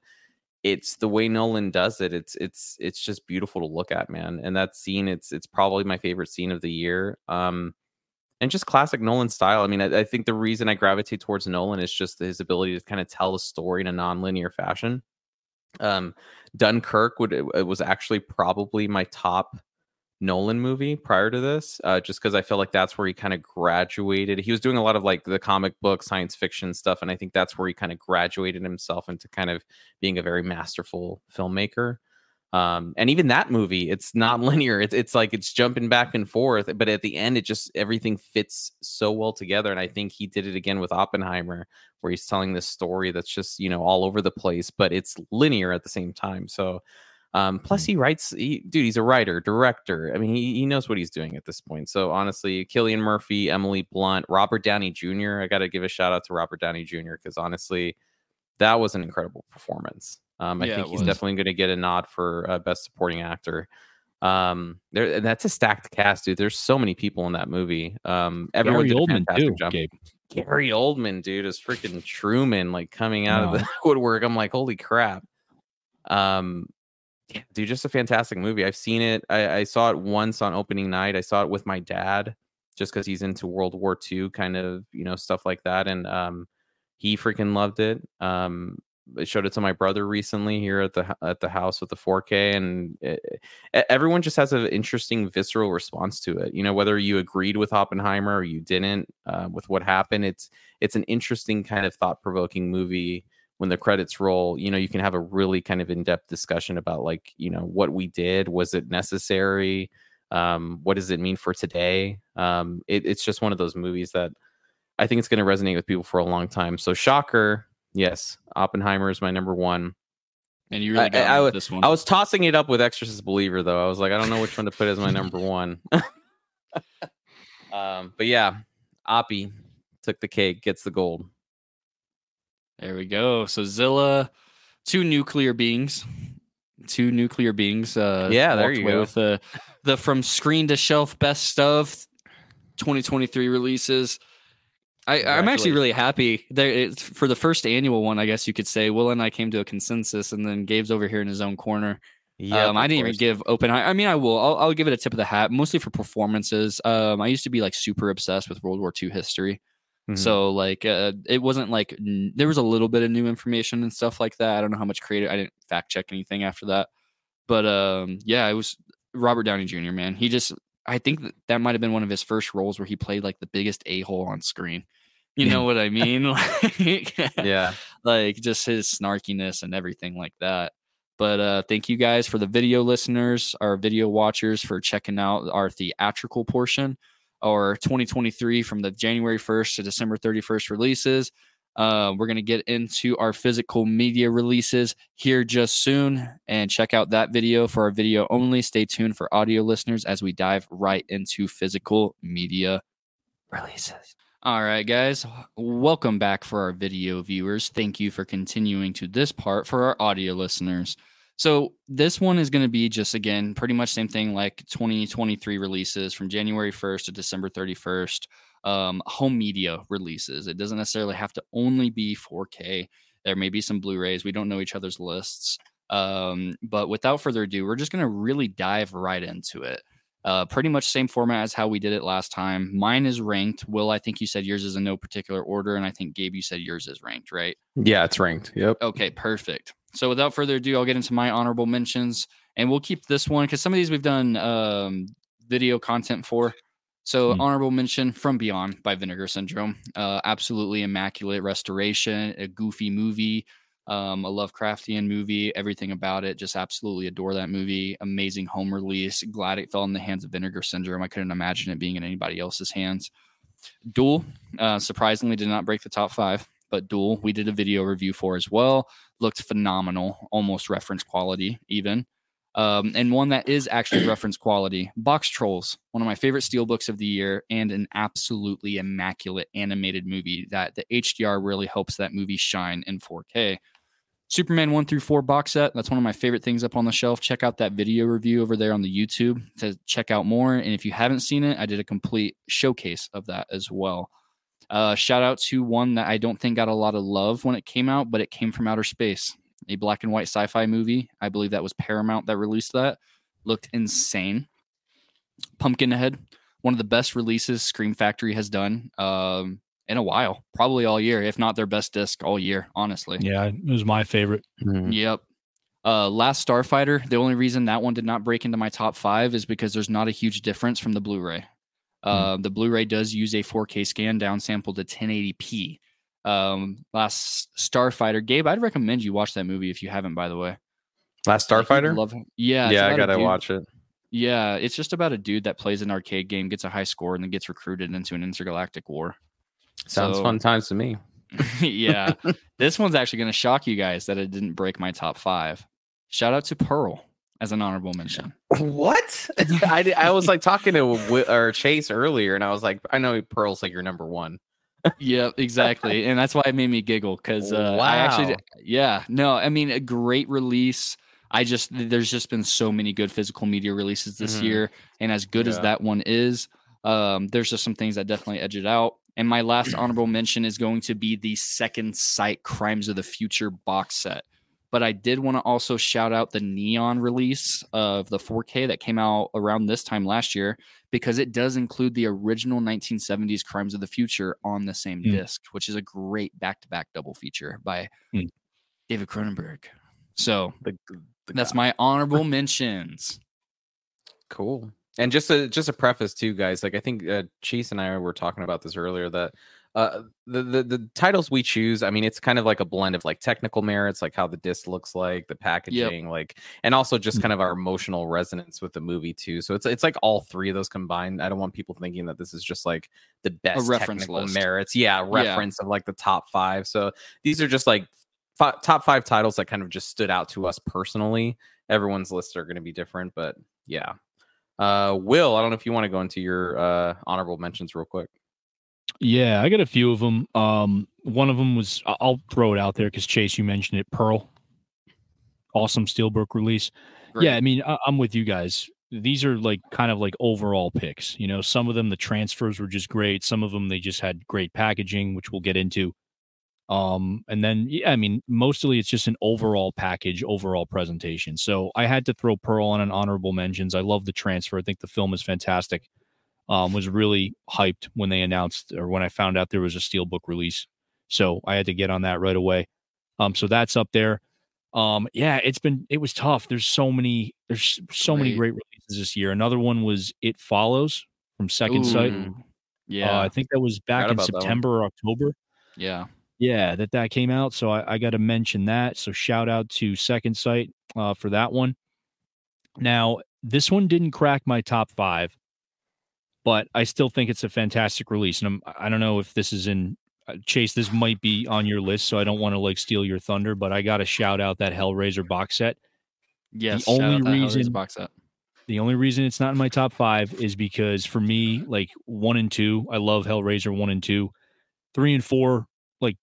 it's the way Nolan does it. It's it's it's just beautiful to look at, man. And that scene, it's it's probably my favorite scene of the year. Um, and just classic Nolan style. I mean, I, I think the reason I gravitate towards Nolan is just his ability to kind of tell a story in a non-linear fashion. Um, Dunkirk would it was actually probably my top Nolan movie prior to this, uh, just because I feel like that's where he kind of graduated. He was doing a lot of like the comic book science fiction stuff, and I think that's where he kind of graduated himself into kind of being a very masterful filmmaker. Um, and even that movie, it's not linear. It's it's like it's jumping back and forth, but at the end, it just everything fits so well together. And I think he did it again with Oppenheimer, where he's telling this story that's just you know all over the place, but it's linear at the same time. So um, plus, Hmm. he writes, he, dude, he's a writer, director. I mean, he, he knows what he's doing at this point. So, honestly, Cillian Murphy, Emily Blunt, Robert Downey Jr., I got to give a shout out to Robert Downey Jr. because honestly, that was an incredible performance. Um, I Yeah, think he's was. definitely going to get a nod for uh, Best Supporting Actor. Um, there, and that's a stacked cast, dude. There's so many people in that movie. Um, everyone Gary did Oldman too. job. Gabe. Gary Oldman, dude, is freaking Truman, like coming out of the woodwork. I'm like, holy crap. Um, yeah, dude, just a fantastic movie. I've seen it. I, I saw it once on opening night. I saw it with my dad, just because he's into World War II, kind of, you know, stuff like that, and um, he freaking loved it. Um, I showed it to my brother recently here at the at the house with the 4K, and it, e- everyone just has an interesting visceral response to it. You know, whether you agreed with Oppenheimer or you didn't uh, with what happened, it's it's an interesting kind of thought provoking movie. When the credits roll, you know, you can have a really kind of in depth discussion about like, you know, what we did. Was it necessary? Um, what does it mean for today? Um, it, it's just one of those movies that I think it's going to resonate with people for a long time. So, shocker, yes, Oppenheimer is my number one. And you really I- got I with this one. I was tossing it up with Exorcist Believer though. I was like, I don't know which one to put as my number one. um, but yeah, Oppie took the cake, gets the gold. There we go. So Zilla, two nuclear beings, two nuclear beings. Uh, Yeah, there you go. With the the from screen to shelf best of 2023 releases. I, I'm actually really happy. There, for the first annual one, I guess you could say. Will and I came to a consensus, and then Gabe's over here in his own corner. Yeah, um, I didn't even give open. I, I mean, I will. I'll, I'll give it a tip of the hat, mostly for performances. Um, I used to be like super obsessed with World War II history. Mm-hmm. So like uh, it wasn't like n- there was a little bit of new information and stuff like that. I don't know how much creative. I didn't fact check anything after that, but um, yeah, it was Robert Downey Jr. Man, he just I think that, that might have been one of his first roles where he played like the biggest a hole on screen. You know what I mean? Like, yeah, like just his snarkiness and everything like that. But uh, thank you guys for the video listeners, our video watchers, for checking out our theatrical portion or 2023 from the January 1st to December 31st releases. Uh, we're going to get into our physical media releases here just soon and check out that video for our video only. Stay tuned for audio listeners as we dive right into physical media releases. All right, guys, welcome back for our video viewers. Thank you for continuing to this part for our audio listeners. So, this one is going to be just again pretty much same thing like 2023 releases from January 1st to December 31st. Um, home media releases. It doesn't necessarily have to only be 4K. There may be some Blu-rays. We don't know each other's lists. Um, but without further ado, we're just going to really dive right into it. Uh, pretty much same format as how we did it last time. Mine is ranked. Will, I think you said yours is in no particular order, and I think Gabe, you said yours is ranked, right? yeah, it's ranked. Yep. Okay, perfect. So without further ado, I'll get into my honorable mentions, and we'll keep this one because some of these we've done um, video content for. So Hmm. honorable mention from Beyond by Vinegar Syndrome. Uh, absolutely immaculate restoration, a goofy movie, um, a Lovecraftian movie, everything about it. Just absolutely adore that movie. Amazing home release. Glad it fell in the hands of Vinegar Syndrome. I couldn't imagine it being in anybody else's hands. Duel, uh, surprisingly, did not break the top five, but Duel, we did a video review for as well. Looked phenomenal, almost reference quality, even. Um, and one that is actually reference quality Box Trolls, one of my favorite steelbooks of the year, and an absolutely immaculate animated movie that the HDR really helps that movie shine in 4K. Superman 1 through 4 box set. That's one of my favorite things up on the shelf. Check out that video review over there on the YouTube to check out more. And if you haven't seen it, I did a complete showcase of that as well. Uh, shout out to one that I don't think got a lot of love when it came out, but it came from outer space. a black and white sci-fi movie. I believe that was Paramount that released that. Looked insane. Pumpkinhead, one of the best releases Scream Factory has done um, in a while, probably all year, if not their best disc all year. Honestly, Yeah, it was my favorite. Yep. Uh, Last Starfighter. The only reason that one did not break into my top five is because there's not a huge difference from the Blu-ray. Uh, The Blu-ray does use a 4K scan downsampled to 1080p. Um, Last Starfighter. Gabe, I'd recommend you watch that movie if you haven't. By the way, Last Starfighter. Love, yeah, yeah, I gotta watch it. Yeah, it's just about a dude that plays an arcade game, gets a high score, and then gets recruited into an intergalactic war. Sounds So- fun times to me. yeah. this one's actually going to shock you guys that it didn't break my top five. Shout out to Pearl as an honorable mention. What? I, I was like talking to Wi- or Chase earlier, and I was like, I know Pearl's like your number one. yep, exactly. And that's why it made me giggle because uh, I actually, yeah, no, I mean, a great release. I just, there's just been so many good physical media releases this Mhm. year. And as good as that one is, um, there's just some things that definitely edge it out. And my last honorable mention is going to be the Second Sight Crimes of the Future box set. But I did want to also shout out the Neon release of the 4K that came out around this time last year because it does include the original 1970s Crimes of the Future on the same Mm. disc, which is a great back to back double feature by Mm. David Cronenberg. So The, the that's my honorable mentions. Cool. And just a just a preface too, guys. Like I think uh, Chase and I were talking about this earlier. That uh, the, the the titles we choose, I mean, it's kind of like a blend of like technical merits, like how the disc looks like, the packaging, like, and also just Mm. kind of our emotional resonance with the movie too. So it's it's like all three of those combined. I don't want people thinking that this is just like the best reference technical list. merits. Yeah, reference of like the top five. So these are just like fi- top five titles that kind of just stood out to us personally. Everyone's lists are going to be different, but yeah. Uh, Will, I don't know if you want to go into your uh, honorable mentions real quick. Yeah, I got a few of them. Um, one of them was I'll throw it out there because Chase, you mentioned it. Pearl, awesome Steelbook release. Great. Yeah, I mean, I, I'm with you guys. These are like kind of like overall picks. You know, some of them the transfers were just great. Some of them they just had great packaging, which we'll get into. Um, and then yeah, I mean, mostly it's just an overall package, overall presentation. So I had to throw Pearl on an honorable mentions. I love the transfer. I think the film is fantastic. Um, was really hyped when they announced or when I found out there was a steelbook release. So I had to get on that right away. Um, so that's up there. Um, yeah, it's been it was tough. There's so many there's so many Great. releases this year. Another one was It Follows from Second Sight. Ooh, Uh, Yeah. I think that was back in about that one. September or October. yeah. Yeah, that that came out. So I, I got to mention that. So shout out to Second Sight uh, for that one. Now this one didn't crack my top five, but I still think it's a fantastic release. And I'm, I don't know if this is in uh, Chase. This might be on your list, so I don't want to like steal your thunder. But I got to shout out that Hellraiser box set. Yes. the only shout out that reason- box set. The only reason it's not in my top five is because for me, like one and two, I love Hellraiser one and two. Three and four, like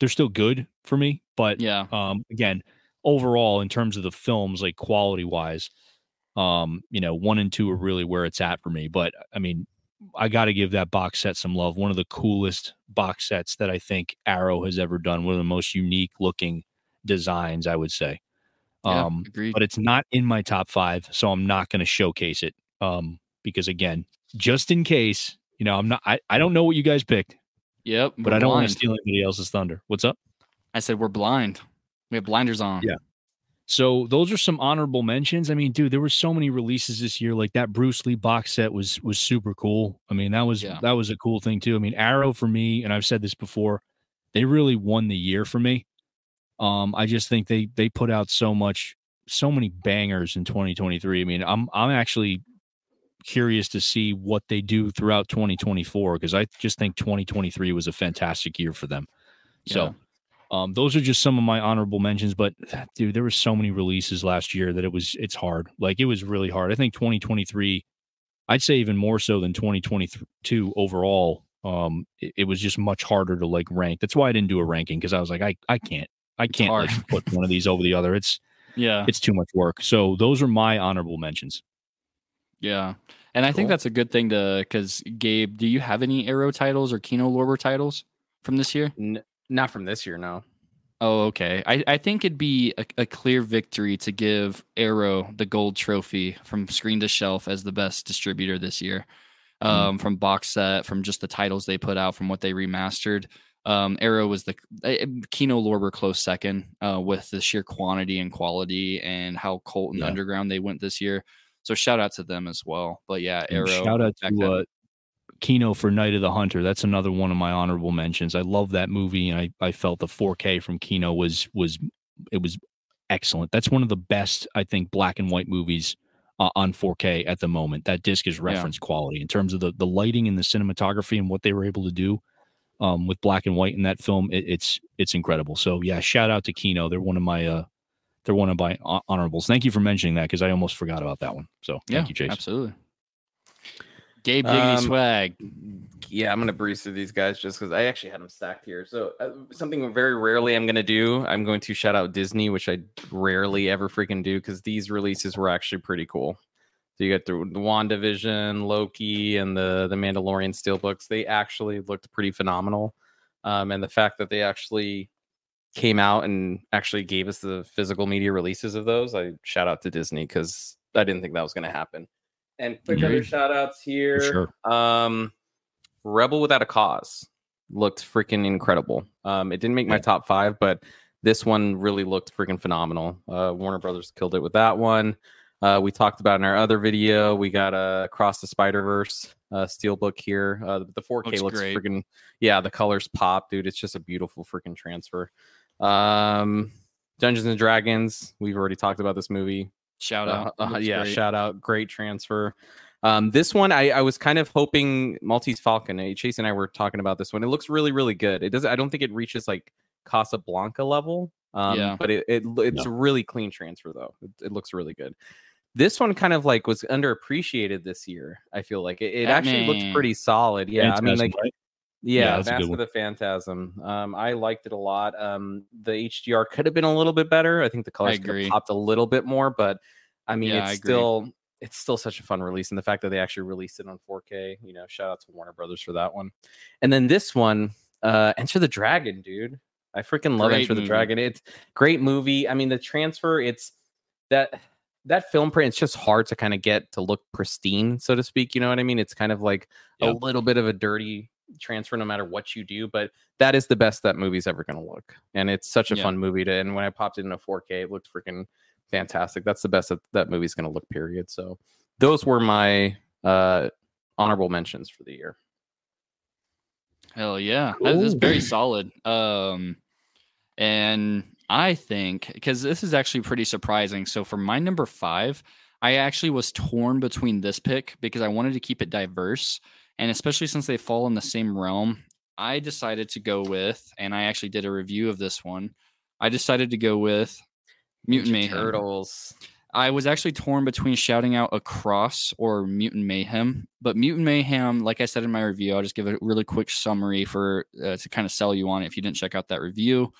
they're still good for me, but Yeah. um again overall in terms of the films like quality wise um you know one and two are really where it's at for me but i mean i got to give that box set some love one of the coolest box sets that i think arrow has ever done one of the most unique looking designs i would say Yeah. um agreed. but it's not in my top five so i'm not going to showcase it um because again just in case you know i'm not i, I don't know what you guys picked Yep. but i don't want to steal anybody else's thunder what's up I said we're blind. We have blinders on. Yeah. So those are some honorable mentions. I mean, dude, there were so many releases this year. Like that Bruce Lee box set was was super cool. I mean, that was Yeah. that was a cool thing too. I mean, Arrow for me, and I've said this before, they really won the year for me. Um, I just think they they put out so much, so many bangers in 2023. I mean, I'm I'm actually curious to see what they do throughout 2024 because I just think 2023 was a fantastic year for them. So. Yeah. Um, those are just some of my honorable mentions, but dude, there were so many releases last year that it was it's hard. Like it was really hard. I think 2023, I'd say even more so than 2022 overall. Um, it, it was just much harder to like rank. That's why I didn't do a ranking because I was like, I I can't I can't like, put one of these over the other. It's Yeah. it's too much work. So those are my honorable mentions. Yeah. And I think that's a good thing to because Gabe, do you have any Arrow titles or Kino Lorber titles from this year? Not from this year, no. Oh, okay. I, I think it'd be a, a clear victory to give Arrow the gold trophy from screen to shelf as the best distributor this year. Hmm. Um, from box set, from just the titles they put out, from what they remastered. Um, Arrow was the uh, Kino Lorber close second uh, with the sheer quantity and quality and how and Yeah. Underground they went this year. So shout out to them as well. But yeah, And Arrow. shout out to uh, Kino for Night of the Hunter. That's another one of my honorable mentions. I love that movie, and I, I felt the 4K from Kino was was it was excellent. That's one of the best I think black and white movies uh, on 4K at the moment. That disc is reference quality in terms of the the lighting and the cinematography and what they were able to do um, with black and white in that film. It, it's it's incredible. So yeah, shout out to Kino. They're one of my uh, they're one of my honorables. Thank you for mentioning that because I almost forgot about that one. So yeah, thank you, Chase. absolutely. Gabe Diggity Um, swag. Yeah, I'm gonna breeze through these guys just because I actually had them stacked here. So uh, something very rarely I'm gonna do. I'm going to shout out Disney, which I rarely ever freaking do because these releases were actually pretty cool. So you got the, the WandaVision, Loki, and the the Mandalorian steelbooks. They actually looked pretty phenomenal, um, and the fact that they actually came out and actually gave us the physical media releases of those, I shout out to Disney because I didn't think that was going to happen. And quick other shout outs here. sure. Um, Rebel Without a Cause looked freaking incredible. Um, it didn't make my top five, but this one really looked freaking phenomenal. Uh, Warner Brothers killed it with that one. Uh, we talked about in our other video. We got uh, Across the Spider Verse uh, steelbook here. Uh, the 4K Looks looks, great. freaking yeah. The colors pop, dude. It's just a beautiful freaking transfer. Um, Dungeons and Dragons. We've already talked about this movie. Shout Uh, out. uh, Looks yeah, great. shout out. Great transfer. Um, this one, I, I was kind of hoping Maltese Falcon. Chase and I were talking about this one. It looks really, really good. It does. I don't think it reaches like Casablanca level. Um, Yeah. but it, it it's a really clean transfer though. It, it looks really good. This one kind of like was underappreciated this year. I feel like it, it actually looked pretty solid. Yeah, I mean like right? Yeah, Yeah, that's a good Mask of the Phantasm. Um, I liked it a lot. Um, the HDR could have been a little bit better. I think the colors could have popped a little bit more, but I mean, Yeah, it's agree. still it's still such a fun release, and the fact that they actually released it on 4K, you know, shout out to Warner Brothers for that one. And then this one, uh, Enter the Dragon, dude. I freaking love Great Enter the. Dragon. It's great movie. I mean, the transfer, it's that that film print. It's just hard to kind of get to look pristine, so to speak. You know what I mean? It's kind of like a little bit of a dirty transfer no matter what you do but that is the best that movie's ever going to look and it's such a Yeah. fun movie to and when i popped it in a 4k it looked freaking fantastic that's the best that that movie's going to look period so those were my uh honorable mentions for the year Hell yeah, that is Cool. very solid. Um, and I think because this is actually pretty surprising. So for my number five, I actually was torn between this pick because I wanted to keep it diverse, and especially since they fall in the same realm, I decided to go with, and I actually did a review of this one. I decided to go with Mutant Mayhem. turtles I was actually torn between shouting out across or Mutant Mayhem, but Mutant Mayhem, like I said in my review, I'll just give a really quick summary for uh, to kind of sell you on it if you didn't check out that review.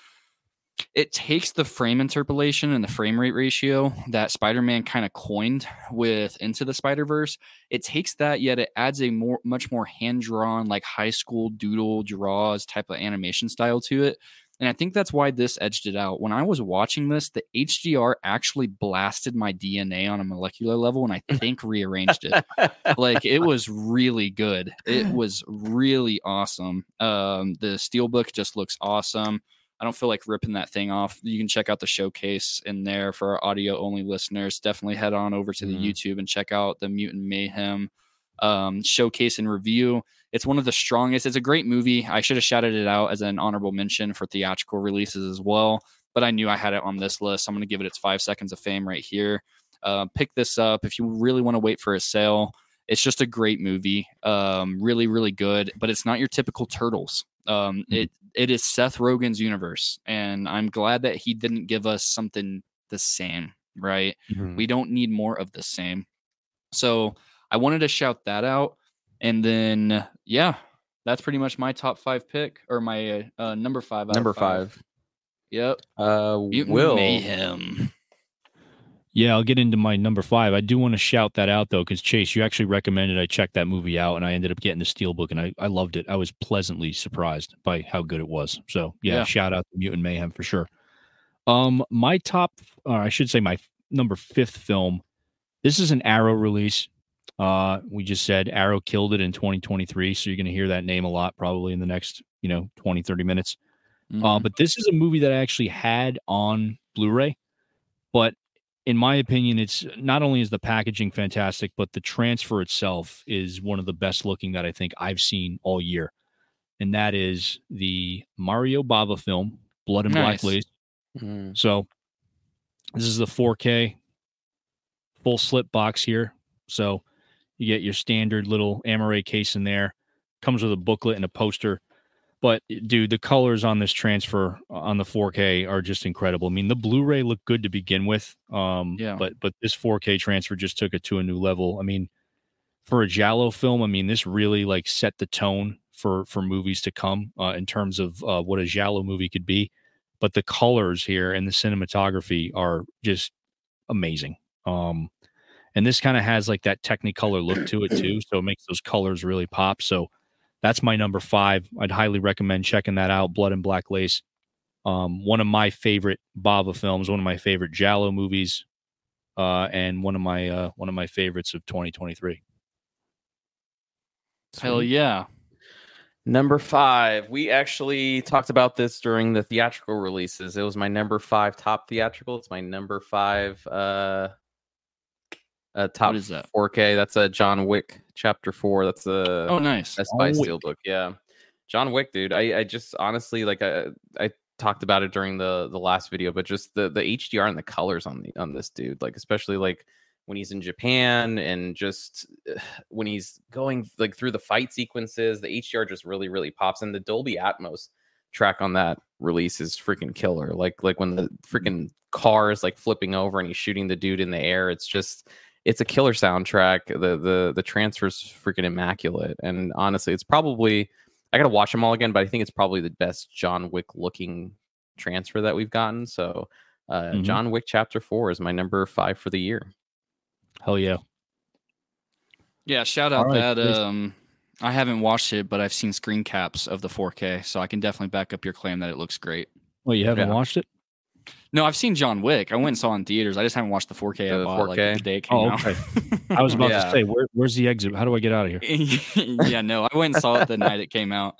It takes the frame interpolation and the frame rate ratio that Spider-Man kind of coined with Into the Spider-Verse. It takes that, yet it adds a more much more hand-drawn, like high school doodle draws type of animation style to it. And I think that's why this edged it out. When I was watching this, the HDR actually blasted my DNA on a molecular level and I think rearranged it. Like it was really good. It was really awesome. Um, the steelbook just looks awesome. I don't feel like ripping that thing off. You can check out the showcase in there for our audio only listeners. Definitely head on over to the Mhm. YouTube and check out the Mutant Mayhem um, showcase and review. It's one of the strongest. It's a great movie. I should have shouted it out as an honorable mention for theatrical releases as well, but I knew I had it on this list. I'm going to give it its five seconds of fame right here. Uh, pick this up if you really want to wait for a sale. It's just a great movie. Um, really, really good, but it's not your typical Turtles. Um, it it is Seth Rogen's universe, and I'm glad that he didn't give us something the same. Right? Mm-hmm. We don't need more of the same. So I wanted to shout that out. And then, yeah, that's pretty much my top five pick or my uh, number five. out of number five Yep. uh Mutant will Mayhem. Yeah, I'll get into my number five. I do want to shout that out though, because Chase, you actually recommended I check that movie out, and I ended up getting the Steelbook, and I, I loved it. I was pleasantly surprised by how good it was. So yeah, Yeah. shout out to Mutant Mayhem for sure. Um, my top, or I should say, my number fifth film. This is an Arrow release. Uh, we just said Arrow killed it in 2023, so you're going to hear that name a lot probably in the next, you know, 20, 30 minutes. Uh, Mhm. but this is a movie that I actually had on Blu-ray, but in my opinion, it's not only is the packaging fantastic, but the transfer itself is one of the best looking that I think I've seen all year, and that is the Mario Bava film, Blood and Nice. Black Lace. Mm. So this is the 4K full slip box here. So you get your standard little Amaray case in there. Comes with a booklet and a poster. But dude, the colors on this transfer on the 4K are just incredible. I mean, the Blu-ray looked good to begin with. Um, Yeah. but but this 4K transfer just took it to a new level. I mean, for a Giallo film, I mean, this really like set the tone for for movies to come uh, in terms of uh, what a Giallo movie could be. But the colors here and the cinematography are just amazing. Um, and this kind of has like that Technicolor look to it too, so it makes those colors really pop. So that's my number five. I'd highly recommend checking that out. Blood and Black Lace. Um, one of my favorite Bava films, one of my favorite Giallo movies, uh, and one of my uh, one of my favorites of 2023. Hell yeah. Number five, we actually talked about this during the theatrical releases. It was my number five top theatrical. It's my number five uh, uh top is that? 4K. That's a John Wick chapter four. That's a Oh, nice. Best Buy. Steelbook. Yeah, John Wick, dude. I I just honestly like I I talked about it during the the last video, but just the the HDR and the colors on the on this dude, like especially like when he's in Japan and just when he's going like through the fight sequences, the HDR just really really pops, and the Dolby Atmos track on that release is freaking killer. Like like when the freaking car is like flipping over and he's shooting the dude in the air, it's just it's a killer soundtrack. The the the transfer's freaking immaculate, and honestly, it's probably I gotta watch them all again, but I think it's probably the best John Wick looking transfer that we've gotten. So, uh, Mhm. John Wick Chapter Four is my number five for the year. Hell yeah! Yeah, shout out right, that please. um I haven't watched it, but I've seen screen caps of the 4K, so I can definitely back up your claim that it looks great. Well, you haven't Yeah. watched it? No, I've seen John Wick. I went and saw it in theaters. I just haven't watched the 4K I The bought like 4K? the day it came Oh, out. okay. I was about Yeah. to say, where, where's the exit? How do I get out of here? yeah, no, I went and saw it the night it came out.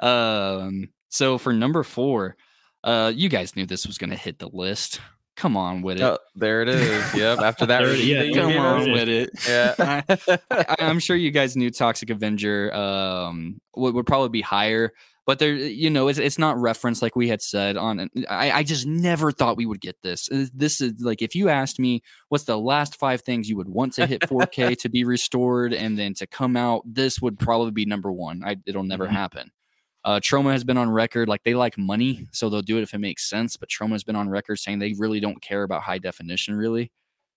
Um, so for number four, uh, you guys knew this was gonna hit the list. Come on with it. Oh, there it is. Yep. After that, it- yeah, Come gave on us. with it. Yeah. I, I'm sure you guys knew Toxic Avenger um, would, would probably be higher, but there, you know, it's, it's not referenced like we had said on. I, I just never thought we would get this. This is like if you asked me what's the last five things you would want to hit 4K to be restored and then to come out, this would probably be number one. I, it'll never Mhm. happen. Uh, Troma has been on record like they like money, so they'll do it if it makes sense. But Troma has been on record saying they really don't care about high definition, really.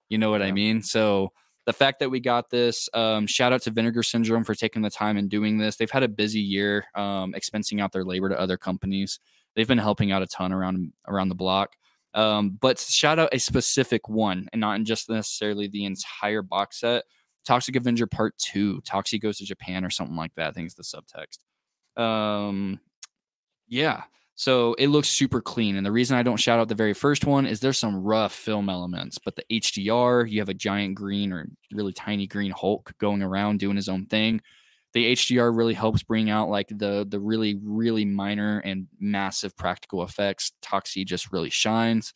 You know what I mean? So the fact that we got this, um, shout out to Vinegar Syndrome for taking the time and doing this. They've had a busy year, um, expensing out their labor to other companies. They've been helping out a ton around around the block. Um, but shout out a specific one, and not just necessarily the entire box set. Toxic Avenger Part Two, Toxie goes to Japan or something like that. I think it's the subtext. Um, yeah. So it looks super clean. And the reason I don't shout out the very first one is there's some rough film elements, but the HDR, you have a giant green or really tiny green Hulk going around doing his own thing. The HDR really helps bring out like the the really really minor and massive practical effects. Toxie just really shines.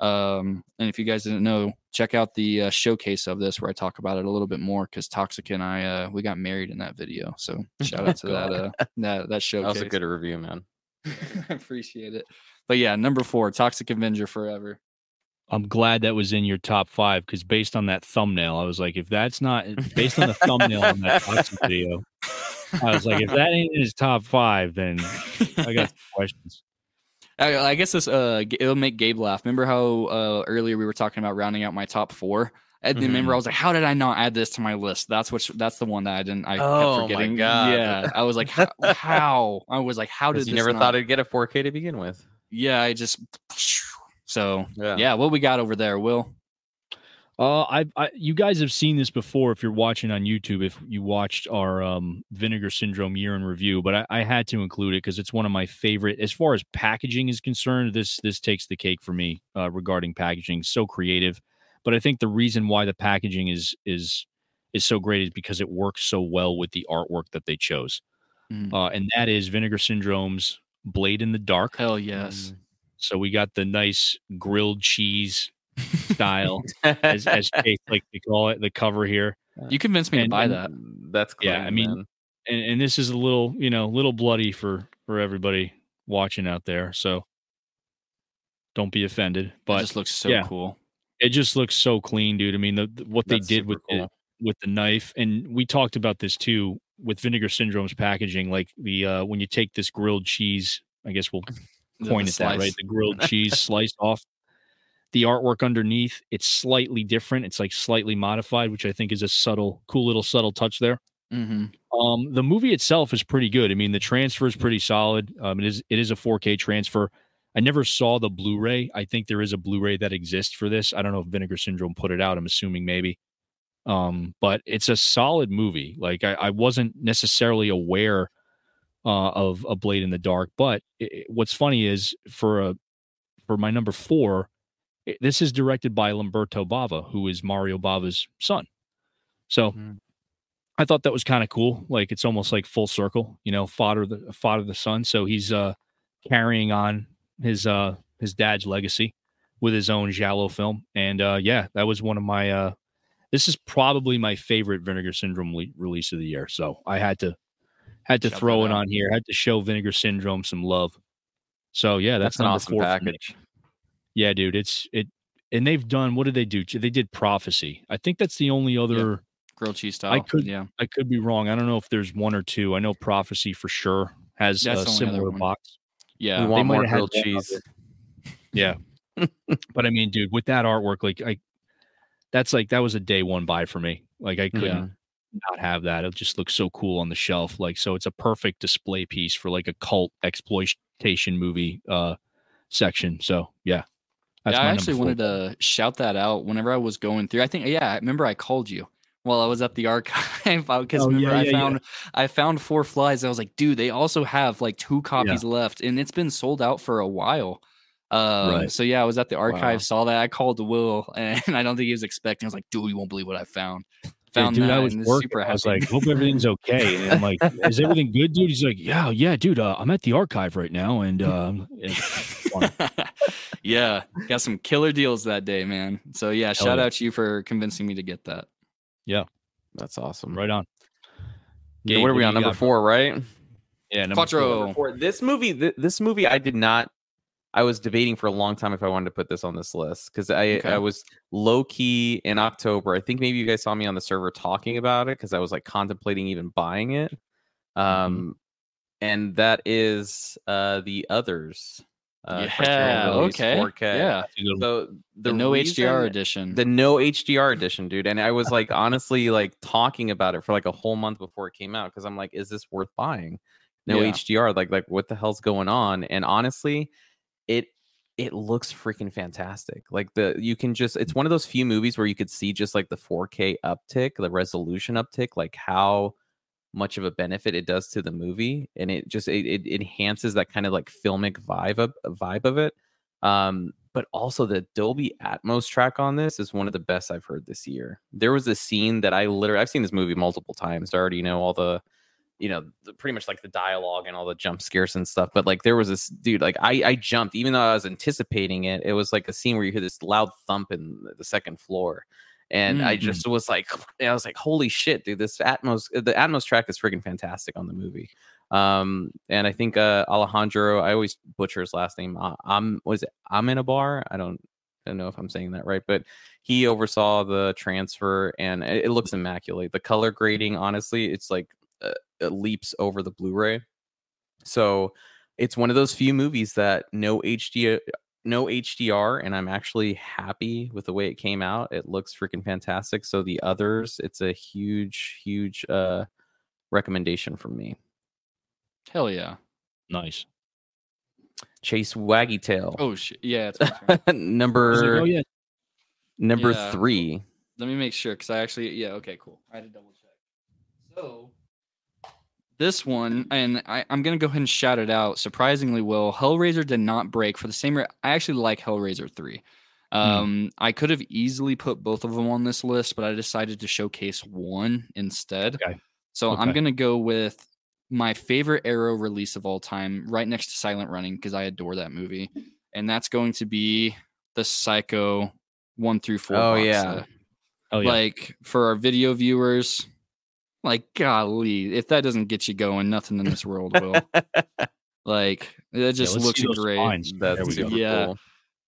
Um, and if you guys didn't know, check out the uh, showcase of this where I talk about it a little bit more because Toxic and I uh, we got married in that video. So shout out to that uh, that that showcase. That was a good review, man. I appreciate it. But yeah, number four, Toxic Avenger Forever. I'm glad that was in your top five because based on that thumbnail, I was like, if that's not based on the thumbnail on that Toxic video, I was like, if that ain't in his top five, then I got some questions. I, I guess this uh it'll make Gabe laugh. Remember how uh earlier we were talking about rounding out my top four? I remember I was like, how did I not add this to my list? That's what that's the one that I didn't. I Oh my kept forgetting. God. Yeah, I was like, how? how? I was like, how did Because this you never not- thought I'd get a 4K to begin with. Yeah, I just. So Yeah. yeah, what we got over there, Will? Uh, I, I, you guys have seen this before if you're watching on YouTube. If you watched our um, Vinegar Syndrome year in review, but I, I had to include it because it's one of my favorite. As far as packaging is concerned, this this takes the cake for me uh, regarding packaging. So creative, but I think the reason why the packaging is is is so great is because it works so well with the artwork that they chose, Mhm. uh, and that is Vinegar Syndrome's Blade in the Dark. Hell yes. So we got the nice grilled cheese style, as, as Chase like to call it, the cover here. You convinced me to buy that. That's Yeah, I mean, and, and this is a little you know little bloody for for everybody watching out there so don't be offended It but just looks so yeah. cool. It just looks so clean dude i mean the, the- what That's they did with the cool. with the knife and we talked about this too with vinegar syndrome's packaging like the uh when you take this grilled cheese i guess we'll the at that right the grilled cheese sliced off the artwork underneath it's slightly different it's like slightly modified which i think is a subtle cool little subtle touch there Mhm. um, the movie itself is pretty good. I mean, the transfer is pretty solid. Um, it is it is a 4K transfer. I never saw the Blu-ray. I think there is a Blu-ray that exists for this. I don't know if Vinegar Syndrome put it out. I'm assuming maybe. Um, but it's a solid movie. Like I, I wasn't necessarily aware uh, of a Blade in the Dark, but i i- what's funny is for a for my number four, i- this is directed by Lamberto Bava, who is Mario Bava's son. So Mhm. I thought that was kind of cool. Like it's almost like full circle, you know, father the father the son. So he's uh carrying on his uh his dad's legacy with his own Giallo film. And uh yeah, that was one of my uh this is probably my favorite Vinegar Syndrome le- release of the year. So I had to had to Shout throw it out. on here. Had to show Vinegar Syndrome some love. So yeah, that's, That's an awesome package. Yeah, dude, it's it and they've done what did they do? They did Prophecy. I think that's the only other Grilled cheese style. I could- yeah. I could be wrong. I don't know if there's one or two. I know Prophecy for sure has That's a similar box. Yeah. we want more grilled cheese. Yeah. but I mean, dude, with that artwork, like I that's like that was a day one buy for me. Like I couldn't Yeah. not have that. It just looks so cool on the shelf. Like so it's a perfect display piece for like a cult exploitation movie uh section. So yeah. Yeah, I actually wanted to shout that out whenever I was going through. I think, yeah, I remember I called you while I was at the archive because Oh, remember yeah, I yeah, yeah. found I found four flies. I was like, dude, they also have like two copies left, and it's been sold out for a while. Um, Right. So yeah, I was at the archive, Wow. saw that. I called Will, and I don't think he was expecting. I was like, dude, you won't believe what I found. Yeah, Found dude, that I was working. I was like, hope everything's okay. And I'm like, is everything good, dude? He's like, yeah, yeah, dude. Uh, I'm at the archive right now, and um, yeah, got some killer deals that day, man. So yeah, shout yeah. out to you for convincing me to get that. That's awesome. right on. So Gabe, what are we on number got? four, right? Yeah, number Quattro. four. For this movie, th- this movie, I did not. I was debating for a long time if I wanted to put this on this list because I, Okay. I was low key in October. I think maybe you guys saw me on the server talking about it because I was like contemplating even buying it. Um, and that is uh the others. Uh, yeah. Okay. 4K. Yeah. That's a good one. So the, The, no HDR edition. the no HDR edition, dude. And I was like, honestly, like talking about it for like a whole month before it came out because I'm like, is this worth buying? No Yeah. HDR, like, like what the hell's going on? And honestly, it it looks freaking fantastic. Like the you can just it's one of those few movies where you could see just like the 4K uptick, the resolution uptick, like how much of a benefit it does to the movie, and it just it, it enhances that kind of like filmic vibe of vibe of it. Um, but also the Dolby Atmos track on this is one of the best I've heard this year. There was a scene that I literally I've seen this movie multiple times. I already know all the you know the, pretty much like the dialogue and all the jump scares and stuff. But like there was this dude like I I jumped even though I was anticipating it. It was like a scene where you hear this loud thump in the second floor. And I Mhm. just was like, I was like, holy shit, dude! This Atmos, the Atmos track is freaking fantastic on the movie. Um, and I think uh, Alejandro, I always butcher his last name. Uh, I'm was it bar. I don't, I don't know if I'm saying that right, but he oversaw the transfer, and it, it looks immaculate. The color grading, honestly, it's like uh, it leaps over the Blu-ray. So it's one of those few movies that no HD, no HDR, and I'm actually happy with the way it came out. It looks freaking fantastic. So the others, it's a huge, huge uh recommendation from me. Hell yeah. Nice. Chase Waggy Tail. Oh shit. Yeah. It's my turn. I was like, number oh yeah, number Yeah. three. let me make sure because I actually yeah okay cool. I had to double check. So this one, and I, I'm gonna go ahead and shout it out. Surprisingly, Will Hellraiser did not break for the same. Re- I actually like Hellraiser three. Um, I could have easily put both of them on this list, but I decided to showcase one instead. Okay. So I'm gonna go with my favorite Arrow release of all time, right next to Silent Running, because I adore that movie, and that's going to be the Psycho one through four. Oh, yeah. set. Oh yeah. Like for our video viewers, like golly, if that doesn't get you going, nothing in this world will. like it just let's looks great. spines. That's There we go. super Yeah. cool.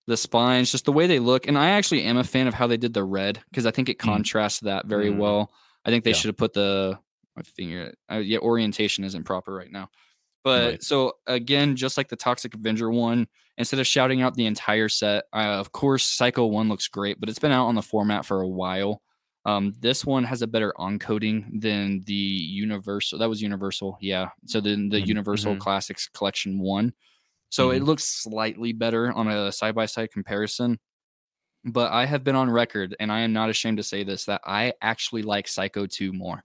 The spines, just the way they look, and I actually am a fan of how they did the red because I think it Mm. contrasts that very Mm. well. I think they Yeah. should have put the my finger. Uh, yeah, orientation isn't proper right now. But Right. so again, just like the Toxic Avenger one, instead of shouting out the entire set, uh, of course, Psycho one looks great, but it's been out on the format for a while. Um, this one has a better encoding than the Universal. That was Universal, yeah. So then the Mhm, Universal mhm. Classics Collection one. So it Mhm. looks slightly better on a side by side comparison. But I have been on record, and I am not ashamed to say this, that I actually like Psycho 2 more.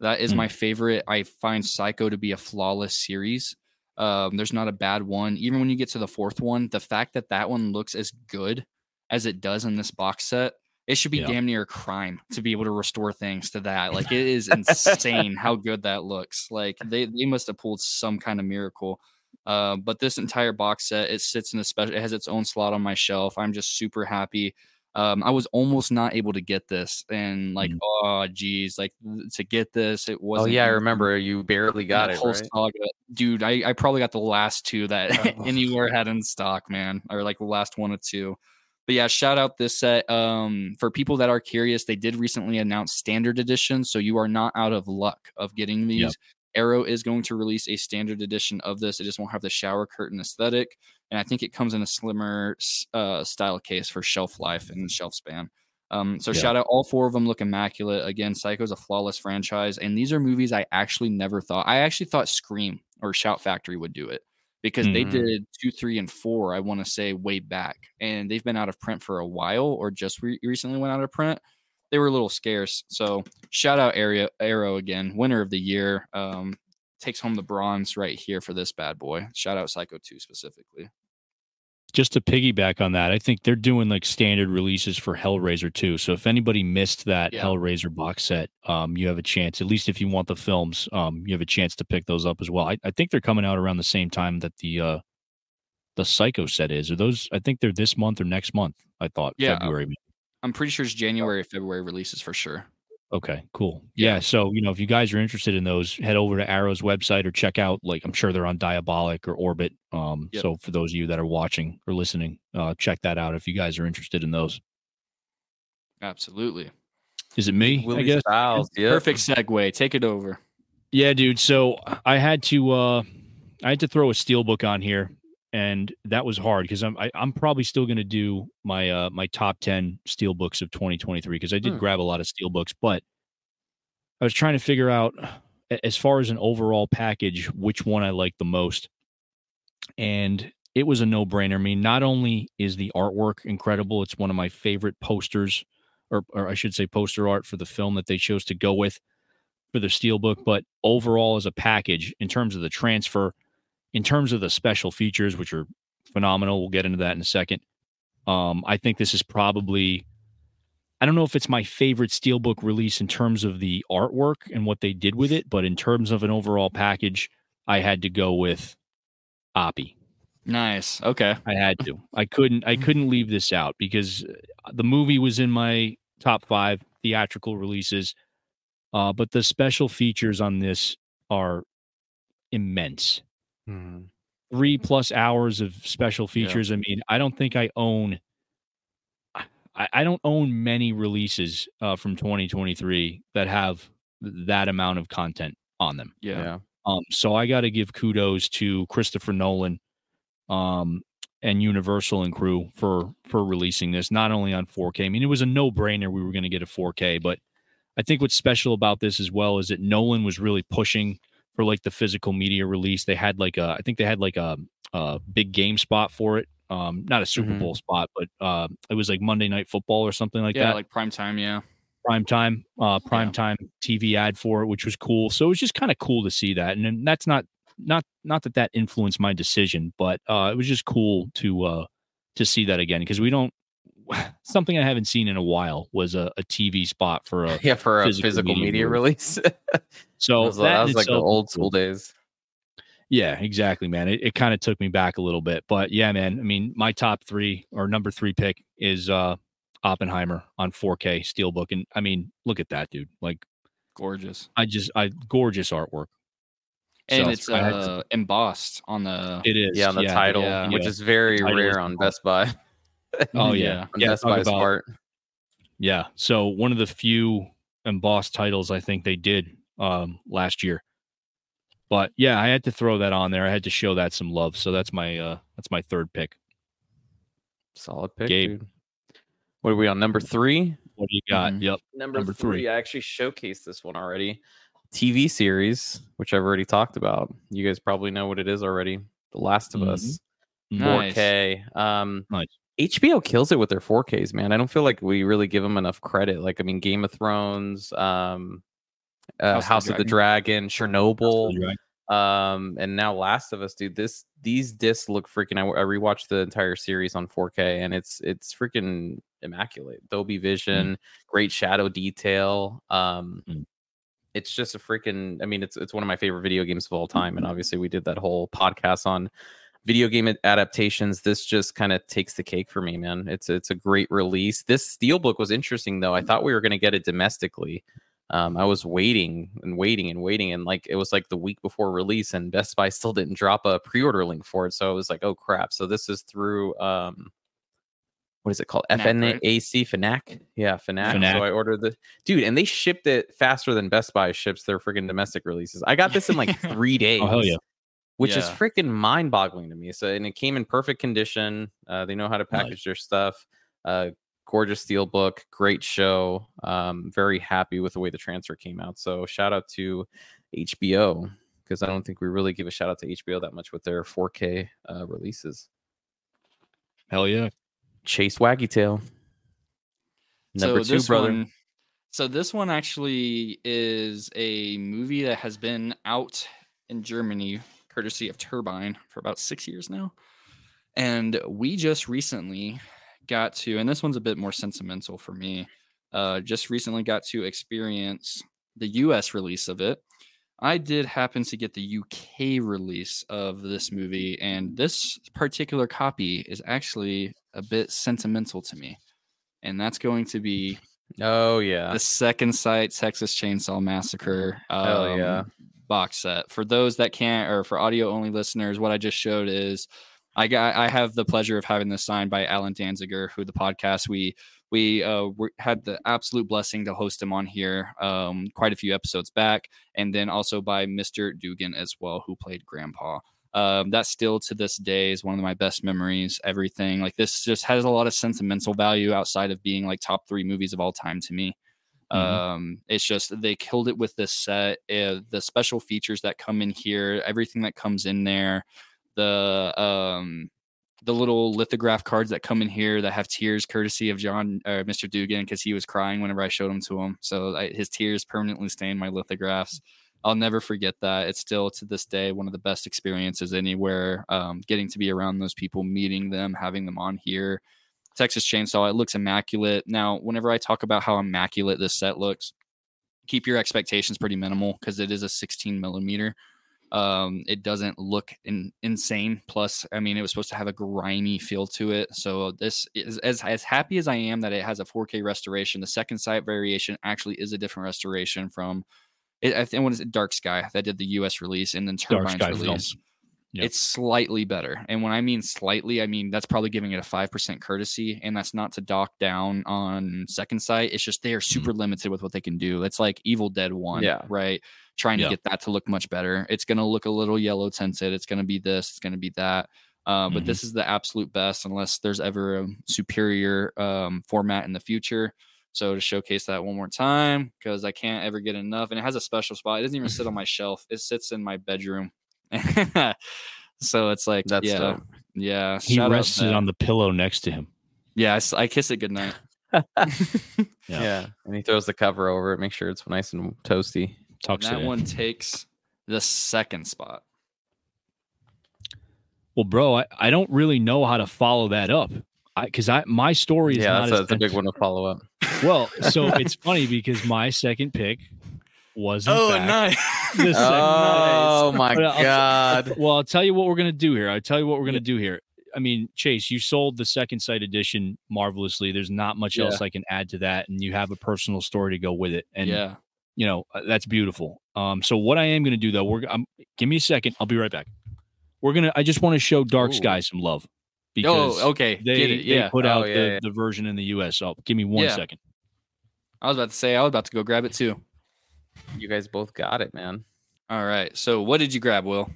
That is Mm. my favorite. I find Psycho to be a flawless series. Um, there's not a bad one. Even when you get to the fourth one, the fact that that one looks as good as it does in this box set, it should be Yeah. damn near a crime to be able to restore things to that. Like it is insane how good that looks. Like they they must have pulled some kind of miracle. Uh, but this entire box set, it sits in a special. It has its own slot on my shelf. I'm just super happy. Um, I was almost not able to get this, and like, Mm. oh geez, like to get this, it Oh wasn't. yeah, I remember you barely got it, right? dude. I, I probably got the last two that Oh. anywhere had in stock, man, or like the last one or two. But yeah, shout out this set. Um, for people that are curious, they did recently announce standard edition, so you are not out of luck of getting these. Yep. Arrow is going to release a standard edition of this. It just won't have the shower curtain aesthetic, and I think it comes in a slimmer uh, style case for shelf life and shelf span. Um, so Yeah. shout out all four of them look immaculate. Again, Psycho's a flawless franchise, and these are movies I actually never thought. I actually thought Scream or Shout Factory would do it because they Mhm. did two, three, and four. I want to say way back, and they've been out of print for a while, or just re- recently went out of print. They were a little scarce. So shout out Arrow, Arrow again, winner of the year. Um, takes home the bronze right here for this bad boy. Shout out Psycho 2 specifically. Just to piggyback on that, I think they're doing like standard releases for Hellraiser too. So if anybody missed that Yeah. Hellraiser box set, um, you have a chance. At least if you want the films, um, you have a chance to pick those up as well. I, I think they're coming out around the same time that the uh, the Psycho set is. Are those? I think they're this month or next month. I thought Yeah. February. I'm pretty sure it's January, February releases for sure. Okay, cool. Yeah. Yeah. So, you know, if you guys are interested in those, head over to Arrow's website or check out, like, I'm sure they're on Diabolik or Orbit. Um, Yep. So, for those of you that are watching or listening, uh, check that out if you guys are interested in those. Absolutely. Is it me? I guess. Styles, yep. Perfect segue. Take it over. Yeah, dude. So I had to, uh, I had to throw a steelbook on here, and that was hard because I'm, I, I'm probably still going to do my, uh, my top ten steel books of 2023 because I did Hmm. grab a lot of steel books, but I was trying to figure out, as far as an overall package, which one I like the most, and it was a no brainer. I mean, not only is the artwork incredible, it's one of my favorite posters, or, or I should say, poster art for the film that they chose to go with for the steel book, but overall as a package, in terms of the transfer, in terms of the special features, which are phenomenal, we'll get into that in a second. Um, I think this is probably, I don't know if it's my favorite steelbook release in terms of the artwork and what they did with it, but in terms of an overall package, I had to go with Oppie. Nice. Okay. I had to. I couldn't. I couldn't leave this out because uh, the movie was in my top five theatrical releases. Uh, but the special features on this are immense. Mhm. Three plus hours of special Yeah. features. I mean, I don't think I own. I, I don't own many releases uh, from 2023 that have that amount of content on them. Yeah. Yeah. Um, so I got to give kudos to Christopher Nolan, um, and Universal and crew for for releasing this not only on 4K. I mean, it was a no brainer we were going to get a 4K, but I think what's special about this as well is that Nolan was really pushing for like the physical media release. They had like a, I think they had like a, a big game spot for it. Um, not a Super Mhm. Bowl spot, but uh, it was like Monday Night Football or something like yeah, that. like prime time. Yeah. prime time, uh, prime time TV ad for it, which was cool. So it was just kind of cool to see that, and, then that's not not not that that influenced my decision, but uh, it was just cool to uh, to see that again because we don't something I haven't seen in a while was a, a TV spot for a Yeah, for a physical physical, media media, movie. release. that so was, that, that was like the itself was old school days. Yeah, exactly, man. It, it kind of took me back a little bit, but yeah, man. I mean, my top three or number three pick is uh Oppenheimer on 4K Steelbook, and I mean, look at that, dude. Like, Gorgeous. I just, I gorgeous artwork. And So, it's I had to- uh, embossed on the. It is, Yeah, on the title, yeah. which Yeah. is very rare on. Best Buy. Oh yeah, Yeah. On yeah. Best about- part. Yeah. So one of the few embossed titles I think they did um last year. But yeah, I had to throw that on there. I had to show that some love. So that's my uh that's my third pick. Solid pick, Gabe. dude. What are we on number three? What do you got? Mhm. Yep. Number, Number three. three. I actually showcased this one already. TV series, which I've already talked about. You guys probably know what it is already. The Last of Mhm. Us. Nice. 4K. Um, Nice. HBO kills it with their 4Ks, man. I don't feel like we really give them enough credit. Like, I mean, Game of Thrones, um, uh, House House, of the the Dragon, Chernobyl, You're um, and now Last of Us, dude. This these discs look freaking. I, I rewatched the entire series on 4K, and it's it's freaking immaculate. Dolby Vision, great shadow detail. Um, Mm. it's just a freaking. I mean, it's it's one of my favorite video games of all time, and obviously we did that whole podcast on video game adaptations. This just kind of takes the cake for me, man. It's it's a great release. This steelbook was interesting though. I thought we were going to get it domestically. Um, I was waiting and waiting and waiting, and like it was like the week before release, and Best Buy still didn't drop a pre-order link for it. So I was like, oh crap! So this is through um, what is it called? Fnac? FNAC, Fnac, yeah, Fnac. Fnac. So I ordered the dude, and they shipped it faster than Best Buy ships their freaking domestic releases. I got this in like three days. Oh hell yeah. Which is freaking mind-boggling to me. So, and it came in perfect condition. Uh, they know how to Nice. package their stuff. Uh, gorgeous steel book, great show. Um, very happy with the way the transfer came out. So shout out to HBO because I don't think we really give a shout out to HBO that much with their 4K uh, releases. Hell yeah. Chase Waggy Tail. Number so two, brother. One, so this one actually is a movie that has been out in Germany, courtesy of Turbine, for about six years now. And we just recently got to, and this one's a bit more sentimental for me. Uh, just recently got to experience the U.S. release of it. I did happen to get the UK release of this movie, and this particular copy is actually a bit sentimental to me. And that's going to be Oh yeah. the second sight Texas Chainsaw Massacre um, yeah. box set. For those that can't, or for audio only listeners, what I just showed is I got I have the pleasure of having this signed by Allen Danziger, who the podcast we we uh had the absolute blessing to host him on here um quite a few episodes back, and then also by Mr. Dugan as well, who played Grandpa. Um, that still to this day is one of my best memories. Everything like this just has a lot of sentimental value outside of being like top three movies of all time to me. Mhm. Um, it's just they killed it with this set. Uh, the special features that come in here, everything that comes in there, the um, the little lithograph cards that come in here that have tears, courtesy of John uh, Mr. Dugan, because he was crying whenever I showed them to him. So I, his tears permanently stain my lithographs. I'll never forget that. It's still to this day one of the best experiences anywhere. Um, getting to be around those people, meeting them, having them on here. Texas Chainsaw, it looks immaculate. Now, whenever I talk about how immaculate this set looks, keep your expectations pretty minimal because it is a 16 millimeter. Um, it doesn't look in, insane. Plus, I mean, it was supposed to have a grimy feel to it. So this is as as happy as I am that it has a 4K restoration. The second sight variation actually is a different restoration from. It, I think what is it? Dark Sky that did the U.S. release and then Turbine's release. Yep. It's slightly better, and when I mean slightly, I mean that's probably giving it a five percent courtesy, and that's not to dock down on second sight. It's just they are super limited with what they can do. It's like Evil Dead One, Yeah. right? Trying to get that to look much better. It's going to look a little yellow tinted. It's going to be this. It's going to be that. Uh, but Mhm. this is the absolute best, unless there's ever a superior um, format in the future. So to showcase that one more time, because I can't ever get enough, and it has a special spot. It doesn't even sit on my shelf. It sits in my bedroom. so it's like, That's yeah, dope. yeah. He shout rests it on the pillow next to him. Yeah, I kiss it goodnight. yeah. and he throws the cover over it, make sure it's nice and toasty. And Tucks it that in. one takes the second spot. Well, bro, I, I don't really know how to follow that up. I because I my story is Yeah, not that's a, as that's a big one to follow up. Well, so it's funny because my second pick was in Oh, fact nice. the second- Oh my I'll- god! Well, I'll tell you what we're gonna do here. I'll tell you what we're gonna do here. I mean, Chase, you sold the second sight edition marvelously. There's not much Yeah. else I can add to that, and you have a personal story to go with it. And yeah. you know uh, that's beautiful. Um, so what I am gonna do though, we're I'm, give me a second. I'll be right back. We're gonna. I just want to show Dark Ooh. Sky some love because Oh, okay. they Get it. they Yeah. put Oh, out yeah, the, yeah. the version in the U.S. So give me one Yeah. second. I was about to say I was about to go grab it too. You guys both got it, man. All right. So what did you grab, Will?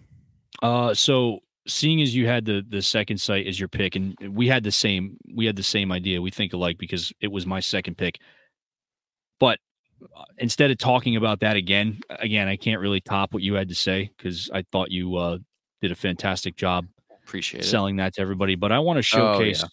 Uh, so seeing as you had the the Second Sight as your pick, and we had the same we had the same idea. We think alike because it was my second pick. But uh, instead of talking about that again, again, I can't really top what you had to say because I thought you uh, did a fantastic job Appreciate it. selling that to everybody. But I want to Oh, showcase yeah.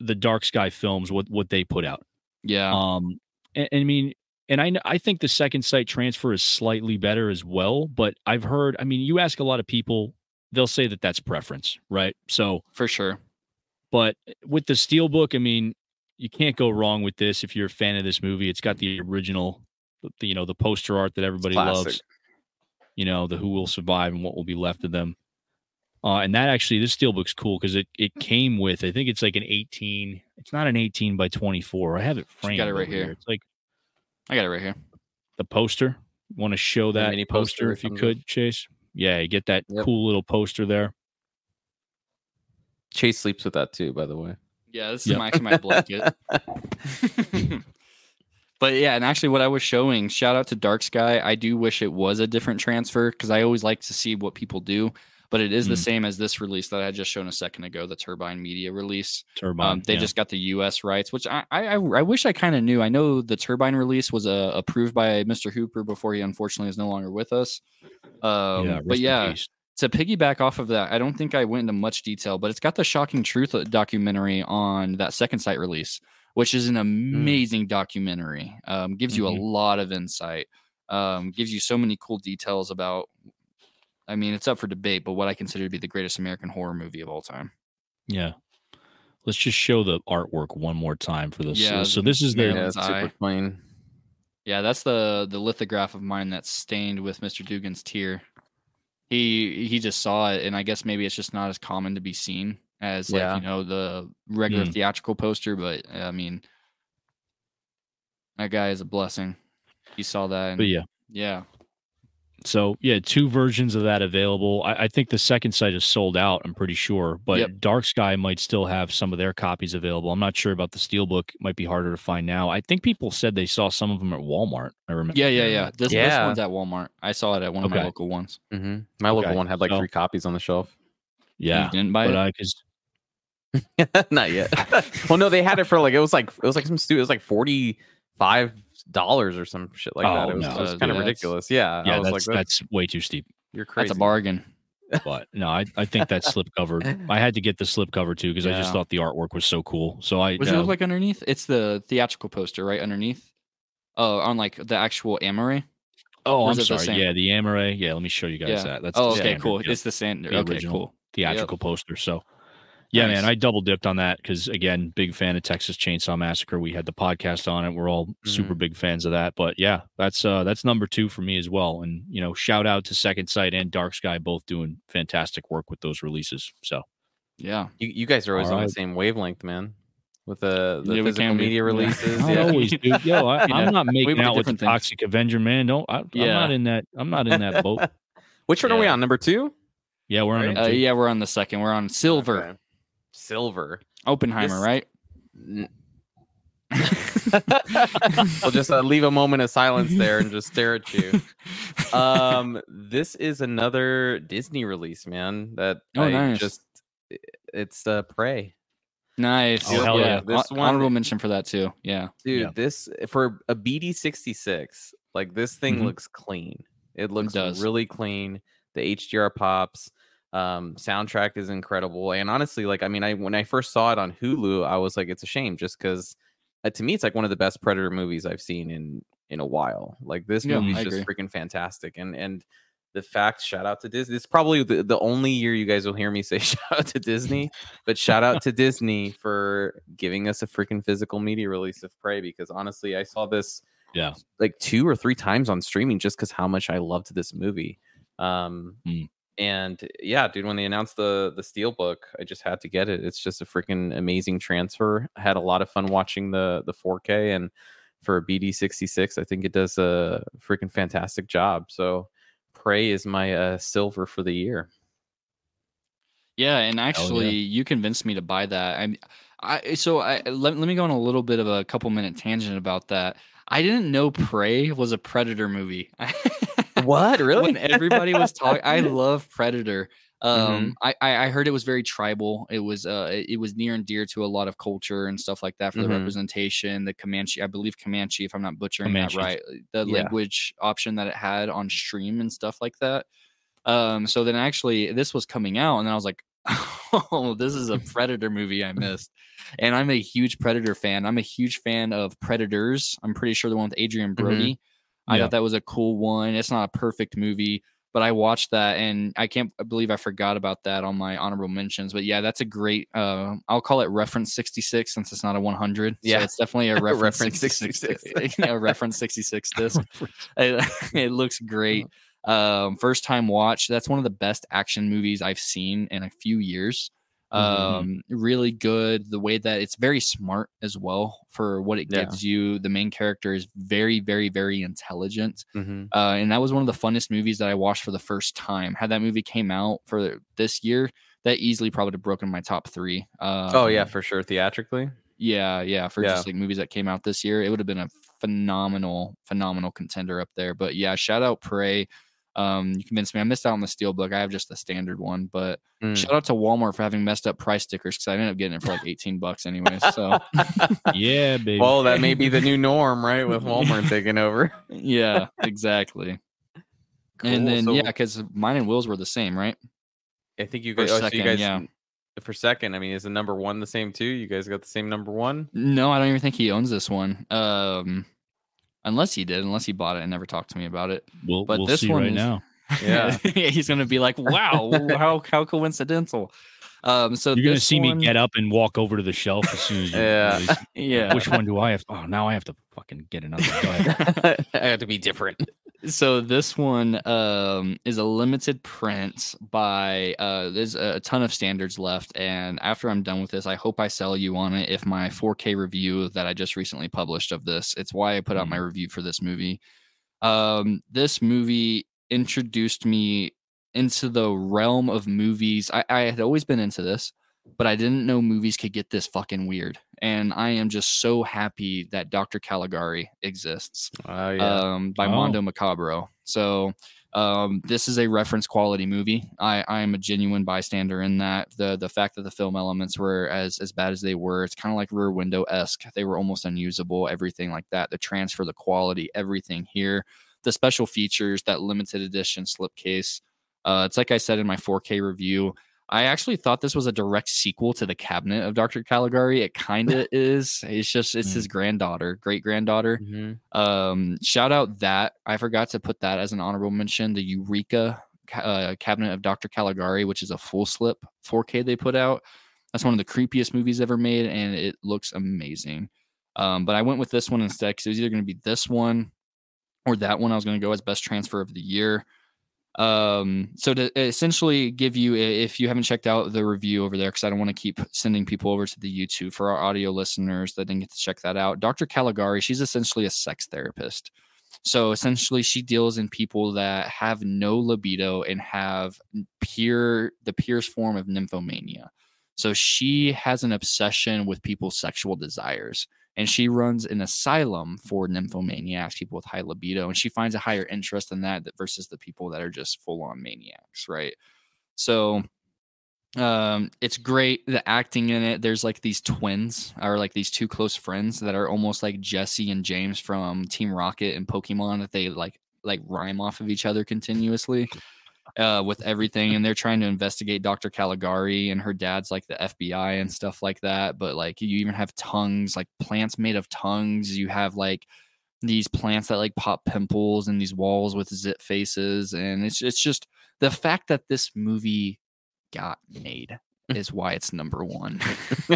the Dark Sky films, what what they put out. Yeah. Um, and, I mean, and I I think the Second Sight transfer is slightly better as well. But I've heard, I mean, you ask a lot of people, they'll say that that's preference, right? So, for sure. but eh, with the Steelbook, I mean, you can't go wrong with this if you're a fan of this movie. It's got the original, the, you know, the poster art that everybody loves. You know, the Who Will Survive and what will be left of them. Uh, and that actually, this Steelbook's cool because it it came with, I think it's like an 18. It's not an 18 by 24. I have it framed. got it right over here. It's like I got it right here. the poster. Want to show that mini poster, poster if you could, Chase? Yeah, you get that Yep. cool little poster there. Chase sleeps with that too, by the way. Yeah, this Yep. is my, actually my blanket. but yeah, and actually, what I was showing, shout out to Dark Sky. I do wish it was a different transfer because I always like to see what people do. But it is the Mm. same as this release that I had just shown a second ago, the Turbine Media release. Turbine. Um, they yeah. just got the U.S. rights, which I I, I wish I kind of knew. I know the Turbine release was uh, approved by Mr. Hooper before he unfortunately is no longer with us. Um, yeah, but yeah, to piggyback off of that, I don't think I went into much detail, but it's got the Shocking Truth uh, documentary on that Second Sight release, which is an amazing documentary. Um, gives you Mhm. a lot of insight. Um, gives you so many cool details about. I mean, it's up for debate, but what I consider to be the greatest American horror movie of all time. Yeah. Let's just show the artwork one more time for this. Yeah, So, so this is man, the Yeah, super Eye. plain. Yeah, that's the the lithograph of mine that's stained with Mr. Dugan's tear. He he just saw it, and I guess maybe it's just not as common to be seen as like you know the regular Mm. theatrical poster. But I mean, that guy is a blessing. He saw that, and but yeah. yeah, So yeah, two versions of that available. I, I think the Second Sight is sold out. I'm pretty sure, but Yep. Dark Sky might still have some of their copies available. I'm not sure about the Steelbook. Might be harder to find now. I think people said they saw some of them at Walmart. I remember. yeah, yeah, yeah. that. This this one's at Walmart. I saw it at one of my local ones. hmm My local Okay, one had like so- three copies on the shelf. Yeah, you didn't buy but it. I because Not yet. well, no, they had it for like it was like it was like some stu It was like forty five dollars or some shit like that. Oh, It was, no. it was Uh, kind of yeah, that's- ridiculous. Yeah, yeah, I was that's like, that- that's way too steep. you're crazy. That's a bargain. But no, I, I think that slip cover. I had to get the slip cover too because I just thought the artwork was so cool. So I What does uh, it look like underneath? It's the theatrical poster right underneath. Oh, on like the actual Amaray. Oh, I'm is it the sorry. Yeah, the Amaray. Yeah, let me show you guys Yeah. that. That's Oh, okay, standard, cool. yeah, It's the same. the Okay, original. cool. theatrical poster. So, yeah, man, I double dipped on that because again, big fan of Texas Chainsaw Massacre. We had the podcast on it. We're all super big fans of that. But yeah, that's uh that's number two for me as well. And you know, shout out to Second Sight and Dark Sky both doing fantastic work with those releases. So Yeah. You, you guys are always on Alright. the same wavelength, man. With the the Yeah, physical media releases. Not Yeah. always, dude. Yo, I, Yeah. I'm not making do out with the things. Toxic Avenger, man. Don't I, I'm Yeah. not in that. I'm not in that boat. Which one are we on? Number two? Yeah, we're on Right. Uh, yeah, we're on the second. We're on silver. Okay. Silver. Oppenheimer, This- right? N- we'll just uh, leave a moment of silence there and just stare at you. Um, this is another Disney release, man. That Oh, I nice. just it's uh, Prey, nice. Oh, hell yeah. This Hon- one- Honorable mention for that too. Yeah. dude. Yeah. This for a BD sixty six. Like this thing Mhm. looks clean. It looks does. really clean. The HDR pops. Um, soundtrack is incredible. And honestly, like I mean, I when I first saw it on Hulu, I was like, it's a shame just because uh, to me, it's like one of the best Predator movies I've seen in in a while. Like this Yeah, movie's I just agree. freaking fantastic, and and the fact, shout out to Disney. It's probably the, the only year you guys will hear me say shout out to Disney, but shout out to Disney for giving us a freaking physical media release of Prey. Because honestly, I saw this Yeah. like two or three times on streaming just because how much I loved this movie. Um, Mm. And yeah, dude, when they announced the the steel book, I just had to get it. It's just a freaking amazing transfer. I had a lot of fun watching the the 4K and for a BD66, I think it does a freaking fantastic job. So Prey is my uh, silver for the year. Yeah, and actually, you convinced me to buy that. I'm, I so I let, let me go on a little bit of a couple minute tangent about that. I didn't know Prey was a Predator movie. What when everybody was talking, I love Predator. Mm-hmm. Um, I, I I heard it was very tribal. It was uh, it was near and dear to a lot of culture and stuff like that for Mhm. the representation. The Comanche, I believe Comanche, if I'm not butchering Comanches. that right, the Yeah. language option that it had on stream and stuff like that. Um, so then actually this was coming out, and then I was like, oh, this is a Predator movie I missed. And I'm a huge Predator fan. I'm a huge fan of Predators. I'm pretty sure the one with Adrien Brody. I Yeah. thought that was a cool one. It's not a perfect movie, but I watched that and I can't believe I forgot about that on my honorable mentions. But yeah, that's a great. Uh, I'll call it reference 66 since it's not a 100. Yeah. so it's definitely a reference, Reference 66. 66. yeah, reference 66 disc. it, it looks great. Um, first time watch. That's one of the best action movies I've seen in a few years. Um, really good. The way that it's very smart as well for what it Yeah. gives you. The main character is very, very, very intelligent. Mhm. Uh, and that was one of the funnest movies that I watched for the first time. Had that movie came out for this year, that easily probably would have broken my top three. Um, Oh yeah, for sure. Theatrically, yeah, yeah. For Yeah. just like movies that came out this year, it would have been a phenomenal, phenomenal contender up there. But yeah, shout out Prey. Um, you convinced me. I missed out on the steel book. I have just the standard one, but Mm. shout out to Walmart for having messed up price stickers because I ended up getting it for like 18 bucks anyway. So Yeah, baby. well, that may be the new norm, right? With Walmart taking over. yeah, exactly. Cool, And then so- yeah, because mine and Will's were the same, right? I think you For guys. Oh, so second, you guys. yeah. For second, I mean, is the number one the same too? You guys got the same number one? No, I don't even think he owns this one. Um, unless he did, unless he bought it and never talked to me about it. we'll but we'll this see one right is- now. Yeah. he's gonna be like, "Wow, how how coincidental." Um, so You're gonna see one- me get up and walk over to the shelf as soon as you. Yeah. release- Yeah. Which one do I have? Oh, now I have to fucking get another. Go ahead. I have to be different. So this one um is a limited print by uh there's a ton of standards left and after i'm done with this i hope i sell you on it. If my 4k review that i just recently published of this it's why i put out my review for this movie. Um this movie introduced me into the realm of movies. I, I had always been into this but i didn't know movies could get this fucking weird and i am just so happy that dr caligari exists Oh yeah. um, by Oh. Mondo Macabro. So um, this is a reference quality movie. I, I am a genuine bystander in that. The the fact that the film elements were as as bad as they were, it's kind of like Rear Window esque. They were almost unusable. Everything like that. The transfer, the quality, everything here. The special features, that limited edition slipcase. Uh, it's like I said in my 4K review. I actually thought this was a direct sequel to the Cabinet of Dr. Caligari. It kind of is. It's just it's his granddaughter, great granddaughter. Mhm. Um, shout out that I forgot to put that as an honorable mention. The Eureka uh, Cabinet of Dr. Caligari, which is a full slip 4K they put out. That's one of the creepiest movies ever made, and it looks amazing. Um, but I went with this one instead because it was either going to be this one or that one. I was going to go as best transfer of the year. Um, so to essentially give you, if you haven't checked out the review over there, because I don't want to keep sending people over to the YouTube for our audio listeners that didn't get to check that out. Dr. Caligari, she's essentially a sex therapist. So essentially, she deals in people that have no libido and have pure the purest form of nymphomania. So she has an obsession with people's sexual desires, and she runs an asylum for nymphomaniacs, people with high libido, and she finds a higher interest in that versus the people that are just full on maniacs, right? So um it's great the acting in it there's like these twins or like these two close friends that are almost like jesse and james from team rocket and pokemon that they like like rhyme off of each other continuously uh, with everything, and they're trying to investigate Dr. Caligari, and her dad's like the FBI and stuff like that. But like, you even have tongues, like plants made of tongues. You have like these plants that like pop pimples and these walls with zit faces, and it's it's just the fact that this movie got made is why it's number one.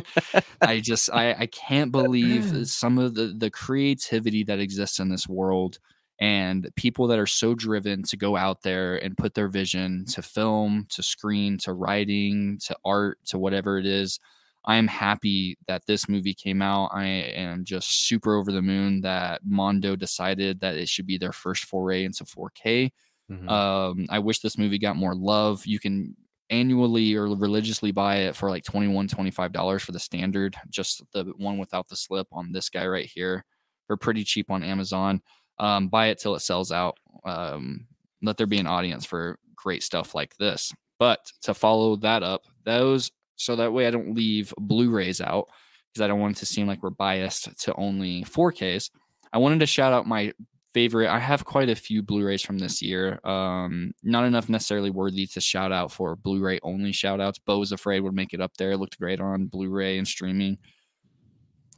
I just I, I can't believe some of the the creativity that exists in this world and people that are so driven to go out there and put their vision to film, to screen, to writing, to art, to whatever it is. I am happy that this movie came out. I am just super over the moon that Mondo decided that it should be their first foray into 4K. Mhm. Um, I wish this movie got more love. You can annually or religiously buy it for like 21 $25 for the standard, just the one without the slip on this guy right here. They're pretty cheap on Amazon. Um, buy it till it sells out. Um, let there be an audience for great stuff like this. But to follow that up, those so that way I don't leave Blu-rays out because I don't want it to seem like we're biased to only 4Ks. I wanted to shout out my favorite. I have quite a few Blu-rays from this year. Um, not enough necessarily worthy to shout out for Blu-ray only shout outs. Beau was afraid would make it up there. It looked great on Blu-ray and streaming.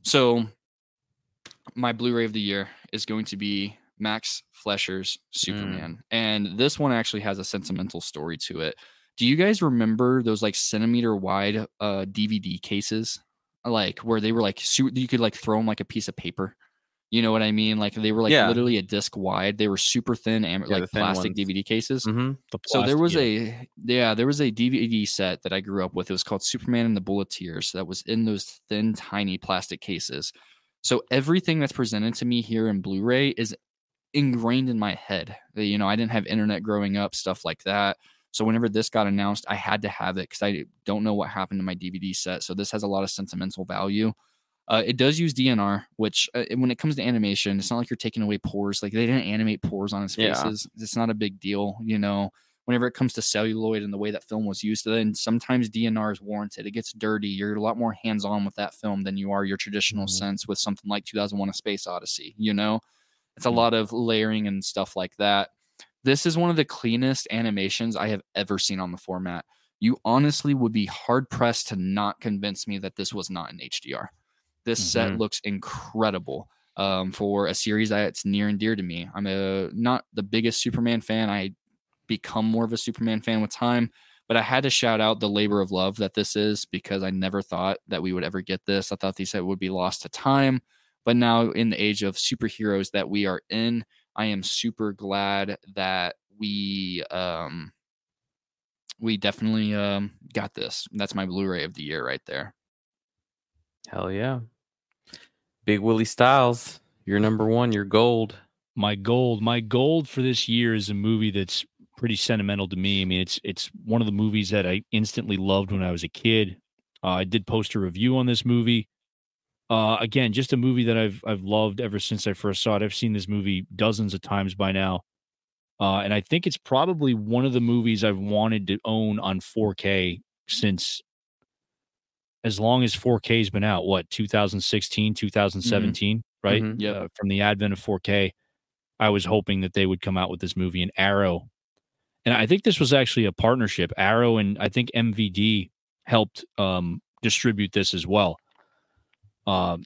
So my Blu-ray of the year is going to be Max Fleischer's Superman. And this one actually has a sentimental story to it. Do you guys remember those like centimeter wide uh DVD cases? Like where they were like you could like throw them like a piece of paper. You know what I mean? Like they were like Yeah. literally a disc wide. They were super thin, am- Yeah, like thin plastic ones. DVD cases. Mhm. The So there was yeah. a yeah, there was a DVD set that I grew up with. It was called Superman and the Bulleteers that was in those thin, tiny plastic cases. So everything that's presented to me here in Blu-ray is ingrained in my head. You know, I didn't have internet growing up, stuff like that. So whenever this got announced, I had to have it because I don't know what happened to my DVD set. So this has a lot of sentimental value. Uh, it does use DNR, which uh, when it comes to animation, it's not like you're taking away pores. Like they didn't animate pores on his Yeah. faces. It's not a big deal, you know. Whenever it comes to celluloid and the way that film was used, then sometimes DNR is warranted. It gets dirty. You're a lot more hands on with that film than you are your traditional Mhm. sense with something like 2001: A Space Odyssey. You know, it's a Mhm. lot of layering and stuff like that. This is one of the cleanest animations I have ever seen on the format. You honestly would be hard pressed to not convince me that this was not an HDR. This set Mhm. looks incredible um, for a series that's near and dear to me. I'm a not the biggest Superman fan. I become more of a Superman fan with time, but I had to shout out the labor of love that this is because I never thought that we would ever get this. I thought these set would be lost to time, but now in the age of superheroes that we are in, I am super glad that we um we definitely um got this. That's my Blu-ray of the year right there. Hell yeah. Big Willie Styles, you're number one. You're gold. my gold my gold for this year is a movie that's pretty sentimental to me. I mean it's it's one of the movies that i instantly loved when i was a kid. Uh, i did post a review on this movie. Uh, again just a movie that i've i've loved ever since i first saw it. I've seen this movie dozens of times by now. Uh, and i think it's probably one of the movies i've wanted to own on 4k since as long as 4k has been out. What 2016 2017 right? Mhm. Yep. uh, from the advent of 4k I was hoping that they would come out with this movie and Arrow. And I think this was actually a partnership. Arrow and I think MVD helped um, distribute this as well, um,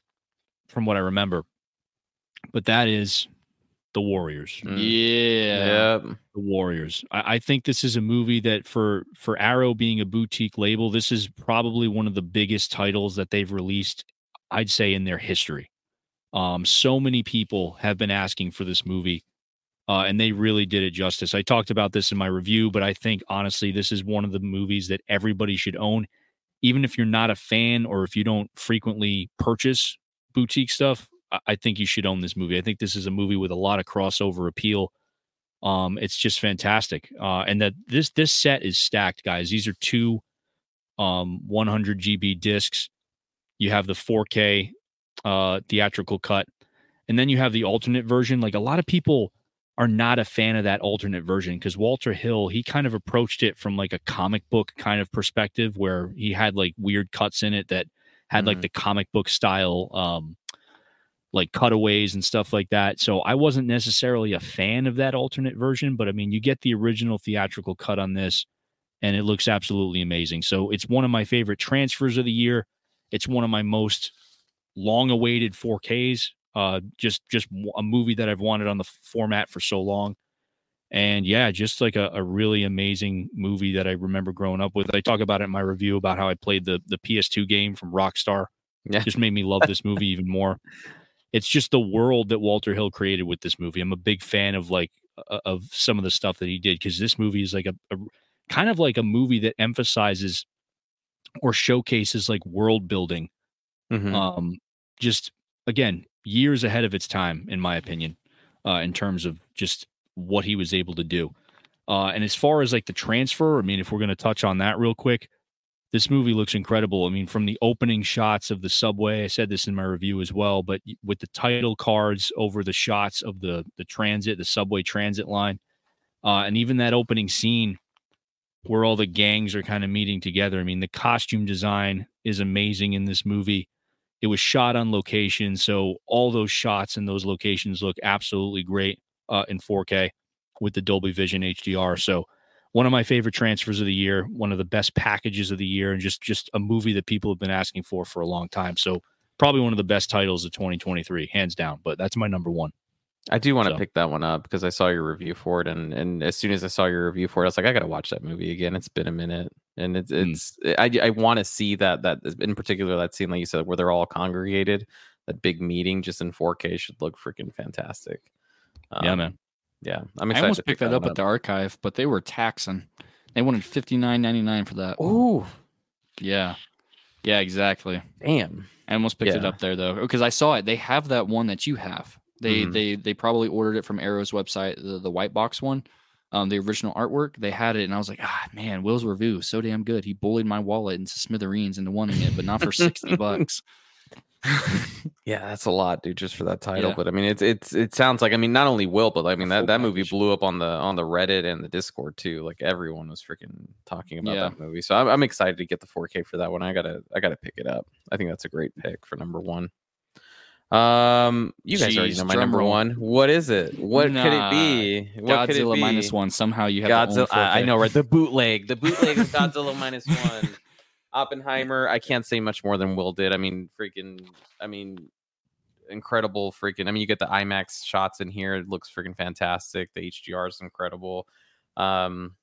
from what I remember. But that is the Warriors. Mm. Yeah. Yep. The Warriors. I, I think this is a movie that for for Arrow being a boutique label, this is probably one of the biggest titles that they've released. I'd say in their history. Um, so many people have been asking for this movie, uh, and they really did it justice. I talked about this in my review, but I think honestly, this is one of the movies that everybody should own, even if you're not a fan or if you don't frequently purchase boutique stuff. I, I think you should own this movie. I think this is a movie with a lot of crossover appeal. Um, it's just fantastic, uh, and that this this set is stacked, guys. These are two um 100 GB discs. You have the 4K uh theatrical cut and then you have the alternate version like a lot of people are not a fan of that alternate version because walter hill he kind of approached it from like a comic book kind of perspective where he had like weird cuts in it that had like Mhm. the comic book style um like cutaways and stuff like that. So I wasn't necessarily a fan of that alternate version, but I mean, you get the original theatrical cut on this and it looks absolutely amazing. So it's one of my favorite transfers of the year. It's one of my most long awaited 4Ks. Uh, just just a movie that I've wanted on the format for so long. And yeah, just like a, a really amazing movie that I remember growing up with. I talk about it in my review about how I played the the PS2 game from Rockstar. Yeah. Just made me love this movie even more. It's just the world that Walter Hill created with this movie. I'm a big fan of like uh, of some of the stuff that he did because this movie is like a, a kind of like a movie that emphasizes or showcases like world building. Mhm. Um, just again, years ahead of its time, in my opinion, uh, in terms of just what he was able to do. Uh, and as far as like the transfer, I mean, if we're going to touch on that real quick, this movie looks incredible. I mean, from the opening shots of the subway, I said this in my review as well, but with the title cards over the shots of the the transit, the subway transit line, uh, and even that opening scene where all the gangs are kind of meeting together. I mean, the costume design is amazing in this movie. It was shot on location, so all those shots and those locations look absolutely great uh, in 4K with the Dolby Vision HDR. So, one of my favorite transfers of the year, one of the best packages of the year, and just just a movie that people have been asking for for a long time. So, probably one of the best titles of 2023, hands down. But that's my number one. I do want to pick that one up because I saw your review for it, and and as soon as I saw your review for it, I was like, I gotta watch that movie again. It's been a minute, and it's Mm. it's I I want to see that that in particular that scene like you said where they're all congregated, that big meeting just in 4K should look freaking fantastic. yeah, Um, man. Yeah, I'm I almost picked pick that up at the archive, but they were taxing. They wanted fifty nine ninety nine for that. Oh, Yeah, yeah, exactly. damn. I almost picked it Yeah. up there though because I saw it. They have that one that you have. They Mhm. they they probably ordered it from Arrow's website, the, the white box one, um, the original artwork. They had it, and I was like, ah, man, Will's review so damn good. He bullied my wallet into smithereens into wanting it, but not for sixty bucks. Yeah, that's a lot, dude, just for that title. Yeah. But I mean, it's it's it sounds like I mean, not only Will, but I mean that that movie blew up on the on the Reddit and the Discord too. Like everyone was freaking talking about Yeah. that movie. So I'm, I'm excited to get the 4K for that one. I gotta I gotta pick it up. I think that's a great pick for number one. Um, you guys already know my number roll. one. What is it? What could it be? What could it Godzilla be? minus one. Somehow you have Godzilla. I, I know, right? The bootleg, the bootleg of Godzilla minus one. Oppenheimer. I can't say much more than Will did. I mean, freaking. I mean, incredible. Freaking. I mean, you get the IMAX shots in here. It looks freaking fantastic. The HDR is incredible. Um,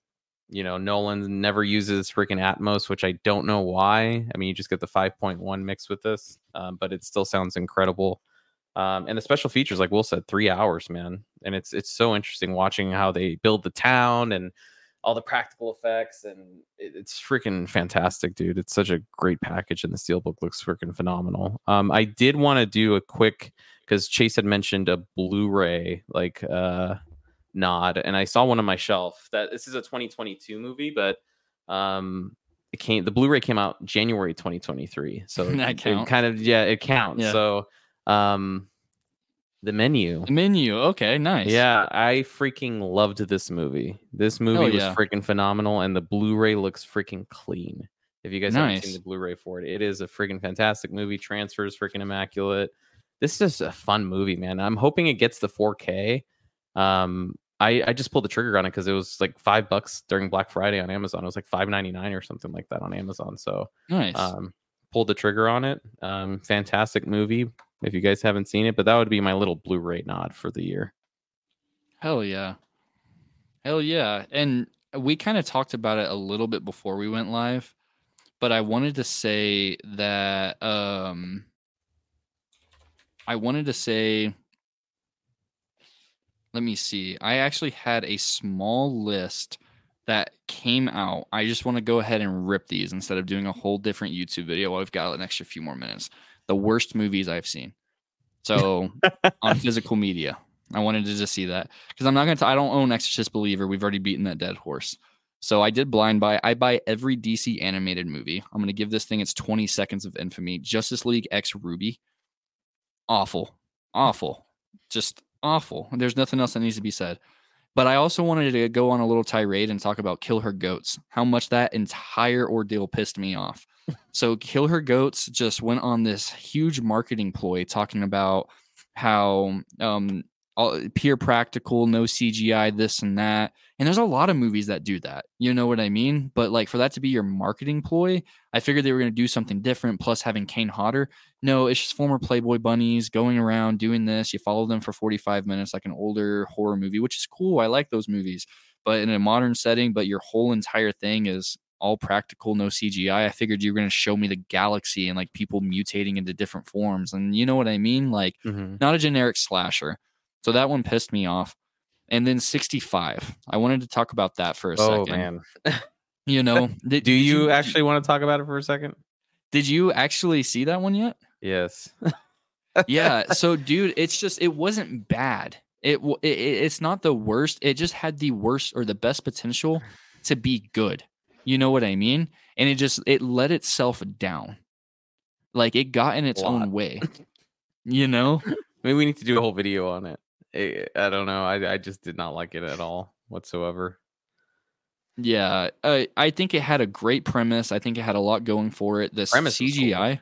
you know, Nolan never uses freaking Atmos, which I don't know why. I mean, you just get the 5.1 mixed with this, um, but it still sounds incredible. Um, and the special features, like Will said, three hours, man. And it's it's so interesting watching how they build the town and all the practical effects, and it, it's freaking fantastic, dude. It's such a great package, and the steelbook looks freaking phenomenal. Um, I did want to do a quick because Chase had mentioned a Blu-ray like uh nod, and I saw one on my shelf that this is a 2022 movie, but um it came the Blu-ray came out January 2023. So That it counts. kind of yeah, it counts. Yeah. So um the menu. The menu. Okay, nice. Yeah, I freaking loved this movie. This movie was yeah. freaking phenomenal, and the Blu-ray looks freaking clean. If you guys haven't seen the Blu-ray for it, it is a freaking fantastic movie. Transfers freaking immaculate. This is just a fun movie, man. I'm hoping it gets the 4K. Um, I I just pulled the trigger on it because it was like five bucks during Black Friday on Amazon. It was like 5.99 or something like that on Amazon. So Nice. um, pulled the trigger on it. Um, fantastic movie. If you guys haven't seen it, but that would be my little Blu-ray nod for the year. Hell yeah. Hell yeah. And we kind of talked about it a little bit before we went live, but I wanted to say that um I wanted to say let me see. I actually had a small list that came out. I just want to go ahead and rip these instead of doing a whole different YouTube video. while I've got an extra few more minutes. The worst movies I've seen. So on physical media. I wanted to just see that because I'm not going to. I don't own Exorcist Believer. We've already beaten that dead horse. So I did blind buy. I buy every DC animated movie. I'm going to give this thing its 20 seconds of infamy. Justice League X RWBY. Awful, awful, just awful. There's nothing else that needs to be said. But I also wanted to go on a little tirade and talk about Kill Her Goats. How much that entire ordeal pissed me off. so Kill Her Goats just went on this huge marketing ploy talking about how um all, pure practical, no CGI, this and that. And there's a lot of movies that do that. You know what I mean? But like for that to be your marketing ploy, I figured they were going to do something different. Plus, having Kane Hodder, no, it's just former Playboy bunnies going around doing this. You follow them for 45 minutes, like an older horror movie, which is cool. I like those movies. But in a modern setting, but your whole entire thing is all practical, no CGI. I figured you were going to show me the galaxy and like people mutating into different forms. And you know what I mean? Like, Mhm. not a generic slasher. So that one pissed me off. And then 65. I wanted to talk about that for a Oh second. man, You know, did, do did you actually want to talk about it for a second? did you actually see that one yet? Yes. yeah so dude it's just it wasn't bad it it- it's not the worst it just had the worst or the best potential to be good you know what i mean and it just it let itself down like it got in its own way you know Maybe we need to do a whole video on it. I, I don't know. I I just did not like it at all whatsoever. yeah I, I think it had a great premise i think it had a lot going for it this Premise was cool. cgi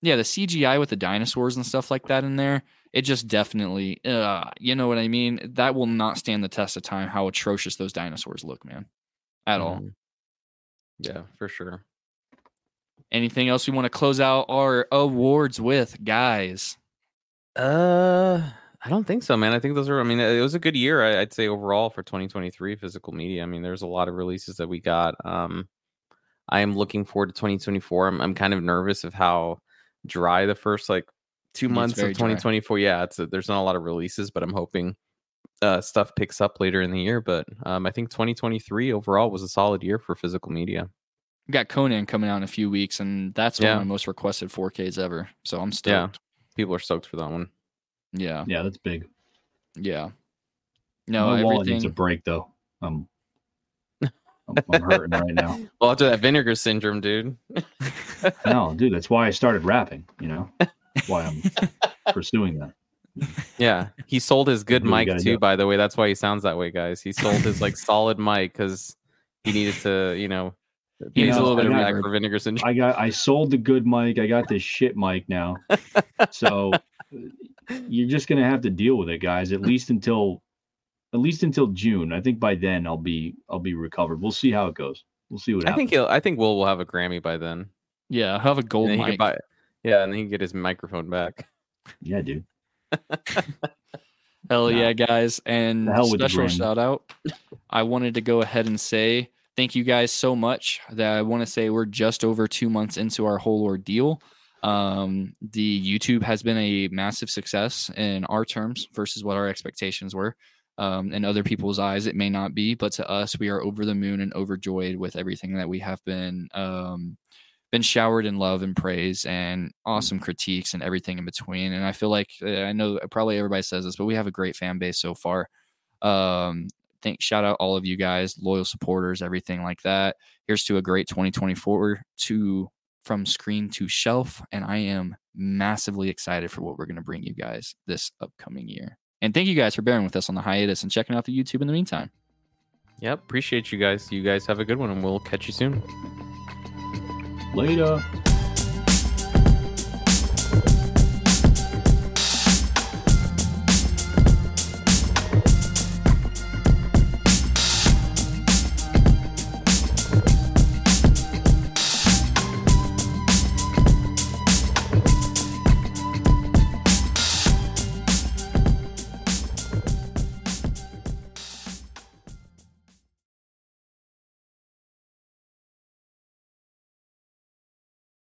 yeah the cgi with the dinosaurs and stuff like that in there it just definitely uh, you know what i mean that will not stand the test of time how atrocious those dinosaurs look man at all Mhm. Yeah, for sure. anything else we want to close out our awards with guys Uh, I don't think so, man. I think those are. I mean, it was a good year. I, I'd say overall for 2023 physical media. I mean, there's a lot of releases that we got. Um, I am looking forward to 2024. I'm I'm kind of nervous of how dry the first like two months of very dry. 2024. Yeah, it's a, there's not a lot of releases, but I'm hoping uh stuff picks up later in the year. But um, I think 2023 overall was a solid year for physical media. we got conan coming out in a few weeks and that's one of my most requested 4ks ever so i'm Yeah. stoked People are stoked for that one. Yeah Yeah, that's big. yeah no My wallet needs a break though. I'm, I'm, I'm hurting right now. Well, after that vinegar syndrome, dude. No, dude, that's why I started rapping. You know, that's why I'm pursuing that. Yeah, he sold his good what mic too. do. By the way, that's why he sounds that way, guys. He sold his like solid mic because he needed to, you know, He needs a little bit of got- reverb. for vinegar syndrome. I got I sold the good mic. I got this shit mic now. So you're just gonna have to deal with it, guys. At least until at least until June. I think by then I'll be I'll be recovered. We'll see how it goes. We'll see what happens. I happens. think he'll. I think Will will have a Grammy by then. yeah i'll have a gold And mic buy, yeah, and then he can get his microphone back. yeah, dude. Hell Nah. yeah, guys. And The hell with the special shout out. I wanted to go ahead and say thank you guys so much. That I want to say we're just over two months into our whole ordeal. Um, the YouTube has been a massive success in our terms versus what our expectations were. Um, in other people's eyes, it may not be, but to us, we are over the moon and overjoyed with everything that we have been um, been showered in love and praise and awesome critiques and everything in between. And I feel like uh, I know probably everybody says this, but we have a great fan base so far. Um, thank shout out all of you guys, loyal supporters, everything like that. Here's to a great 2024 to from screen to shelf, and I am massively excited for what we're going to bring you guys this upcoming year. And thank you guys for bearing with us on the hiatus and checking out the YouTube in the meantime. Yep, appreciate you guys. You guys have a good one, and we'll catch you soon. Later.